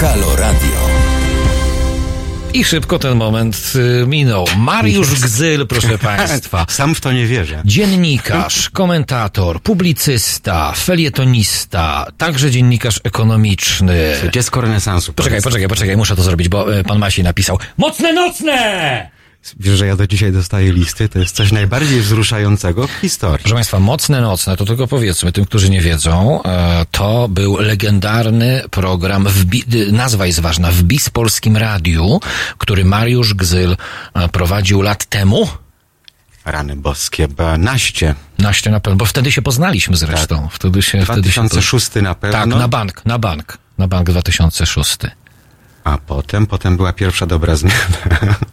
Halo Radio. I szybko ten moment y, minął. Mariusz Gzyl, proszę Państwa. Sam w to nie wierzę. Dziennikarz, komentator, publicysta, felietonista, także dziennikarz ekonomiczny. Dziecko renesansu. Poczekaj, poczekaj, poczekaj, muszę to zrobić, bo y, pan Masi napisał Mocne nocne! Wiesz, że ja do dzisiaj dostaję listy? To jest coś najbardziej wzruszającego w historii. Proszę Państwa, Mocne Nocne, to tylko powiedzmy tym, którzy nie wiedzą, e, to był legendarny program, w nazwa jest ważna, w BIS Polskim Radiu, który Mariusz Gzyl e, prowadził lat temu. Rany boskie, naście. Naście na pewno, bo wtedy się poznaliśmy zresztą. Wtedy się, wtedy się 2006 na pewno. Tak, na bank, na bank. Na bank 2006. A potem, potem była pierwsza dobra zmiana.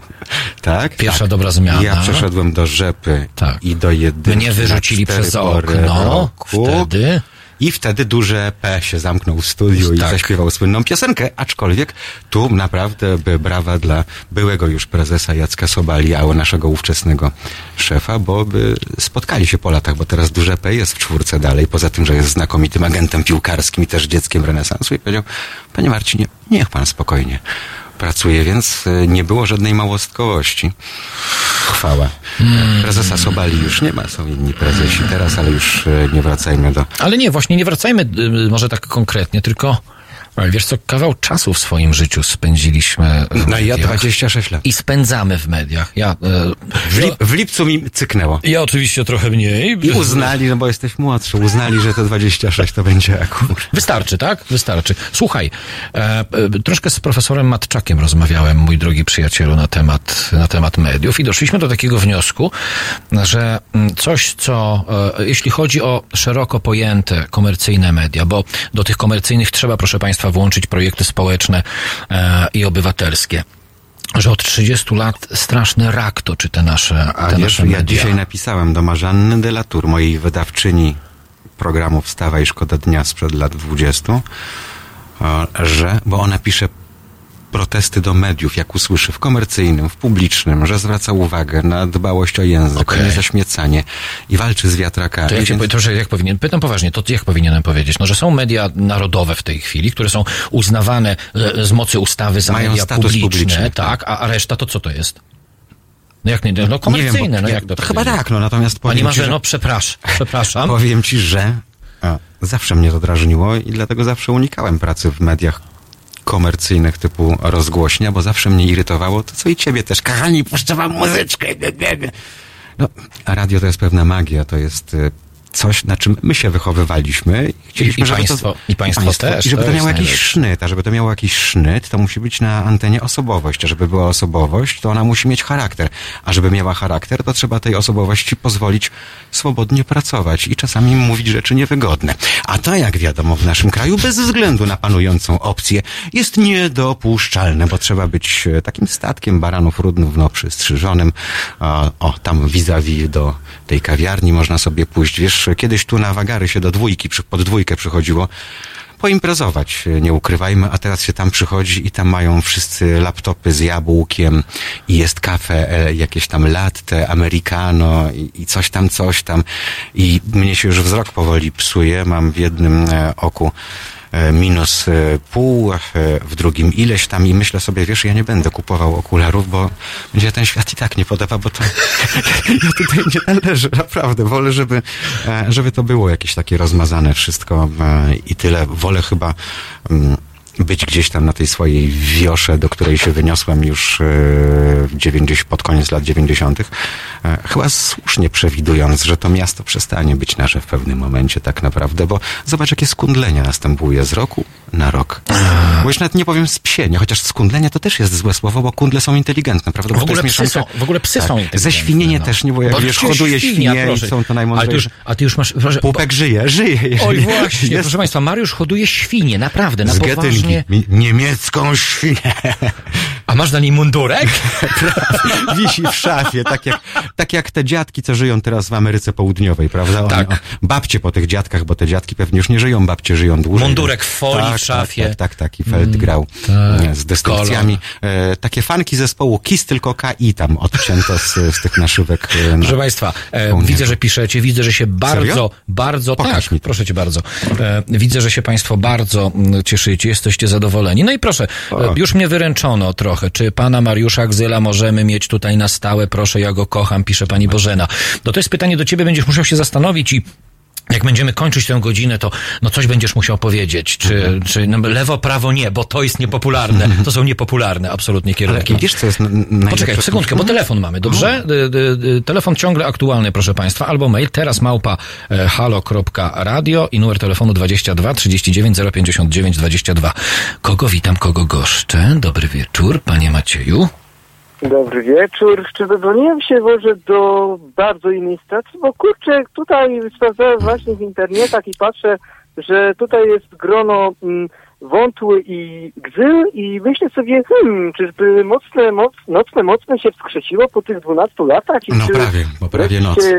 tak? Pierwsza tak. dobra zmiana. Ja przeszedłem do rzepy Tak. i do jedynki. Mnie wyrzucili przez okno roku. wtedy. I wtedy duże P się zamknął w studiu i Tak. zaśpiewał słynną piosenkę, aczkolwiek tu naprawdę by brawa dla byłego już prezesa Jacka Sobali, a naszego ówczesnego szefa, bo by spotkali się po latach, bo teraz duże P jest w czwórce dalej, poza tym, że jest znakomitym agentem piłkarskim i też dzieckiem renesansu i powiedział, panie Marcinie, niech pan spokojnie pracuje, więc y, nie było żadnej małostkowości. Chwała. Prezesa Sobali już nie ma, są inni prezesi teraz, ale już y, nie wracajmy do... Ale nie, właśnie nie wracajmy y, może tak konkretnie, tylko ale wiesz co, kawał czasu w swoim życiu spędziliśmy w No i ja mediach 26 lat. i spędzamy w mediach. Ja, y, W, lip, w lipcu mi cyknęło. ja oczywiście trochę mniej. I uznali, no bo jesteś młodszy, uznali, że to 26 to będzie akurat. Wystarczy, tak? Wystarczy. Słuchaj, e, e, troszkę z profesorem Matczakiem rozmawiałem, mój drogi przyjacielu, na temat, na temat mediów i doszliśmy do takiego wniosku, że mm, coś, co, e, jeśli chodzi o szeroko pojęte komercyjne media, bo do tych komercyjnych trzeba, proszę Państwa, włączyć projekty społeczne e, i obywatelskie, że od 30 lat straszny rak toczy te nasze, A te wiesz, nasze ja media. dzisiaj napisałem do Marzanny de la Tour, mojej wydawczyni programu Wstawa i Szkoda Dnia sprzed lat 20, e, że, bo ona pisze protesty do mediów, jak usłyszy w komercyjnym, w publicznym, że zwraca uwagę na dbałość o język, Okej. o niezaśmiecanie i walczy z wiatrakami. To ja cię więc- to, że jak powinien, pytam poważnie, to jak powinienem powiedzieć? No, że są media narodowe w tej chwili, które są uznawane e, z mocy ustawy za Mają media status publiczne, publiczny, tak, a, a reszta to co to jest? No jak nie, no Nie wiem, komercyjne, bo- no jak to to chyba tak, no natomiast Pani powiem ci, Marzeno, że- przepraszam, przepraszam. Powiem ci, że a, zawsze mnie to drażniło i dlatego zawsze unikałem pracy w mediach komercyjnych typu rozgłośnia, bo zawsze mnie irytowało to, co i ciebie też. Kochani, puszczę wam muzyczkę. No, radio to jest pewna magia, to jest y, coś, na czym my się wychowywaliśmy. I, chcieliśmy, I- i żeby państwo- to, i państwo też, I żeby to to, miało jakiś najlepsze. sznyt, a żeby to miało jakiś sznyt, to musi być na antenie osobowość, a żeby była osobowość, to ona musi mieć charakter. A żeby miała charakter, to trzeba tej osobowości pozwolić swobodnie pracować i czasami mówić rzeczy niewygodne. A to, jak wiadomo, w naszym kraju, bez względu na panującą opcję, jest niedopuszczalne, bo trzeba być e, takim statkiem baranów rudnów, no, przystrzyżonym. O, o tam vis-a-vis do tej kawiarni można sobie pójść. Wiesz, kiedyś tu na wagary się do dwójki, pod dwójkę przychodziło. Poimprezować, nie ukrywajmy, a teraz się tam przychodzi i tam mają wszyscy laptopy z jabłkiem i jest kafe, e, jakieś tam latte, americano i, i coś tam, coś tam. I mnie się już wzrok powoli psuje, mam w jednym e, oku minus e, pół, e, w drugim ileś tam i myślę sobie, wiesz, ja nie będę kupował okularów, bo mnie ten świat i tak nie podoba, bo to ja tutaj nie należę, naprawdę. Wolę, żeby, e, żeby to było jakieś takie rozmazane wszystko e, i tyle. Wolę chyba mm, być gdzieś tam na tej swojej wiosze, do której się wyniosłem już e, w 90, pod koniec lat 90. E, Chyba słusznie przewidując, że to miasto przestanie być nasze w pewnym momencie tak naprawdę, bo zobacz, jakie skundlenie następuje z roku na rok. Bo już nawet nie powiem z psienie, chociaż skundlenie to też jest złe słowo, bo kundle są inteligentne, prawda? W Bo to ogóle jest psy mieszanka- są, w ogóle psy tak. są inteligentne. Ześwinienie no. też nie, bo jak Bo wiesz, hoduje świnia, świnie i są to najmądrzejsze. a ty już masz... Proszę, Pupek żyje, żyje. Oj Jest- właśnie, proszę Państwa, Mariusz hoduje świnie, naprawdę, na z poważnie. Getyngi. Mi- Niemiecką świnię. A masz na niej mundurek? Wisi w szafie, tak jak, tak jak te dziadki, co żyją teraz w Ameryce Południowej, prawda? Tak. babcie po tych dziadkach, bo te dziadki pewnie już nie żyją, babcie żyją dłużej. Mundurek w folii tak, w szafie. Tak, tak, tak, taki Feldgrau tak. z destrukcjami. E, takie fanki zespołu KISS, tylko KI tam odcięto z, z tych naszywek. E, Proszę Państwa, e, widzę, że piszecie, widzę, że się bardzo, Serio? bardzo, Pokaż tak, mi proszę Cię bardzo. E, widzę, że się Państwo bardzo mm, cieszycie, jesteście zadowoleni. No i proszę, e, już mnie wyręczono trochę. Czy Pana Mariusza Gzyla możemy mieć tutaj na stałe? Proszę, ja go kocham, pisze Pani Bożena. No to jest pytanie do Ciebie, będziesz musiał się zastanowić i jak będziemy kończyć tę godzinę, to no coś będziesz musiał powiedzieć. Czy, Mhm. czy no, lewo, prawo nie, bo to jest niepopularne. To są niepopularne absolutnie Ale kierunki. wiesz, co jest najlepsze? Poczekaj, sekundkę, bo telefon mamy, dobrze? Y, Telefon ciągle aktualny, proszę Państwa, albo mail, teraz małpa e, halo.radio i numer telefonu 22 39 059 22. Kogo witam, kogo goszczę? Dobry wieczór, Panie Macieju. Dobry wieczór. Czy dodzwoniłem się może do bardzo innej stacji? Bo kurczę, tutaj sprawdzałem właśnie w internetach i patrzę, że tutaj jest grono mm, wątły i gzyl i myślę sobie, hmm, czyżby mocne, moc, nocne, mocne się wskrzesiło po tych 12 latach? I No czy prawie, bo prawie noc.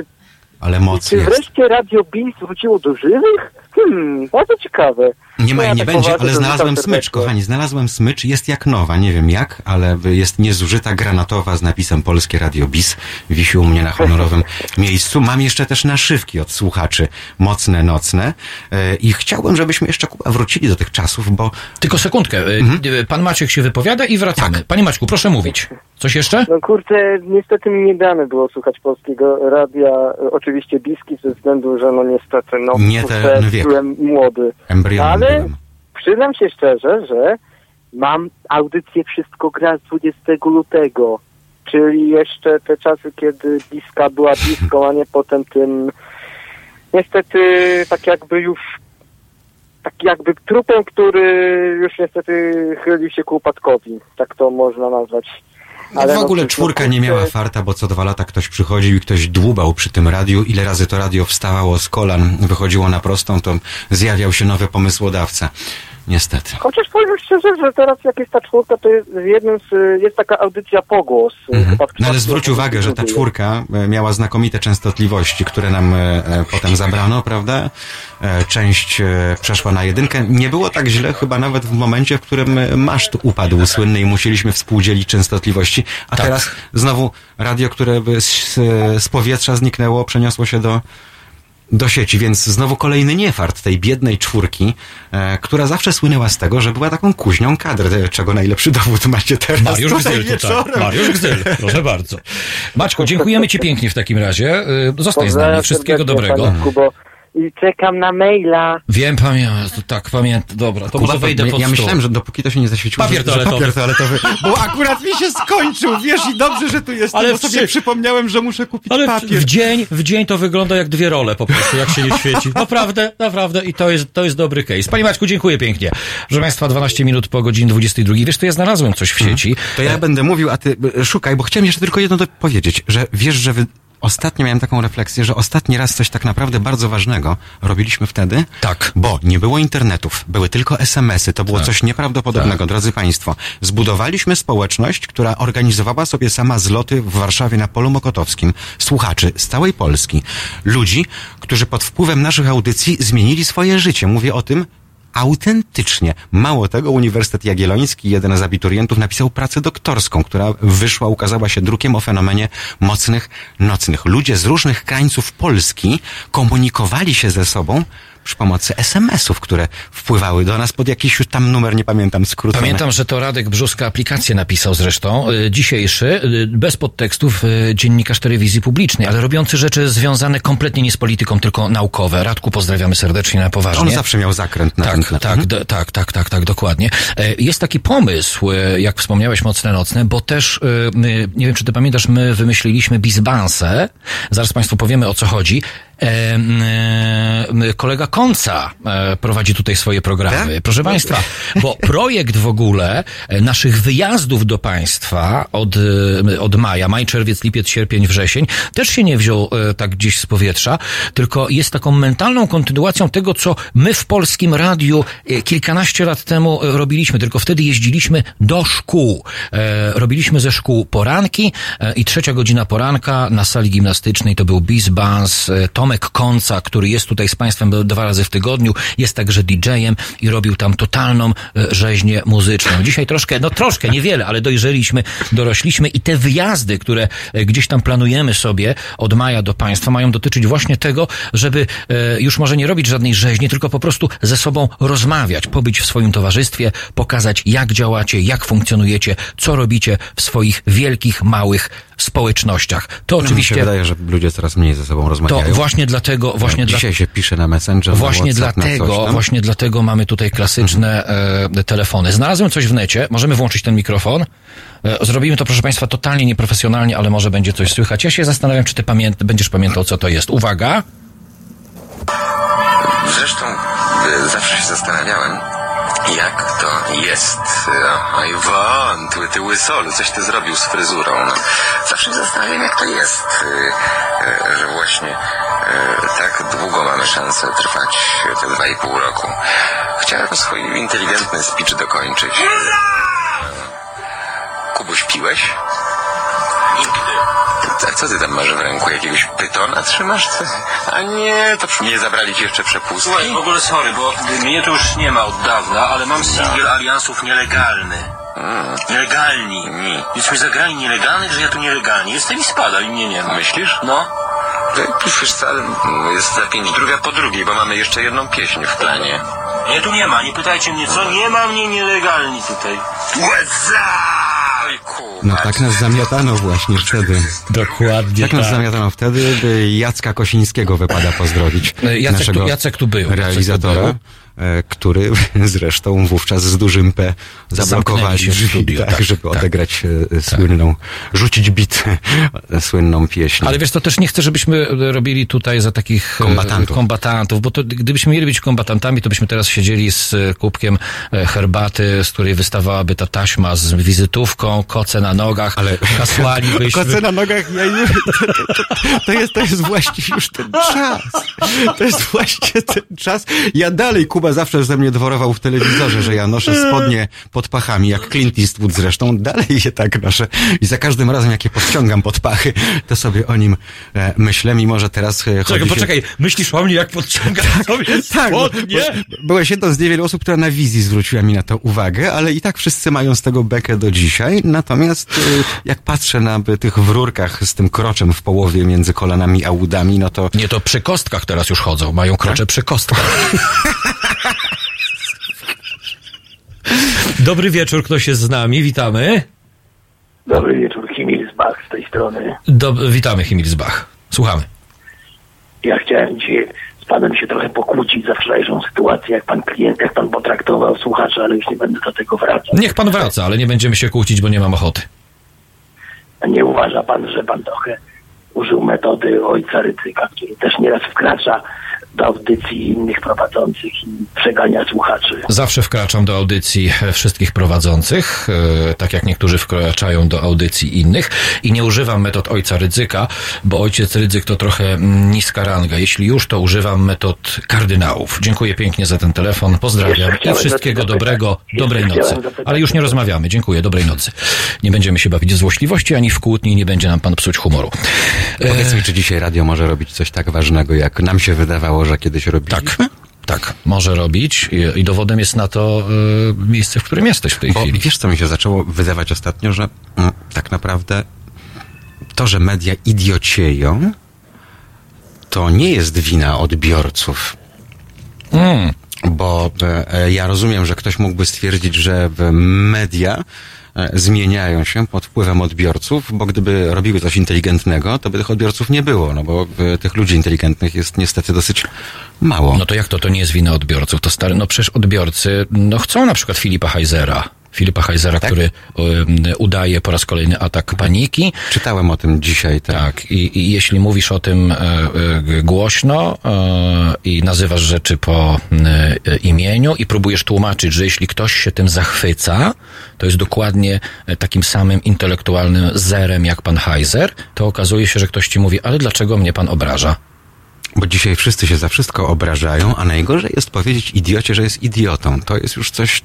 Ale moc Czy jest. wreszcie Radio BIS wróciło do żywych? Hmm, bardzo ciekawe. Nie ma No i ja nie tak będzie, ale znalazłem smycz, kochani, znalazłem smycz, jest jak nowa, nie wiem jak, ale jest niezużyta granatowa z napisem Polskie Radio BIS, wisi u mnie na honorowym miejscu. Mam jeszcze też naszywki od słuchaczy, mocne, nocne e, i chciałbym, żebyśmy jeszcze Kuba wrócili do tych czasów, bo... Tylko sekundkę. y, y, Pan Maciek się wypowiada i wracamy. Panie Maćku, proszę mówić. Coś jeszcze? No kurczę, niestety mi nie dane było słuchać polskiego radia, e, oczywiście biski ze względu, że no niestety, no Nie ten wiek. Byłem młody. Embrionem Ale byłem. przyznam się szczerze, że mam audycję Wszystko gra z 20 lutego, czyli jeszcze te czasy, kiedy Biska była Biską, a nie potem tym niestety tak jakby już tak jakby trupem, który już niestety chylił się ku upadkowi. Tak to można nazwać. Ale w no ogóle no czwórka nie miała farta, bo co dwa lata ktoś przychodził i ktoś dłubał przy tym radiu. Ile razy to radio wstawało z kolan, wychodziło na prostą, to zjawiał się nowy pomysłodawca. Niestety. Chociaż powiem szczerze, że teraz jak jest ta czwórka, to jest w jednym z, jest taka audycja Pogłos. Chyba w No ale zwróć uwagę, że ta czwórka e, miała znakomite częstotliwości, które nam e, e, potem zabrano, prawda? E, Część e, przeszła na jedynkę. Nie było tak źle chyba nawet w momencie, w którym maszt upadł słynny i musieliśmy współdzielić częstotliwości. A teraz znowu radio, które by z, z powietrza zniknęło, przeniosło się do do sieci, więc znowu kolejny niefart tej biednej czwórki, e, która zawsze słynęła z tego, że była taką kuźnią kadr, e, czego najlepszy dowód macie teraz Mariusz tutaj Gzyl tutaj. wieczorem. Mariusz Gzyl, proszę bardzo. Maćku, dziękujemy Ci pięknie w takim razie. Y, Zostań z nami. Wszystkiego dobrego. panie Kubo. I czekam na maila. Wiem, pamiętam. Tak, pamiętam. Dobra, to Kuba, może wejdę ja, pod ja myślałem, że dopóki to się nie zaświeciło, Papier toaletowy. papier toaletowy. Bo akurat mi się skończył, wiesz, i dobrze, że tu jestem, Ale bo sobie trzy- przypomniałem, że muszę kupić Ale w, papier. w dzień, w dzień to wygląda jak dwie role po prostu, jak się nie świeci. Naprawdę, naprawdę i to jest, to jest dobry case. Panie Maćku, dziękuję pięknie. Proszę Państwa, 12 minut po godzinie 22. Wiesz, to ja znalazłem coś w sieci. To ja będę mówił, a ty e, szukaj, bo chciałem jeszcze tylko jedno powiedzieć, że wiesz, że wy... Ostatnio miałem taką refleksję, że ostatni raz coś tak naprawdę bardzo ważnego robiliśmy wtedy. Tak. Bo nie było internetów, były tylko SMS-y, to było Tak. coś nieprawdopodobnego, drodzy Państwo. Zbudowaliśmy społeczność, która organizowała sobie sama zloty w Warszawie na Polu Mokotowskim. Słuchaczy z całej Polski. Ludzi, którzy pod wpływem naszych audycji zmienili swoje życie. Mówię o tym, autentycznie. Mało tego, Uniwersytet Jagielloński, jeden z abiturientów, napisał pracę doktorską, która wyszła, ukazała się drukiem o fenomenie mocnych nocnych. Ludzie z różnych krańców Polski komunikowali się ze sobą przy pomocy SMS-ów, które wpływały do nas pod jakiś już tam numer, nie pamiętam, skrócony. Pamiętam, że to Radek Brzuska aplikację napisał zresztą, y, dzisiejszy, y, bez podtekstów, y, dziennikarz telewizji publicznej, ale robiący rzeczy związane kompletnie nie z polityką, tylko naukowe. Radku, pozdrawiamy serdecznie na poważnie. On zawsze miał zakręt na Tak, ten tak, d- tak, tak, tak, tak, dokładnie. E, Jest taki pomysł, e, jak wspomniałeś, Mocne Nocne, bo też, e, nie wiem, czy ty pamiętasz, my wymyśliliśmy bizbansę. Zaraz Państwu powiemy, o co chodzi. E, e, kolega Konca e, prowadzi tutaj swoje programy. Tak? Proszę Państwa, bo projekt w ogóle naszych wyjazdów do Państwa od, od maja, maj, czerwiec, lipiec, sierpień, wrzesień, też się nie wziął tak gdzieś z powietrza, tylko jest taką mentalną kontynuacją tego, co my w polskim radiu kilkanaście lat temu robiliśmy, tylko wtedy jeździliśmy do szkół. Robiliśmy ze szkół poranki i trzecia godzina poranka na sali gimnastycznej to był Biz Bans, e, Tomek Konca, który jest tutaj z Państwem dwa razy w tygodniu, jest także DJ-em i robił tam totalną e, rzeźnię muzyczną. Dzisiaj troszkę, no troszkę, niewiele, ale dojrzeliśmy, dorośliśmy i te wyjazdy, które e, gdzieś tam planujemy sobie od maja do Państwa, mają dotyczyć właśnie tego, żeby e, już może nie robić żadnej rzeźni, tylko po prostu ze sobą rozmawiać, pobyć w swoim towarzystwie, pokazać jak działacie, jak funkcjonujecie, co robicie w swoich wielkich, małych społecznościach. To No, Mi się oczywiście... wydaje, że ludzie coraz mniej ze sobą rozmawiają. To właśnie dlatego, właśnie dla, Dzisiaj się pisze na Messenger, Właśnie na WhatsApp, na coś dlatego, tam. właśnie dlatego mamy tutaj klasyczne e, telefony. Znalazłem coś w necie, możemy włączyć ten mikrofon. E, zrobimy to, proszę Państwa, totalnie nieprofesjonalnie, ale może będzie coś słychać. Ja się zastanawiam, czy Ty pamię- będziesz pamiętał, co to jest. Uwaga! Zresztą y, zawsze się zastanawiałem, jak to jest. Aha, Iwan, ty, ty łysolu, coś ty zrobił z fryzurą. No, zawsze się zastanawiam, jak to jest, y, y, że właśnie y, tak długo mamy szansę trwać te dwa i pół roku. Chciałem swój inteligentny speech dokończyć. Kubuś, piłeś? A co ty tam masz w ręku? Jakiegoś pytona trzymasz? Co? A nie, to nie zabrali ci jeszcze przepustki? Słuchaj, w ogóle sorry, bo mnie tu już nie ma od dawna, ale mam singiel aliansów nielegalny. Nielegalni. Jesteśmy zagrani nielegalnych, że ja tu nielegalnie jestem i spada i mnie nie ma. Myślisz? No. Wiesz co, jest za pięć druga po drugiej, bo mamy jeszcze jedną pieśń w planie. Nie, tu nie ma, nie pytajcie mnie co, nie ma mnie nielegalni tutaj. No tak nas zamiatano właśnie wtedy. Dokładnie Tak nas tak. zamiatano wtedy. by Jacka Kosińskiego wypada pozdrowić. E, Jacek tu- naszego Jacek tu był, Jacek tu Realizatora, był. E, który zresztą wówczas z dużym P zablokowali drzwi, studiu, tak, tak, żeby tak. odegrać e, słynną, rzucić bit, e, słynną pieśń. Ale wiesz, to też nie chcę, żebyśmy robili tutaj za takich Kombatantów. kombatantów bo to gdybyśmy mieli być kombatantami, to byśmy teraz siedzieli z kubkiem herbaty, z której wystawałaby ta taśma z wizytówką, koce na nogach, ale kasłalibyśmy. Koce na nogach, ja już, to, to, to, to, jest, to jest właśnie już ten czas. To jest właśnie ten czas. Ja dalej, Kuba zawsze ze mnie dworował w telewizorze, że ja noszę spodnie pod pachami, jak Clint Eastwood zresztą. Dalej je tak noszę. I za każdym razem, jak je podciągam pod pachy, to sobie o nim e, myślę, mimo że teraz e, chodzi Czekaj, się... poczekaj, myślisz o mnie, jak podciągam sobie Tak, spodnie? bo, byłeś jedną z niewielu osób, która na wizji zwróciła mi na to uwagę, ale i tak wszyscy mają z tego bekę do dzisiaj. Natomiast y, jak patrzę na by, tych w rurkach z tym kroczem w połowie między kolanami a udami, no to... Nie, to przy kostkach teraz już chodzą, mają krocze przy kostkach. Dobry wieczór, ktoś jest z nami, witamy. Dobry wieczór, Himmelsbach z tej strony. Do, witamy Himmelsbach, słuchamy. Ja chciałem dzisiaj z panem się trochę pokłócić za wczorajszą sytuację, jak pan klient, jak pan potraktował słuchacza, ale już nie będę do tego wracał. Niech pan wraca, ale nie będziemy się kłócić, bo nie mam ochoty. A nie uważa pan, że pan trochę użył metody ojca Rycyka, który też nieraz wkracza do audycji innych prowadzących i przegania słuchaczy. Zawsze wkraczam do audycji e, wszystkich prowadzących, e, tak jak niektórzy wkraczają do audycji innych i nie używam metod ojca Rydzyka, bo ojciec Rydzyk to trochę mm, niska ranga. Jeśli już, to używam metod kardynałów. Dziękuję pięknie za ten telefon, pozdrawiam i wszystkiego dobrego, jeszcze dobrej nocy. Ale już nie rozmawiamy, dziękuję, dobrej nocy. Nie będziemy się bawić w złośliwości ani w kłótni, nie będzie nam pan psuć humoru. Powiedz mi, czy dzisiaj radio może robić coś tak ważnego, jak nam się wydawało, że kiedyś robiliśmy? Tak, może robić i, i dowodem jest na to y, miejsce, w którym jesteś w tej Bo chwili. wiesz, co mi się zaczęło wydawać ostatnio, że mm, tak naprawdę to, że media idiocieją, to nie jest wina odbiorców. Mm. Bo e, ja rozumiem, że ktoś mógłby stwierdzić, że media e, zmieniają się pod wpływem odbiorców, bo gdyby robiły coś inteligentnego, to by tych odbiorców nie było, no bo e, tych ludzi inteligentnych jest niestety dosyć mało. No to jak to? To nie jest wina odbiorców. To stary, no przecież odbiorcy, no chcą na przykład Filipa Heisera. Filipa Heisera, który um, udaje po raz kolejny atak paniki. Czytałem o tym dzisiaj. Tak, tak i, i jeśli mówisz o tym e, e, głośno e, i nazywasz rzeczy po imieniu i próbujesz tłumaczyć, że jeśli ktoś się tym zachwyca, to jest dokładnie takim samym intelektualnym zerem jak pan Heiser, to okazuje się, że ktoś ci mówi, ale dlaczego mnie pan obraża? Bo dzisiaj wszyscy się za wszystko obrażają, a najgorzej jest powiedzieć idiocie, że jest idiotą. To jest już coś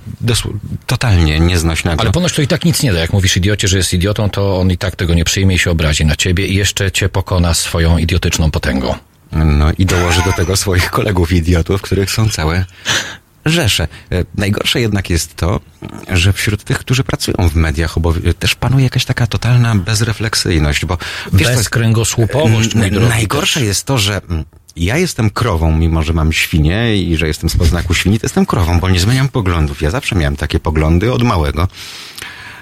totalnie nieznośnego. Ale ponoć to i tak nic nie da. Jak mówisz idiocie, że jest idiotą, to on i tak tego nie przyjmie i się obrazi na ciebie i jeszcze cię pokona swoją idiotyczną potęgą. No i dołoży do tego swoich kolegów idiotów, których są całe rzesze. E, Najgorsze jednak jest to, że wśród tych, którzy pracują w mediach, też panuje jakaś taka totalna bezrefleksyjność, bo... wiesz, to jest- Bezkręgosłupowość, mój drogi. Najgorsze jest to, że mm, ja jestem krową, mimo że mam świnię i że jestem z poznaku świni, to jestem krową, bo nie zmieniam poglądów. Ja zawsze miałem takie poglądy od małego.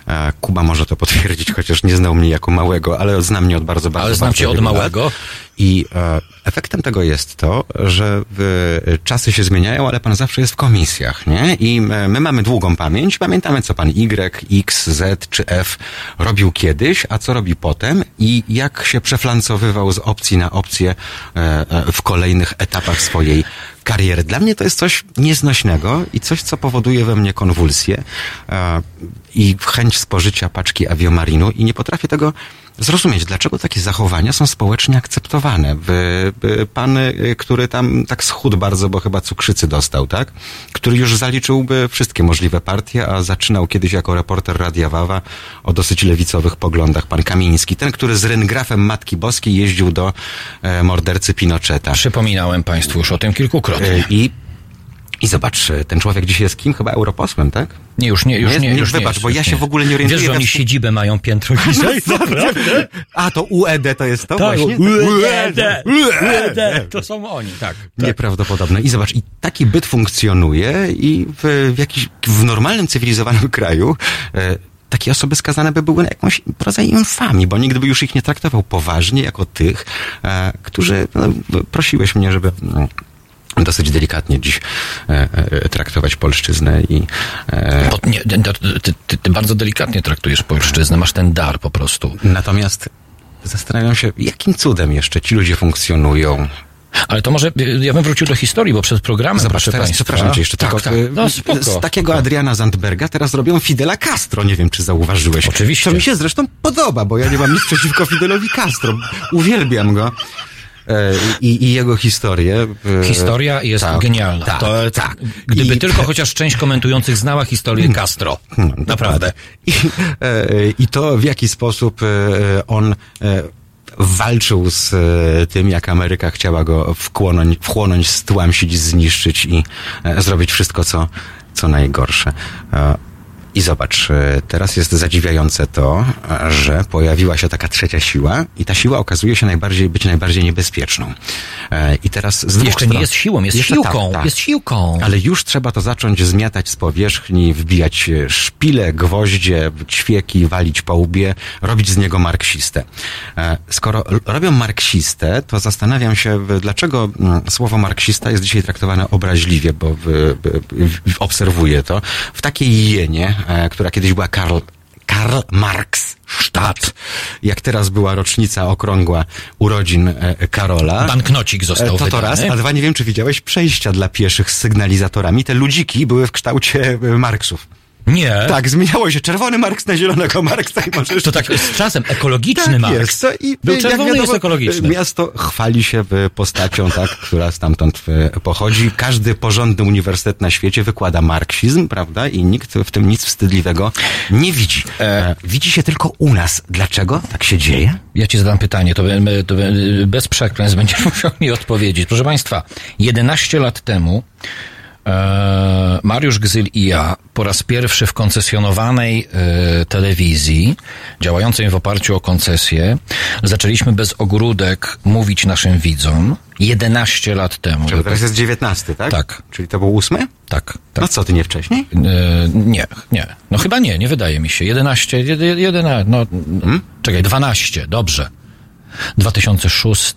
E, Kuba może to potwierdzić, chociaż nie znał mnie jako małego, ale zna mnie od bardzo, bardzo Ale znam cię od małego. I e, efektem tego jest to, że w, czasy się zmieniają, ale pan zawsze jest w komisjach, nie? I my mamy długą pamięć, pamiętamy co pan Y, X, Z czy F robił kiedyś, a co robi potem i jak się przeflancowywał z opcji na opcję e, e, w kolejnych etapach swojej kariery. Dla mnie to jest coś nieznośnego i coś, co powoduje we mnie konwulsję e, i chęć spożycia paczki aviomarinu i nie potrafię tego zrozumieć, dlaczego takie zachowania są społecznie akceptowane. Pan, y, który tam tak schudł bardzo, bo chyba cukrzycy dostał, tak? Który już zaliczyłby wszystkie możliwe partie, a zaczynał kiedyś jako reporter Radia Wawa o dosyć lewicowych poglądach. Pan Kamiński, ten, który z ryngrafem Matki Boskiej jeździł do e, mordercy Pinocheta. Przypominałem Państwu już o tym kilkukrotnie. E, I i zobacz, e, ten człowiek dzisiaj jest kim? Chyba europosłem, tak? Nie, już nie, już nie. jest? już wybacz, nie bo ja już się nie w ogóle nie orientuję. Wiesz, że oni wsz- siedzibę mają piętro niżej? Naprawdę? A, to UED to jest to Tak, właśnie? UED, UED, to są oni, tak. Nieprawdopodobne. I zobacz, i taki byt funkcjonuje i w, w jakiś, w normalnym, cywilizowanym kraju e, takie osoby skazane by były na jakąś rodzaj infamii, bo nikt by już ich nie traktował poważnie jako tych, e, którzy, no, prosiłeś mnie, żeby no, dosyć delikatnie dziś e, e, traktować polszczyznę i e, Bo nie, ty, ty, ty, bardzo delikatnie traktujesz polszczyznę, masz ten dar po prostu. Natomiast zastanawiam się, jakim cudem jeszcze ci ludzie funkcjonują. Ale to może, ja bym wrócił do historii, bo przed programem, Zobacz, proszę teraz Państwa... przepraszam cię jeszcze tak, tylko. tak. y, No spoko. z takiego Adriana Zandberga teraz robią Fidela Castro. Nie wiem, czy zauważyłeś. Oczywiście. Co mi się zresztą podoba, bo ja nie mam nic przeciwko Fidelowi Castro. Uwielbiam go. E, I, i jego historię. E, Historia jest tak, genialna. Tak, to, tak. Gdyby I- tylko chociaż część komentujących znała historię Castro. Naprawdę. I, e, I to w jaki sposób on walczył z tym, jak Ameryka chciała go wchłonąć, wchłonąć stłamsić, zniszczyć i zrobić wszystko, co, co najgorsze. I zobacz, e, teraz jest zadziwiające to, że pojawiła się taka trzecia siła i ta siła okazuje się najbardziej, być najbardziej niebezpieczną. E, I teraz z dwóch Jeszcze nie stron- jest siłą, jest Jeszcze siłką, tak, tak. jest siłką. Ale już trzeba to zacząć zmiatać z powierzchni, wbijać e, szpile, gwoździe, ćwieki, walić po łbie, robić z niego marksistę. Skoro robią marksistę, to zastanawiam się, dlaczego słowo marksista jest dzisiaj traktowane obraźliwie, bo obserwuję to. W takiej jenie, która kiedyś była Karl Karl Marx Stadt. Jak teraz była rocznica okrągła urodzin e, Karola. Banknocik został E, To to wydany. raz, a dwa, nie wiem, czy widziałeś przejścia dla pieszych z sygnalizatorami. Te ludziki były w kształcie e, Marksów. Nie. Tak, zmieniało się czerwony Marks na zielonego Marksa i możesz... To tak z czasem ekologiczny tak Marks. Jest, to i, Był czerwony, wiadomo, jest ekologiczny. Miasto chwali się e, postacią, tak, która stamtąd e, pochodzi. Każdy porządny uniwersytet na świecie wykłada marksizm, prawda? I nikt w tym nic wstydliwego nie widzi. E, widzi się tylko u nas. Dlaczego tak się dzieje? Ja ci zadam pytanie, to, to be- bez przekleństw będziesz musiał mi odpowiedzieć. Proszę Państwa, 11 lat temu e, Mariusz Gzyl i ja po raz pierwszy w koncesjonowanej e, telewizji, działającej w oparciu o koncesję, zaczęliśmy bez ogródek mówić naszym widzom 11 lat temu. Czyli teraz jest 19, tak? Tak. Czyli to był ósmy? Tak. tak. No co, ty nie wcześniej? E, nie, nie. No chyba nie, nie wydaje mi się. 11, 11, no Hmm? czekaj, 12, dobrze. 2006,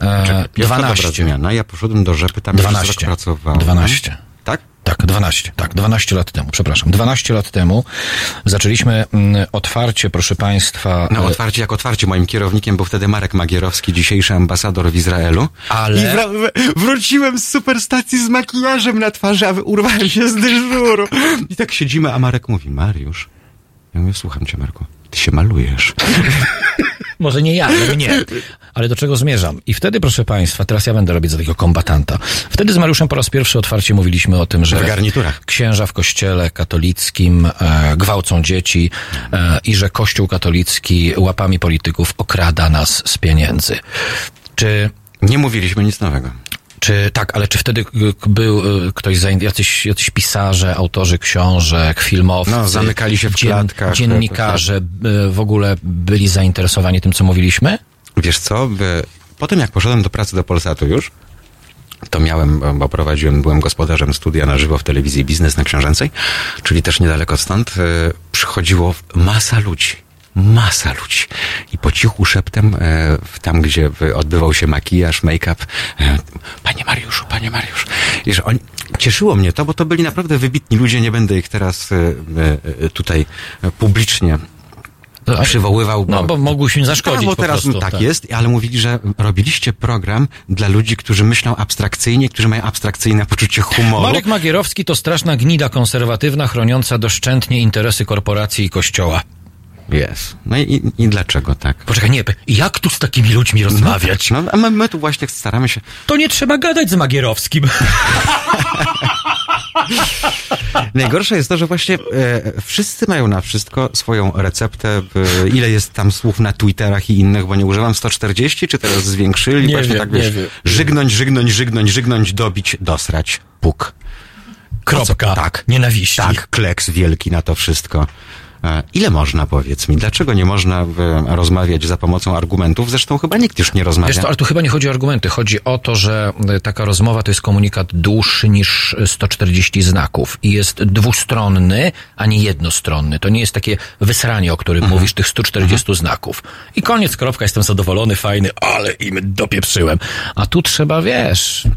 e, Pierwsza dobra 12. zmiana. Ja poszedłem do Rzepy, tam 12. 12. rok pracowałem. 12. Tak? Tak, 12, tak, 12 lat temu, przepraszam. 12 lat temu zaczęliśmy mm, otwarcie, proszę Państwa. No e, otwarcie jak otwarcie. Moim kierownikiem był wtedy Marek Magierowski, dzisiejszy ambasador w Izraelu. Ale- I wra- wróciłem z superstacji z makijażem na twarzy, a urwałem się z dyżuru. I tak siedzimy, a Marek mówi, Mariusz. Ja mówię, słucham cię, Marku. Ty się malujesz. Może nie ja, ale nie. Ale do czego zmierzam? I wtedy, proszę Państwa, teraz ja będę robić za takiego kombatanta. Wtedy z Mariuszem po raz pierwszy otwarcie mówiliśmy o tym, że W garniturach. księża w kościele katolickim e, gwałcą dzieci e, i że kościół katolicki łapami polityków okrada nas z pieniędzy. Czy Nie mówiliśmy nic nowego. Czy tak, ale czy wtedy y, był y, ktoś, jacyś, jacyś pisarze, autorzy książek, filmowcy, No, zamykali się w klatkach. dziennikarze y, w ogóle byli zainteresowani tym, co mówiliśmy? Wiesz co, by- potem jak poszedłem do pracy do Polsatu już, to miałem, bo prowadziłem, byłem gospodarzem studia na żywo w telewizji Biznes na Książęcej, czyli też niedaleko stąd, przychodziło masa ludzi. Masa ludzi. I po cichu szeptem, e, tam gdzie odbywał się makijaż, make-up, e, panie Mariuszu, panie Mariusz. I że oni, cieszyło mnie to, bo to byli naprawdę wybitni ludzie, nie będę ich teraz e, tutaj publicznie przywoływał. No, bo mogłyśmy zaszkodzić Tak, bo teraz prostu, tak, tak. jest, ale mówili, że robiliście program dla ludzi, którzy myślą abstrakcyjnie, którzy mają abstrakcyjne poczucie humoru. Marek Magierowski to straszna gnida konserwatywna, chroniąca doszczętnie interesy korporacji i kościoła. Jest. No i, i, dlaczego tak? Poczekaj, nie, jak tu z takimi ludźmi rozmawiać? No, a my, my tu właśnie staramy się... To nie trzeba gadać z Magierowskim. Najgorsze jest to, że właśnie e, wszyscy mają na wszystko swoją receptę. E, ile jest tam słów na Twitterach i innych, bo nie używam 140, czy teraz zwiększyli? Nie właśnie wiem, tak nie wiesz, wiem. żygnąć, żygnąć, żygnąć, żygnąć, dobić, dosrać, puk. Kropka. Tak. Nienawiści. Tak, kleks wielki na to wszystko. E, Ile można, powiedz mi? Dlaczego nie można e, rozmawiać za pomocą argumentów? Zresztą chyba nikt już nie rozmawia. Wiesz to, ale tu chyba nie chodzi o argumenty. Chodzi o to, że y, taka rozmowa to jest komunikat dłuższy niż 140 znaków i jest dwustronny, a nie jednostronny. To nie jest takie wysranie, o którym Mhm. mówisz, tych 140 znaków. I koniec, kropka, jestem zadowolony, fajny, ale im dopieprzyłem. A tu trzeba, wiesz...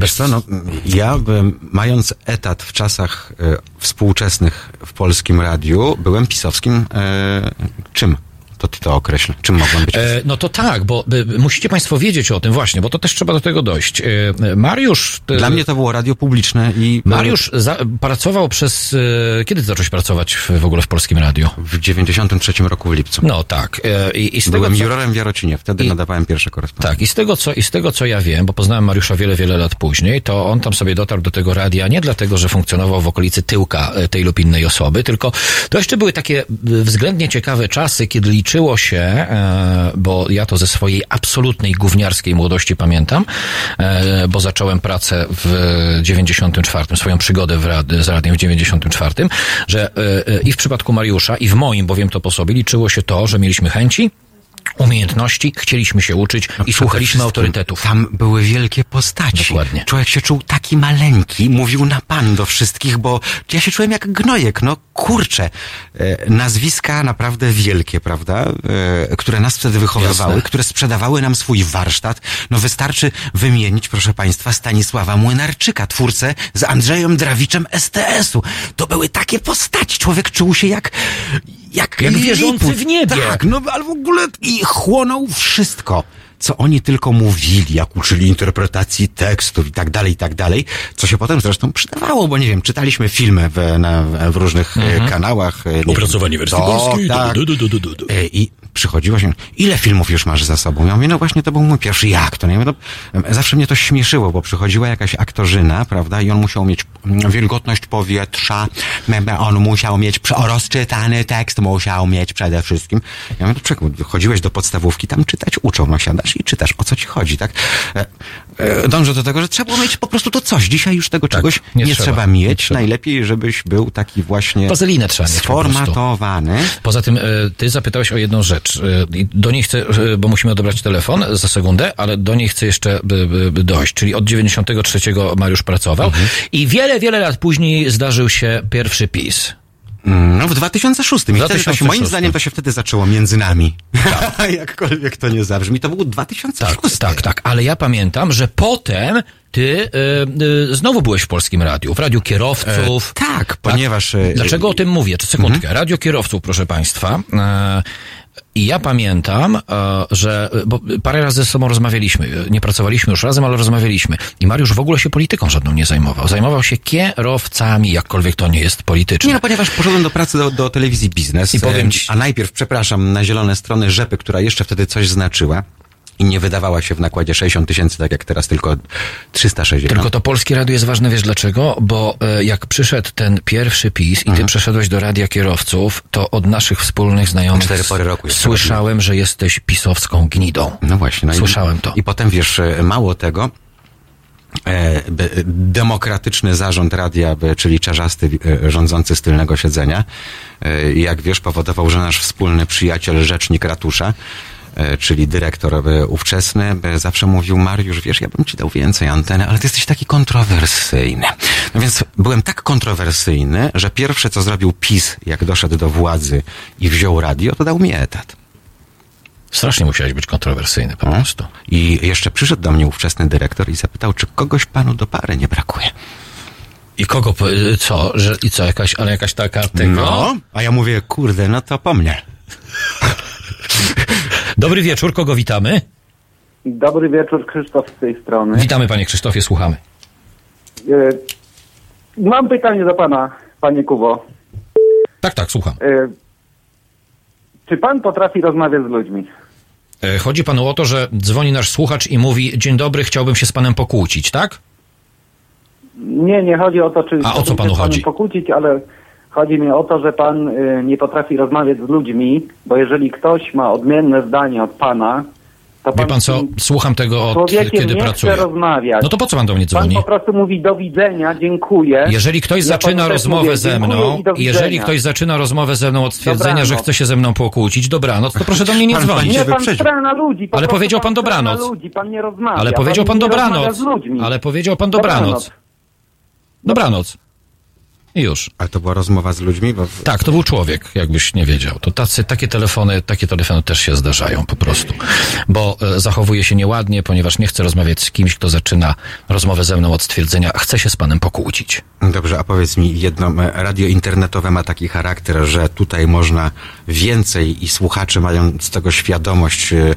Wiesz co, no, ja byłem, mając etat w czasach e, współczesnych w polskim radiu, byłem pisowskim e, czym? To ty to określ. Czym mogłem być? E, no to tak, bo y, musicie Państwo wiedzieć o tym właśnie, bo to też trzeba do tego dojść. E, Mariusz... y, Dla mnie to było radio publiczne i... Mariusz za, pracował przez... e, Kiedy ty zacząłeś pracować w, w ogóle w Polskim Radiu? W 93 roku w lipcu. No tak. e, I, i z tego, Byłem co- jurorem w Jarocinie, wtedy I- nadawałem pierwsze korespondencje. Tak, i z tego, co, i z tego co ja wiem, bo poznałem Mariusza wiele, wiele lat później, to on tam sobie dotarł do tego radia nie dlatego, że funkcjonował w okolicy tyłka e, tej lub innej osoby, tylko to jeszcze były takie e, względnie ciekawe czasy, kiedy liczyło się, e, bo ja to ze swojej absolutnej gówniarskiej młodości pamiętam, e, bo zacząłem pracę w 94, swoją przygodę w rad, z radiem w 94, że e, i w przypadku Mariusza, i w moim, bo wiem to po sobie, liczyło się to, że mieliśmy chęci, umiejętności, chcieliśmy się uczyć i No Przede słuchaliśmy autorytetów. Tam były wielkie postaci. Dokładnie. Człowiek się czuł taki maleńki, mówił na pan do wszystkich, bo ja się czułem jak gnojek. No kurczę, e, nazwiska naprawdę wielkie, prawda? E, które nas wtedy wychowywały, Jasne. które sprzedawały nam swój warsztat. No wystarczy wymienić, proszę państwa, Stanisława Młynarczyka, twórcę z Andrzejem Drawiczem STS-u. To były takie postaci. Człowiek czuł się jak... Jak, Jak wierzący w niebie. Tak, no ale w ogóle i chłonął wszystko. Co oni tylko mówili, jak uczyli interpretacji tekstów i tak dalej, i tak dalej, co się potem zresztą przydawało, bo nie wiem, czytaliśmy filmy w, na, w różnych e, kanałach. e, nie Opracowanie wiem, wersji to, polskiej, Tak. du, du, du. E, I przychodziło się, ile filmów już masz za sobą? Ja mówię, no właśnie to był mój pierwszy, jak to? Nie? No, zawsze mnie to śmieszyło, bo przychodziła jakaś aktorzyna, prawda, i on musiał mieć mm, wilgotność powietrza, on musiał mieć rozczytany tekst, musiał mieć przede wszystkim. Ja mówię, no czekaj, chodziłeś do podstawówki, tam czytać uczą, no siadasz i czytasz, o co ci chodzi, tak? E, dążę do tego, że trzeba było mieć po prostu to coś. Dzisiaj już tego czegoś nie nie, trzeba, trzeba, nie mieć. trzeba. Najlepiej, żebyś był taki właśnie Wazelinę trzeba mieć po sformatowany. Poza tym, e, ty zapytałeś o jedną rzecz. e, Do niej chcę, bo musimy odebrać telefon za sekundę, ale do niej chcę jeszcze dojść. Czyli od 93 Mariusz pracował Mhm. i wiele, wiele lat później zdarzył się pierwszy PiS. Mm, No w 2006. I wtedy to się, 2006. moim zdaniem to się wtedy zaczęło między nami. Jakkolwiek to nie zabrzmi. To był 2006. Tak, tak, tak. Ale ja pamiętam, że potem ty e, e, znowu byłeś w Polskim Radiu, w Radiu Kierowców. E, tak, ponieważ, e, Dlaczego o tym mówię? Czy sekundkę. Radio Kierowców, proszę Państwa. I ja pamiętam, e, że, bo parę razy ze sobą rozmawialiśmy. Nie pracowaliśmy już razem, ale rozmawialiśmy. I Mariusz w ogóle się polityką żadną nie zajmował. Zajmował się kierowcami, jakkolwiek to nie jest polityczne. Nie no, ponieważ poszedłem do pracy do, do telewizji biznes. I powiem e, ci- A najpierw, przepraszam, na zielone strony rzepy, która jeszcze wtedy coś znaczyła. I nie wydawała się w nakładzie 60 tysięcy, tak jak teraz, tylko 360. Tylko to Polskie Radio jest ważne, wiesz dlaczego? Bo e, jak przyszedł ten pierwszy PiS i ty Mhm. przeszedłeś do Radia Kierowców, to od naszych wspólnych znajomych słyszałem, że jesteś pisowską gnidą. No właśnie. No i- Słyszałem to. I potem, wiesz, e, mało tego, e, b- demokratyczny zarząd radia, czyli czarzasty e, rządzący z tylnego siedzenia, e, jak wiesz, powodował, że nasz wspólny przyjaciel, rzecznik ratusza, e, czyli dyrektor e, ówczesny, e, zawsze mówił, Mariusz, wiesz, ja bym ci dał więcej anteny, ale ty jesteś taki kontrowersyjny. No więc byłem tak kontrowersyjny, że pierwsze, co zrobił PiS, jak doszedł do władzy i wziął radio, to dał mi etat. Strasznie musiałeś być kontrowersyjny po prostu. I jeszcze przyszedł do mnie ówczesny dyrektor i zapytał, czy kogoś panu do pary nie brakuje. I kogo, y, co, że, i co, jakaś, ale jakaś taka tego? No, a ja mówię, kurde, no to po mnie. Dobry wieczór, kogo witamy? Dobry wieczór, Krzysztof z tej strony. Witamy panie Krzysztofie, słuchamy. E, Mam pytanie do pana, panie Kubo. Tak, tak, słucham. E, Czy pan potrafi rozmawiać z ludźmi? E, Chodzi panu o to, że dzwoni nasz słuchacz i mówi: Dzień dobry, chciałbym się z panem pokłócić, tak? Nie, nie chodzi o to, czy A o co panu chodzi? pokłócić, ale chodzi mi o to, że pan y, nie potrafi rozmawiać z ludźmi, bo jeżeli ktoś ma odmienne zdanie od pana, to pan, Wie pan co? Słucham tego od kiedy nie pracuję. chce rozmawiać. No to po co pan do mnie Pan dzwoni? po prostu mówi do widzenia, dziękuję. Jeżeli ktoś Ja zaczyna rozmowę mówię, ze mną, jeżeli ktoś zaczyna rozmowę ze mną od stwierdzenia, Dobranoc. że chce się ze mną pokłócić, dobranoc, to proszę do mnie nie Pan- dzwonić. Nie, pan stra na ludzi. Po Ale powiedział pan stra dobranoc. Ludzi, pan nie rozmawia. Ale powiedział pan rozmawia dobranoc. Ale powiedział pan dobranoc. Dobranoc. I już. Ale to była rozmowa z ludźmi? Bo... Tak, to był człowiek, jakbyś nie wiedział. To tacy, takie telefony, takie telefony też się zdarzają po prostu. Bo e, zachowuje się nieładnie, ponieważ nie chce rozmawiać z kimś, kto zaczyna rozmowę ze mną od stwierdzenia, chce się z panem pokłócić. Dobrze, a powiedz mi jedno, e, radio internetowe ma taki charakter, że tutaj można więcej i słuchacze mają z tego świadomość, e,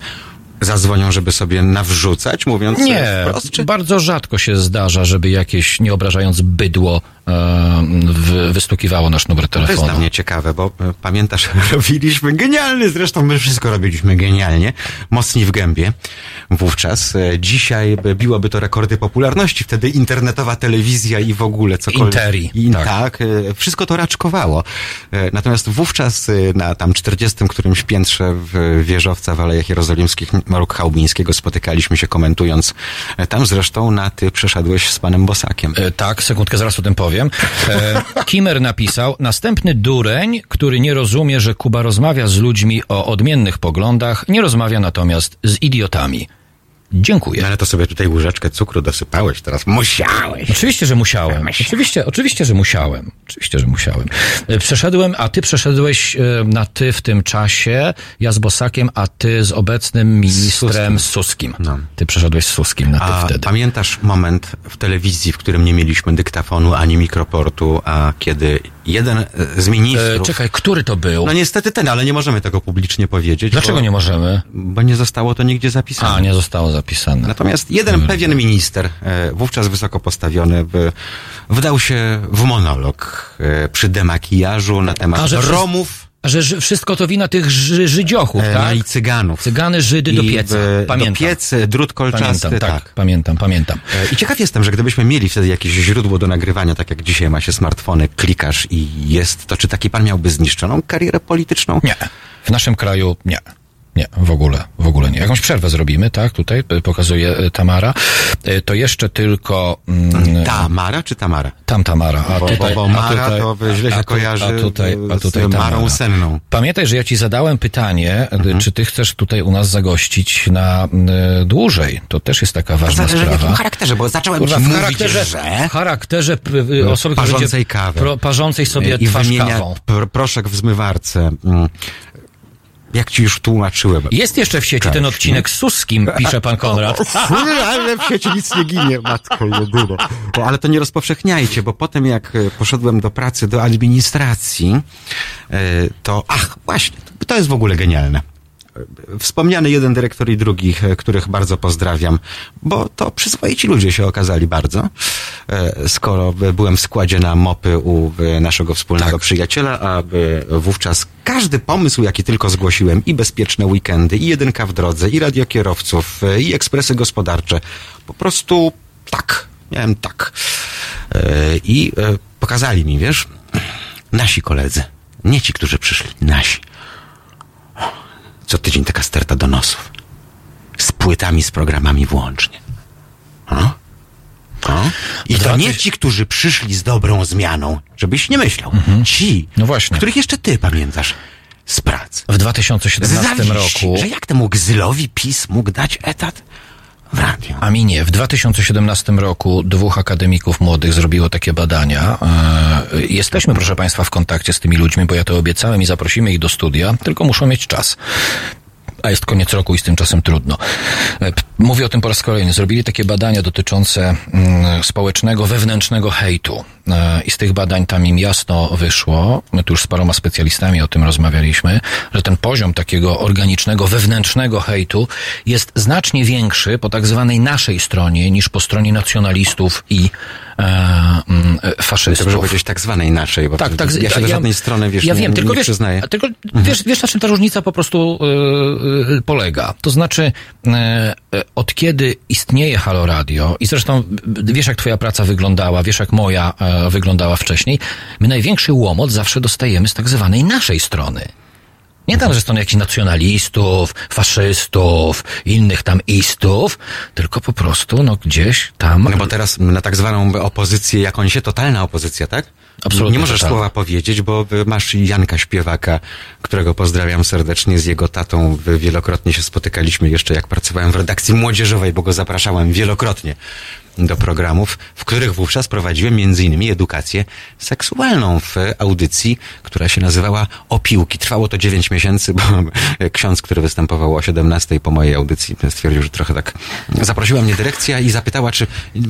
zadzwonią, żeby sobie nawrzucać, mówiąc Nie, wprost, czy... bardzo rzadko się zdarza, żeby jakieś, nie obrażając bydło, wy, wystukiwało nasz numer To jest telefonu. dla mnie ciekawe, bo e, pamiętasz, robiliśmy genialny, zresztą my wszystko robiliśmy genialnie, mocni w gębie wówczas. E, Dzisiaj by- biłoby to rekordy popularności, wtedy internetowa telewizja i w ogóle cokolwiek. Interi, I, tak. tak. e, wszystko to raczkowało. E, Natomiast wówczas e, na tam 40 którymś piętrze w wieżowca w Alejach Jerozolimskich Maruk Chałubińskiego spotykaliśmy się komentując. E, Tam zresztą na ty przeszedłeś z panem Bosakiem. E, tak, sekundkę, zaraz o tym powiem. E, Kimmer napisał, następny dureń, który nie rozumie, że Kuba rozmawia z ludźmi o odmiennych poglądach, nie rozmawia natomiast z idiotami. Dziękuję. No ale to sobie tutaj łyżeczkę cukru dosypałeś, teraz musiałeś. Oczywiście, że musiałem. Oczywiście, oczywiście, że musiałem. Oczywiście, że musiałem. E, Przeszedłem, a ty przeszedłeś e, na ty w tym czasie, ja z Bosakiem, a ty z obecnym ministrem Suskim. Ty przeszedłeś z Suskim na ty No. A wtedy. pamiętasz moment w telewizji, w którym nie mieliśmy dyktafonu ani mikroportu, a kiedy jeden e, z ministrów... E, czekaj, który to był? No niestety ten, ale nie możemy tego publicznie powiedzieć. Dlaczego bo, nie możemy? Bo nie zostało to nigdzie zapisane. A, nie zostało zapisane. Natomiast jeden pewien minister, e, wówczas wysoko postawiony, by, wdał się w monolog e, przy demakijażu na temat A, Romów że ży- wszystko to wina tych ży, Żydziochów, e, tak? no i Cyganów. Cygany, Żydy do I pieca. w- Pamiętam. Do piecy, drut kolczasty, Pamiętam, tak, tak. pamiętam, pamiętam. E, I ciekaw jestem, że gdybyśmy mieli wtedy jakieś źródło do nagrywania, tak jak dzisiaj ma się smartfony, klikasz i jest to, czy taki pan miałby zniszczoną karierę polityczną? Nie. W naszym kraju nie. Nie, w ogóle, w ogóle nie. Jakąś przerwę zrobimy, tak? Tutaj y, pokazuje y, Tamara. Y, To jeszcze tylko... Mm, Tamara czy Tamara? Tam Tamara. A Bo- tutaj, bo a Mara tutaj, to źle się a kojarzy, a tutaj, a z tutaj Marą Tamara. Senną. Pamiętaj, że ja ci zadałem pytanie, Mhm. czy ty chcesz tutaj u nas zagościć na y, dłużej. To też jest taka ważna zależy w sprawa. jakim charakterze, bo zacząłem Kurwa, w mówić, charakterze, że- w charakterze y, y, osoby, która Parzącej kawę. Pro, parzącej sobie I twarz kawą. pr- proszek w zmywarce. Mm. Jak ci już tłumaczyłem. Jest jeszcze w sieci Tak. ten odcinek z Suskim, pisze pan Konrad. ale w sieci nic nie ginie, matko jedyne. Bo, ale to nie rozpowszechniajcie, bo potem jak e, poszedłem do pracy do administracji, e, to ach, właśnie, to jest w ogóle genialne. Wspomniany jeden dyrektor i drugi, e, których bardzo pozdrawiam, bo to przyzwoici ludzie się okazali bardzo. E, Skoro byłem w składzie na mopy u naszego wspólnego przyjaciela, a e, wówczas każdy pomysł, jaki tylko zgłosiłem, i bezpieczne weekendy, i jedynka w drodze, i radiokierowców, e, i ekspresy gospodarcze, po prostu tak, miałem tak. I pokazali mi, wiesz, nasi koledzy, nie ci, którzy przyszli, nasi. Co tydzień taka sterta donosów. Z płytami, z programami włącznie. O? O? I to nie ci, którzy przyszli z dobrą zmianą, żebyś nie myślał. Ci, No których jeszcze ty pamiętasz z pracy. W 2017 Zawiści, roku. Że jak temu Gzylowi PiS mógł dać etat w radio? A mi nie. W 2017 roku dwóch akademików młodych zrobiło takie badania. E, Jesteśmy, proszę Państwa, w kontakcie z tymi ludźmi, bo ja to obiecałem i zaprosimy ich do studia, tylko muszą mieć czas. A jest koniec roku i z tym czasem trudno. E, Mówię o tym po raz kolejny. Zrobili takie badania dotyczące mm, społecznego, wewnętrznego hejtu. e, i z tych badań tam im jasno wyszło, my tu już z paroma specjalistami o tym rozmawialiśmy, że ten poziom takiego organicznego, wewnętrznego hejtu jest znacznie większy po tak zwanej naszej stronie niż po stronie nacjonalistów i faszystów. Dobrze powiedzieć tak zwanej naszej, bo Tak, tak. ja się do żadnej strony, wiesz, ja nie, wiem, tylko nie wiesz, przyznaję. tylko wiesz, wiesz, na czym ta różnica po prostu yy, yy, polega. To znaczy, yy, od kiedy istnieje Halo Radio i zresztą wiesz, jak twoja praca wyglądała, wiesz, jak moja wyglądała wcześniej, my największy łomot zawsze dostajemy z tak zwanej naszej strony. Nie tam ze strony jakichś nacjonalistów, faszystów, innych tam istów, tylko po prostu, no gdzieś tam... No bo teraz na tak zwaną opozycję jakąś się, totalna opozycja, tak? Absolutnie Nie możesz totalna. słowa powiedzieć, bo masz Janka Śpiewaka, którego pozdrawiam serdecznie, z jego tatą wielokrotnie się spotykaliśmy jeszcze jak pracowałem w redakcji młodzieżowej, bo go zapraszałem wielokrotnie do programów, w których wówczas prowadziłem innymi edukację seksualną w audycji, która się nazywała Opiłki. Trwało to 9 miesięcy, bo ksiądz, który występował o 17 po mojej audycji, stwierdził, że trochę tak... Zaprosiła mnie dyrekcja i zapytała, czy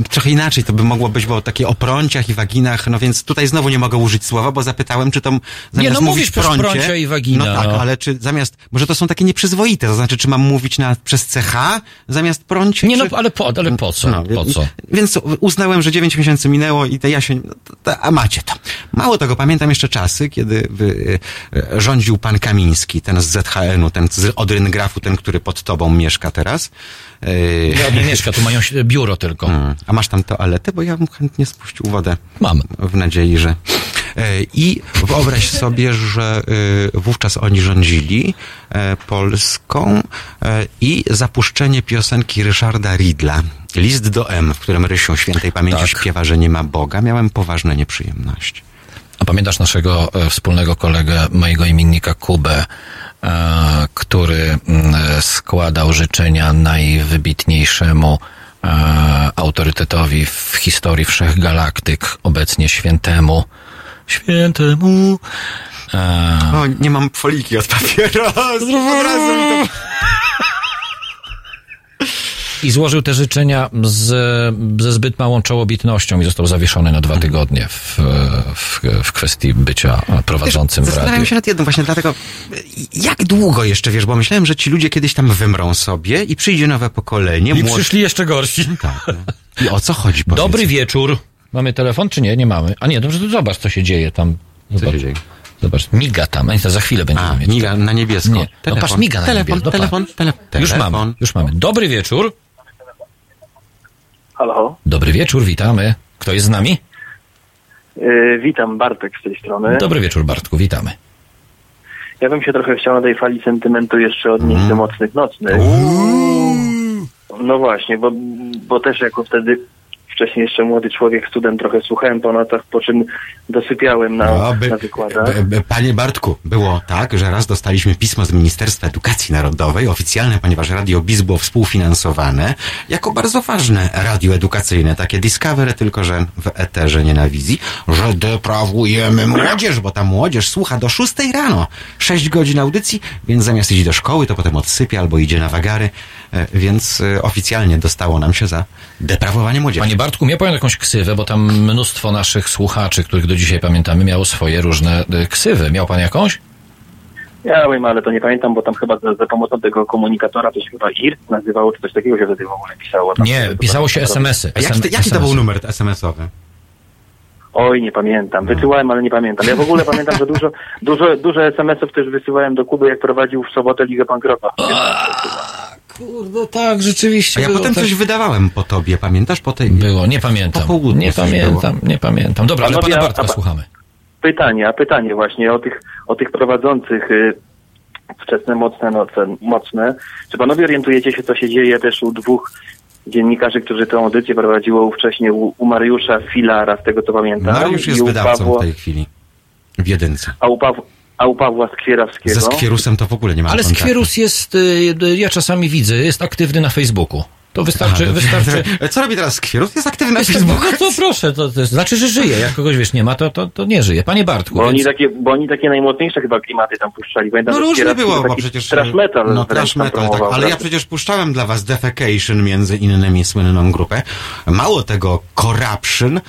trochę inaczej to by mogło być, bo takie o prąciach i waginach, no więc tutaj znowu nie mogę użyć słowa, bo zapytałem, czy to zamiast no mówić mówisz prącie, prącia i wagina, No tak, no. ale czy zamiast... Może to są takie nieprzyzwoite, to znaczy, czy mam mówić na, przez CH zamiast prącie? Nie, no czy... ale po, ale po co? No, po co? Więc uznałem, że 9 miesięcy minęło i to ja się, no, a macie to. Mało tego, pamiętam jeszcze czasy, kiedy e, rządził pan Kamiński, ten z ZHN-u, ten z Odryngrafu, ten, który pod tobą mieszka teraz. E, Ja nie mieszka, tu mają biuro tylko. Mm. A masz tam toaletę? Bo ja bym chętnie spuścił wodę. Mam. W nadziei, że... E, I wyobraź sobie, że e, wówczas oni rządzili e, Polską i zapuszczenie piosenki Ryszarda Ridla, List do M, w którym Rysiu świętej pamięci Tak. śpiewa, że nie ma Boga, miałem poważne nieprzyjemności. A pamiętasz naszego wspólnego kolegę, mojego imiennika Kubę, który mm, składał życzenia najwybitniejszemu autorytetowi w historii wszech galaktyk, obecnie świętemu, świętemu. E, O, nie mam foliki od papierosa. Od razu mi to... I złożył te życzenia z, ze zbyt małą czołobitnością i został zawieszony na dwa tygodnie w, w, w kwestii bycia prowadzącym w Zastanawiam radiu. się nad jednym właśnie dlatego, jak długo jeszcze, wiesz, bo myślałem, że ci ludzie kiedyś tam wymrą sobie i przyjdzie nowe pokolenie. I młod- przyszli jeszcze gorsi. Tak. no. I o co chodzi? powiedz? Dobry wieczór. Mamy telefon, czy nie? Nie mamy. A nie, dobrze, to zobacz, co się dzieje tam. Zobacz, się dzieje? zobacz miga tam. A za chwilę będziemy A, mieć. miga na niebiesko. Nie, no Telefon, patrz, miga na telefon, niebiesko. telefon, telefon, Już telefon. mamy, już mamy. Dobry wieczór. Halo? Dobry wieczór, witamy. Kto jest z nami? Yy, witam, Bartek z tej strony. Dobry wieczór, Bartku, witamy. Ja bym się trochę chciał na tej fali sentymentu jeszcze odnieść Mm. do mocnych nocnych. No właśnie, bo, bo też jako wtedy wcześniej jeszcze młody człowiek, student, trochę słuchałem po nocach, po czym dosypiałem na, No, by- na wykładach. B- b- Panie Bartku, było tak, że raz dostaliśmy pismo z Ministerstwa Edukacji Narodowej, oficjalne, ponieważ Radio BIS było współfinansowane, jako bardzo ważne radio edukacyjne, takie Discovery, tylko że w eterze, nie na wizji, że deprawujemy młodzież, bo ta młodzież słucha do 6 rano, 6 godzin audycji, więc zamiast iść do szkoły, to potem odsypia albo idzie na wagary, e, więc e, oficjalnie dostało nam się za deprawowanie młodzieży. Panie Bartku, miał pan jakąś ksywę, bo tam mnóstwo naszych słuchaczy, których do dzisiaj pamiętamy, miało swoje różne y, ksywy. Miał pan jakąś? Ja wiem, ale to nie pamiętam, bo tam chyba za, za pomocą tego komunikatora to się chyba IRC nazywało, czy coś takiego się wtedy w ogóle pisało. Tam Nie, pisało się SMS-y. A jaki, to- jaki to był numer SMS-owy? Oj, nie pamiętam. Wysyłałem, ale nie pamiętam. Ja w ogóle pamiętam, że dużo, dużo, dużo SMS-ów też wysyłałem do Kuby, jak prowadził w sobotę Ligę Pankroka. Kurde, tak, rzeczywiście. A ja było potem tak. coś wydawałem po tobie, pamiętasz? Po tej... Było, nie pamiętam. Po południu Nie pamiętam, było. nie pamiętam. Dobra, ale pana Bartka a- słuchamy. Pytanie, a pytanie właśnie o tych, o tych prowadzących y, wczesne, mocne noce, mocne. Czy panowie orientujecie się, co się dzieje też u dwóch dziennikarzy, którzy tę audycję prowadziło wcześniej u, u Mariusza Filara, z tego co pamiętam. Mariusz i jest u wydawcą Pawła, w tej chwili. W jedynce. a, u Paw, a u Pawła Skwierawskiego. Ze Skwierusem to w ogóle nie ma Ale kontaktu. Skwierus jest, y, ja czasami widzę, jest aktywny na Facebooku. To wystarczy, Aha, wystarczy. Co robi teraz Skwierus? Jest aktywny na Jest- Facebooku. No to proszę, to, to znaczy, że żyje. Jak kogoś wiesz nie ma, to, to, to nie żyje. Panie Bartku, Bo oni, więc... takie, bo oni takie najmocniejsze chyba klimaty tam puszczali. Pamiętam, No różnie było, bo przecież... Trash metal No trash metal, tak. Ale ja prawda? przecież puszczałem dla was Defecation, między innymi słynną grupę. Mało tego, Corruption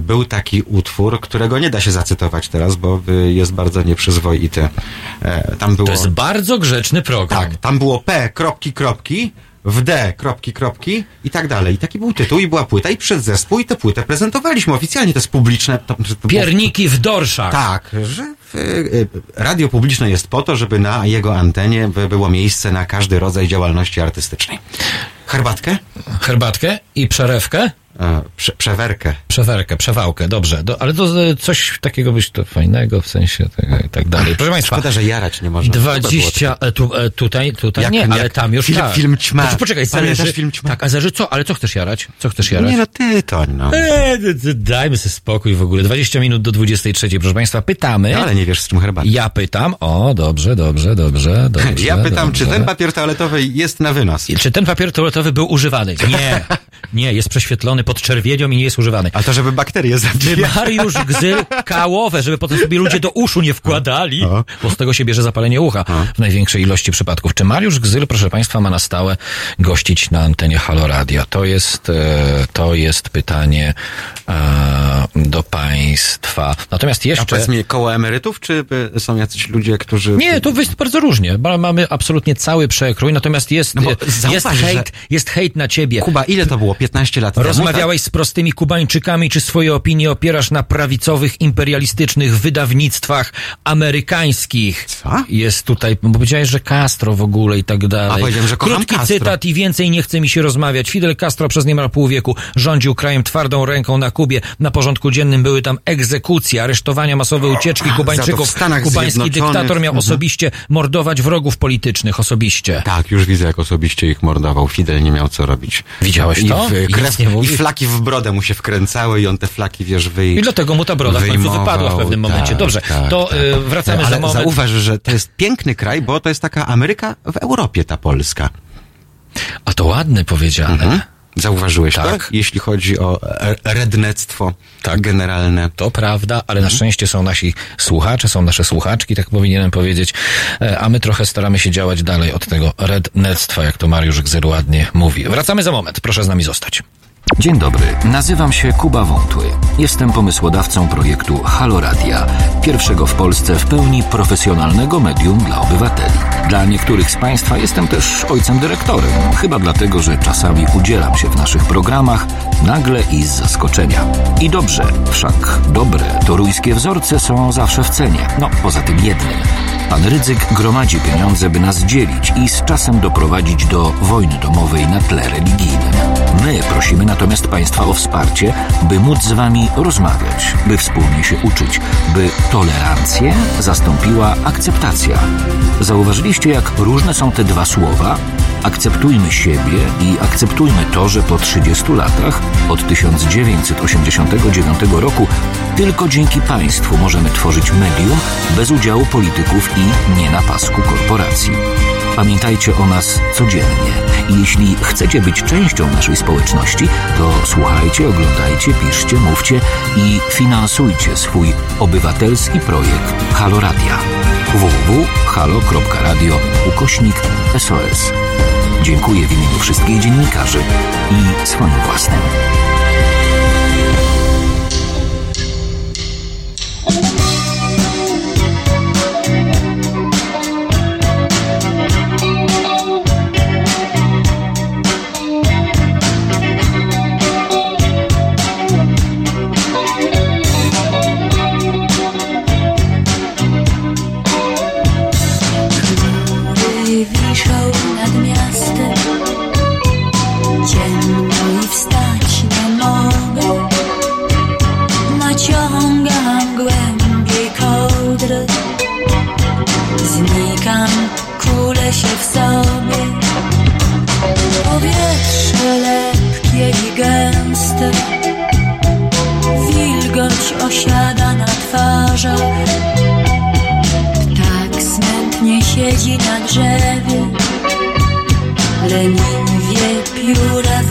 był taki utwór, którego nie da się zacytować teraz, bo jest bardzo nieprzyzwoity. E, Tam było... To jest bardzo grzeczny program. Tak, tam było P, kropki, kropki, w D, kropki, kropki i tak dalej. I taki był tytuł i była płyta i przed zespół i tę płytę prezentowaliśmy oficjalnie, to jest publiczne. To, to było- Pierniki w dorszach. Tak, że y, radio publiczne jest po to, żeby na jego antenie by było miejsce na każdy rodzaj działalności artystycznej. Herbatkę? Herbatkę i przerewkę? E, prze, przewerkę. Przewerkę, przewałkę, dobrze. Do, ale to e, coś takiego być to fajnego w sensie tego i tak dalej. Proszę Państwa. Szkoda, że jarać nie można. To by było 20, e, tu, e, tutaj, tutaj Jak- nie, ale jak tam już film- tak. film Ćma. Znaczy, poczekaj, zależy, film Ćma? Tak, a zależy co, ale co chcesz jarać? Co chcesz jarać? Nie no, ty to no. D- dajmy sobie spokój w ogóle. 20 minut do 23, proszę Państwa, pytamy. Ale nie wiesz, z czym herbatę. Ja pytam. O, dobrze, dobrze, dobrze, dobrze. Ja pytam, czy dobrze. ten papier toaletowy jest na wynos? Czy ten papier toaletowy był używany? Nie. Nie, jest prześwietlony pod czerwienią i nie jest używany. A to, żeby bakterie zabijać. Mariusz Gzyl kałowe, żeby potem sobie ludzie do uszu nie wkładali, bo z tego się bierze zapalenie ucha w największej ilości przypadków. Czy Mariusz Gzyl, proszę Państwa, ma na stałe gościć na antenie Halo Radio? To jest, e, to jest pytanie e, do Państwa. Natomiast A jeszcze... powiedz mi, koło emerytów, czy są jacyś ludzie, którzy... Nie, to jest bardzo różnie. Mamy absolutnie cały przekrój, natomiast jest, No e, jest zauważ, że- hejt, jest hejt na ciebie. Kuba, ile to było? 15 lat temu? Rozmawiałeś z prostymi Kubańczykami, czy swoje opinie opierasz na prawicowych, imperialistycznych wydawnictwach amerykańskich? Co? Jest tutaj, bo powiedziałeś, że Castro w ogóle i tak dalej. A, powiedziałem, że kocham Krótki Castro. cytat i więcej nie chce mi się rozmawiać. Fidel Castro przez niemal pół wieku rządził krajem twardą ręką na Kubie. Na porządku dziennym były tam egzekucje, aresztowania, masowe ucieczki w Kubańczyków. Kubański dyktator miał Mhm. osobiście mordować wrogów politycznych, osobiście. Tak, już widzę, jak osobiście ich mordował. Fidel nie miał co robić. Widziałeś I, to? w, I krew, nic nie I mówisz? Flaki w brodę mu się wkręcały i on te flaki, wiesz, wyj... I dlatego mu ta broda w końcu wypadła w pewnym momencie. Tak, Dobrze, tak, to tak. y, wracamy Ale za moment. zauważ, że to jest piękny kraj, bo to jest taka Ameryka w Europie, ta Polska. A to ładne powiedziane. Mhm. Zauważyłeś Tak. tak? Jeśli chodzi o e, rednectwo tak. generalne. To prawda, ale na szczęście są nasi słuchacze, są nasze słuchaczki, tak powinienem powiedzieć, E, a my trochę staramy się działać dalej od tego rednectwa, jak to Mariusz Gzyr ładnie mówi. Wracamy za moment, proszę z nami zostać. Dzień dobry, nazywam się Kuba Wątły. Jestem pomysłodawcą projektu Halo Radia, pierwszego w Polsce w pełni profesjonalnego medium dla obywateli. Dla niektórych z Państwa jestem też ojcem dyrektorem, chyba dlatego, że czasami udzielam się w naszych programach nagle i z zaskoczenia. I dobrze, wszak dobre toruńskie wzorce są zawsze w cenie, no poza tym jednym. Pan Rydzyk gromadzi pieniądze, by nas dzielić i z czasem doprowadzić do wojny domowej na tle religijnym. My prosimy natomiast Państwa o wsparcie, by móc z Wami rozmawiać, by wspólnie się uczyć, by tolerancję zastąpiła akceptacja. Zauważyliście, jak różne są te dwa słowa? Akceptujmy siebie i akceptujmy to, że po 30 latach, od 1989 roku, tylko dzięki państwu możemy tworzyć medium bez udziału polityków i nie na pasku korporacji. Pamiętajcie o nas codziennie jeśli chcecie być częścią naszej społeczności, to słuchajcie, oglądajcie, piszcie, mówcie i finansujcie swój obywatelski projekt Halo Radia www.halo.radio ukośnik SOS. Dziękuję w imieniu wszystkich dziennikarzy i swoim własnym. Drzewie. Leniwie pióra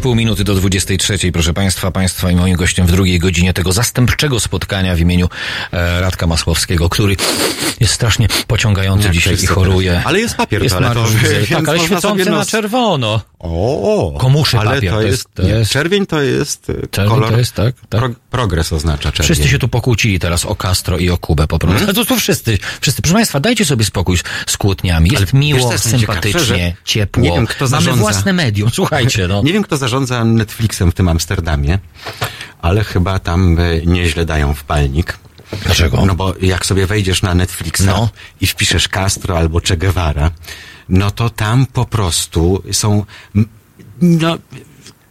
19,5 minuty do 23, proszę Państwa. Państwa i moim gościem w drugiej godzinie tego zastępczego spotkania w imieniu e, Radka Masłowskiego, który jest strasznie pociągający no, Jak dzisiaj i choruje. Ale jest papier jest toaletowy. tak, ale świecący na czerwono. O, komuszy ale papier. To jest, to jest, nie, czerwień to jest e, czerwień kolor, to jest, tak, tak. Pro, progres oznacza czerwień. Wszyscy się tu pokłócili teraz o Castro i o Kubę po prostu. Hmm? To, to wszyscy, wszyscy. Proszę Państwa, dajcie sobie spokój z- kłótniami. Jest Ale miło, jest sympatycznie, najciekawsze, że ciepło. Nie wiem, kto Mamy zarządza. własne medium, słuchajcie, no. Nie wiem, kto zarządza Netflixem w tym Amsterdamie, ale chyba tam e, nieźle dają w palnik. Dlaczego? No bo jak sobie wejdziesz na Netflixa No. i wpiszesz Castro albo Che Guevara, no to tam po prostu są no,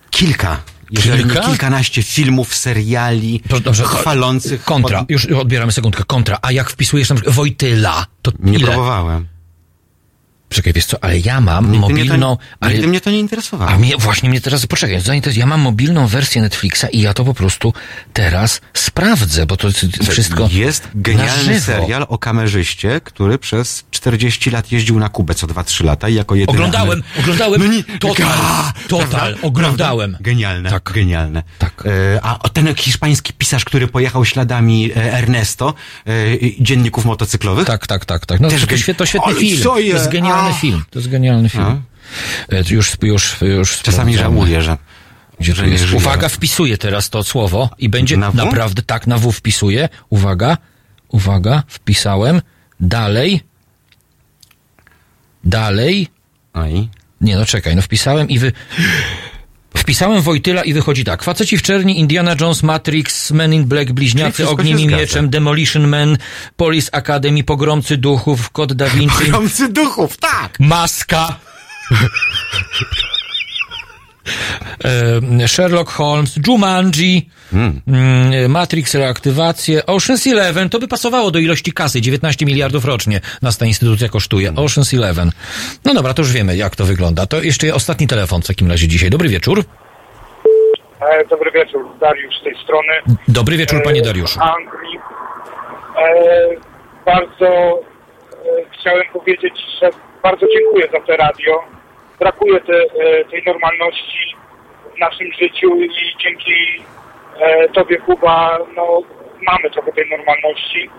kilka, jeżeli Kilka? kilkanaście filmów, seriali Dobrze, dobrze. chwalących... Kontra, pod- już odbieramy sekundkę. Kontra. A jak wpisujesz na przykład Wojtyla, to Nie ile? próbowałem. Czekaj, wiesz co, ale ja mam Nigdy mnie mobilną... to, ale... nigdy mnie to nie interesowało. A mnie, właśnie mnie teraz, poczekaj, ja mam mobilną wersję Netflixa i ja to po prostu teraz sprawdzę, bo to wszystko Jest genialny serial o kamerzyście, który przez 40 lat jeździł na Kubę co 2-3 lata i jako jedyny... Oglądałem, oglądałem, No nie, total, Ga! total, Prawda? oglądałem. Prawda? Genialne, Tak. genialne. Tak. E, a ten hiszpański pisarz, który pojechał śladami e, Ernesto, e, dzienników motocyklowych? Tak, tak, tak, tak. No Też to, to, świetny, film. co To jest je? Genialny A. film. To jest genialny film. E, Już, już, już Czasami żałuję, że... Gdzie tu jest? Uwaga, wpisuję teraz to słowo i będzie Na naprawdę tak na W wpisuję. Uwaga, uwaga, wpisałem. Dalej. Dalej. Oj. Nie, no czekaj, no wpisałem i wy... Wpisałem Wojtyla i wychodzi tak. Faceci w czerni, Indiana Jones, Matrix, Men in Black, Bliźniacy, Ogniem i. Mieczem, Demolition Man, Police Academy, Pogromcy Duchów, Kod Da Vinci, Pogromcy duchów, tak! Maska, Sherlock Holmes, Jumanji, Hmm. mm, Matrix Reaktywację, Ocean's Eleven, to by pasowało do ilości kasy, 19 miliardów rocznie nas ta instytucja kosztuje, Hmm. Ocean's Eleven. No dobra, to już wiemy, jak to wygląda. To jeszcze ostatni telefon w takim razie dzisiaj. Dobry wieczór. E, Dobry wieczór, Dariusz z tej strony. Dobry wieczór, panie Dariuszu. Anglii. E, bardzo e, chciałem powiedzieć, że bardzo dziękuję za te radio. Brakuje te, e, tej normalności w naszym życiu i dzięki e, Tobie, Kuba, no, mamy trochę tej normalności.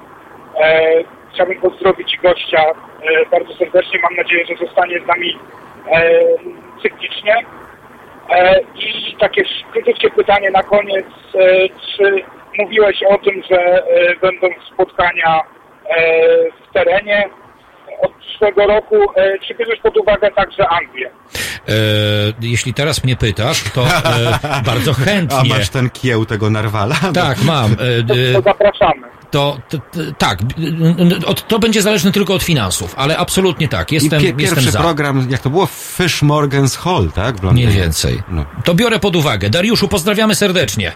E, chciałbym pozdrowić gościa bardzo serdecznie. Mam nadzieję, że zostanie z nami cyklicznie. I takie krótkie pytanie na koniec. Czy mówiłeś o tym, że będą spotkania w terenie od przyszłego roku? E, Czy bierzesz pod uwagę także Anglię? E, jeśli teraz mnie pytasz, to e, bardzo chętnie. A masz ten kieł tego narwala? Tak, mam. E, To e, zapraszamy. to, to, to tak, od, to będzie zależne tylko od finansów, ale absolutnie tak, jestem, I pie- jestem pierwszy za. program, jak to było? Fish Morgan's Hall, tak? W Londynie. Mniej więcej. No. To biorę pod uwagę. Dariuszu, pozdrawiamy serdecznie.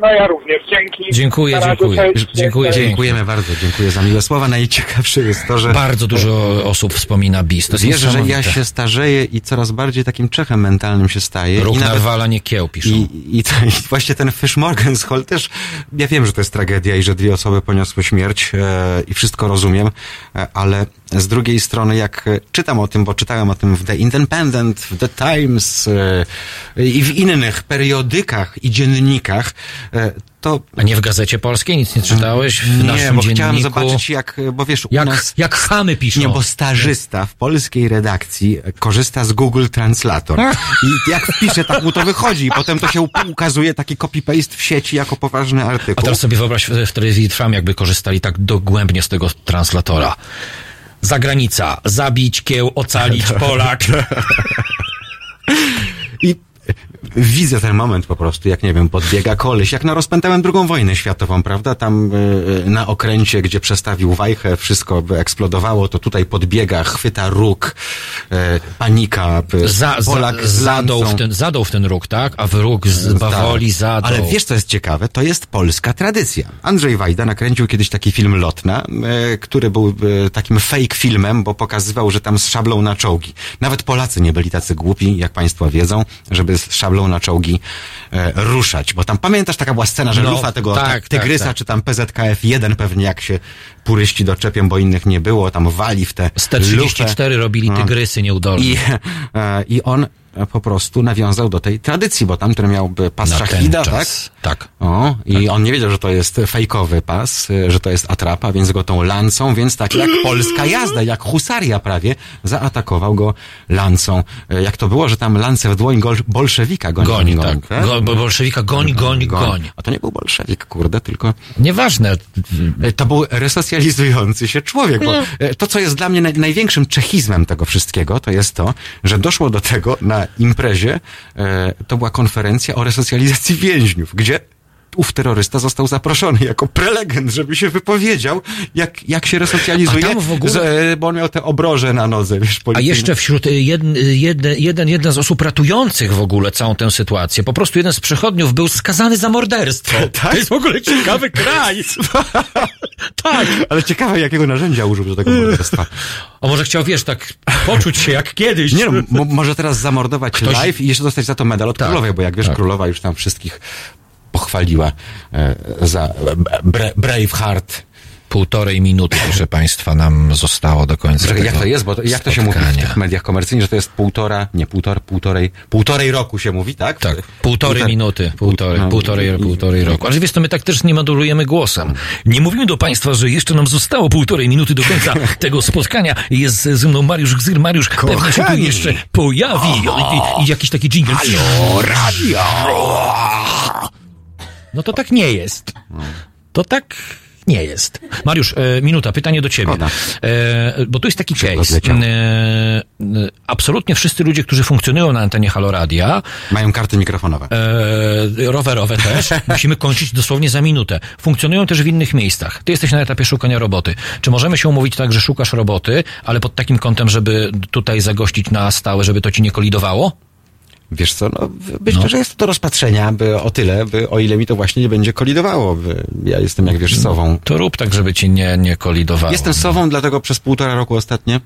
No ja również, dzięki. Dziękuję, dziękuję. Dziękuję. Dziękujemy bardzo, dziękuję za miłe słowa. Najciekawsze jest to, że... Bardzo dużo osób wspomina BIS. To Wiesz, że ja się starzeję i coraz bardziej takim Czechem mentalnym się staję. Ruch I nawet- Narwala nie kieł, piszą. I, i, to, I właśnie ten Fish Morgan's Hall też, ja wiem, że to jest tragedia i że dwie osoby poniosły śmierć e, i wszystko rozumiem, e, ale z drugiej strony jak e, czytam o tym, bo czytałem o tym w The Independent, w The Times e, i w innych periodykach i dziennikach, e, to... A nie w Gazecie Polskiej? Nic nie czytałeś? W Nie, naszym bo dzienniku? chciałem zobaczyć jak, bo wiesz, Jak- u nas... jak chamy piszą. Nie, bo stażysta w polskiej redakcji korzysta z Google Translator. I jak wpisze, tak mu to wychodzi i potem to się ukazuje taki copy-paste w sieci jako poważny A artykuł. teraz sobie wyobraź w w telewizji Trwam, jakby korzystali tak dogłębnie z tego translatora. Zagranica. Zabić kieł, ocalić Polak. Widzę ten moment po prostu, jak nie wiem, podbiega koleś, jak na rozpętałem drugą wojnę światową, prawda? Tam y, na okręcie, gdzie przestawił wajchę, wszystko by eksplodowało, to tutaj podbiega, chwyta róg, y, panika, Za, za, Polak z zadał, lancą. w ten, zadał w ten róg, tak? A w róg z bawoli Tak. zadał. Ale wiesz, co jest ciekawe? To jest polska tradycja. Andrzej Wajda nakręcił kiedyś taki film Lotna, e, który był e, takim fake filmem, bo pokazywał, że tam z szablą na czołgi. Nawet Polacy nie byli tacy głupi, jak państwo wiedzą, żeby z szablą na czołgi e, ruszać. Bo tam pamiętasz, taka była scena, że No, lufa tego tak, tak, tygrysa, tak, tak. czy tam PZKF-1 pewnie, jak się puryści doczepią, bo innych nie było, tam wali w te Z T-34 lufę. robili No. tygrysy nieudolne. I, e, I on po prostu nawiązał do tej tradycji, bo tamten miałby pas Na szachida, tak? Tak. O, i on nie wiedział, że to jest fejkowy pas, y, że to jest atrapa, więc go tą lancą, więc tak jak polska jazda, jak husaria prawie, zaatakował go lancą. Y, Jak to było, że tam lance w dłoń bolszewika goni. Goń, tak. Go, bo bolszewika goń, goń, goń. A to nie był bolszewik, kurde, tylko... Nieważne. To był resocjalizujący się człowiek, bo to, co jest dla mnie naj, największym czechizmem tego wszystkiego, to jest to, że doszło do tego na imprezie, e, to była konferencja o resocjalizacji więźniów, gdzie ów terrorysta został zaproszony jako prelegent, żeby się wypowiedział, jak, jak się resocjalizuje, ogóle- z, e, bo on miał te obroże na nodze, wiesz, A jeszcze wśród jedn, y, jeden, z osób ratujących w ogóle całą tę sytuację, po prostu jeden z przechodniów był skazany za morderstwo. Tak? To jest w ogóle ciekawy kraj. tak. Ale ciekawe, jakiego narzędzia użył do tego morderstwa. A może chciał, wiesz, tak poczuć się jak kiedyś. Nie no, mo- może teraz zamordować Ktoś- live i jeszcze dostać za to medal od Tak, królowej, bo jak wiesz, tak. królowa już tam wszystkich pochwaliła e, za Braveheart. Półtorej minuty, proszę Państwa, nam zostało do końca Czekaj, jak to jest? Bo to, jak to się mówi w tych mediach komercyjnych, że to jest półtora, nie półtor, półtorej, półtorej roku się mówi, tak? Tak, półtorej Półtor- minuty, półtorej, no, półtorej, półtorej roku. Ale wiesz, to my tak też nie modulujemy głosem. Nie mówimy do Państwa, że jeszcze nam zostało półtorej minuty do końca tego spotkania. Jest ze mną Mariusz Gzyr. Mariusz pewnie się tu Kochani. jeszcze pojawi. I, i, i jakiś taki jingle. Halo, radio! No to tak nie jest. To tak nie jest. Mariusz, e, minuta, pytanie do ciebie. E, bo tu jest taki case. zleciał. E, e, absolutnie wszyscy ludzie, którzy funkcjonują na antenie Haloradia, Mają karty mikrofonowe. e, rowerowe też, musimy kończyć dosłownie za minutę. Funkcjonują też w innych miejscach. Ty jesteś na etapie szukania roboty. Czy możemy się umówić tak, że szukasz roboty, ale pod takim kątem, żeby tutaj zagościć na stałe, żeby to ci nie kolidowało? Wiesz co, no, myślę, że jest to do rozpatrzenia, by o tyle, by o ile mi to właśnie nie będzie kolidowało. By, ja jestem, jak wiesz, sową. To rób tak, żeby ci nie, nie kolidowało. Jestem sową, dlatego przez półtora roku ostatnie,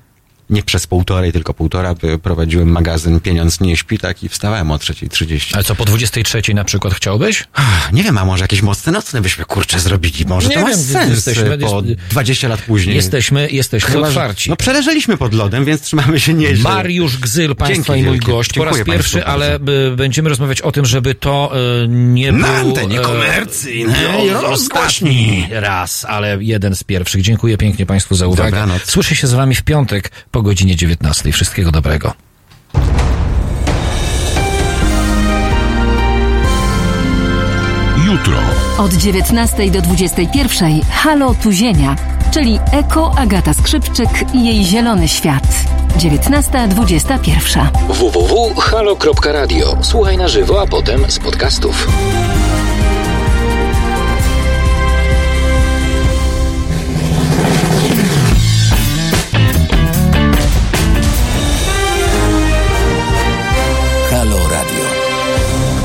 nie przez półtorej, tylko półtora, prowadziłem magazyn Pieniądz nie śpi, tak i wstawałem o 3.30. Ale co, po 23 na przykład chciałbyś? Ach, Nie wiem, a może jakieś mocne nocne byśmy, kurczę, zrobili. Może Nie to ma wiem, sens jesteśmy- po 20 lat później. Jesteśmy, jesteśmy Chyba, że- otwarci. No przeleżeliśmy pod lodem, więc trzymamy się nieźle. Mariusz Gzyl, Państwa Dzięki i mój wielkie. gość. Po raz pierwszy, państwu ale y, będziemy rozmawiać o tym, żeby to y, nie Na był... antenie e, komercyjnej no, ostatni raz, ale jeden z pierwszych. Dziękuję pięknie Państwu za uwagę. Dobranoc. Słyszę się z Wami w piątek po godzinie 19. Wszystkiego dobrego. Jutro. Od 19 do 21 Halo Tuzienia, czyli Eko Agata Skrzypczyk i jej zielony świat. 19.21. www.halo.radio. Słuchaj na żywo, a potem z podcastów.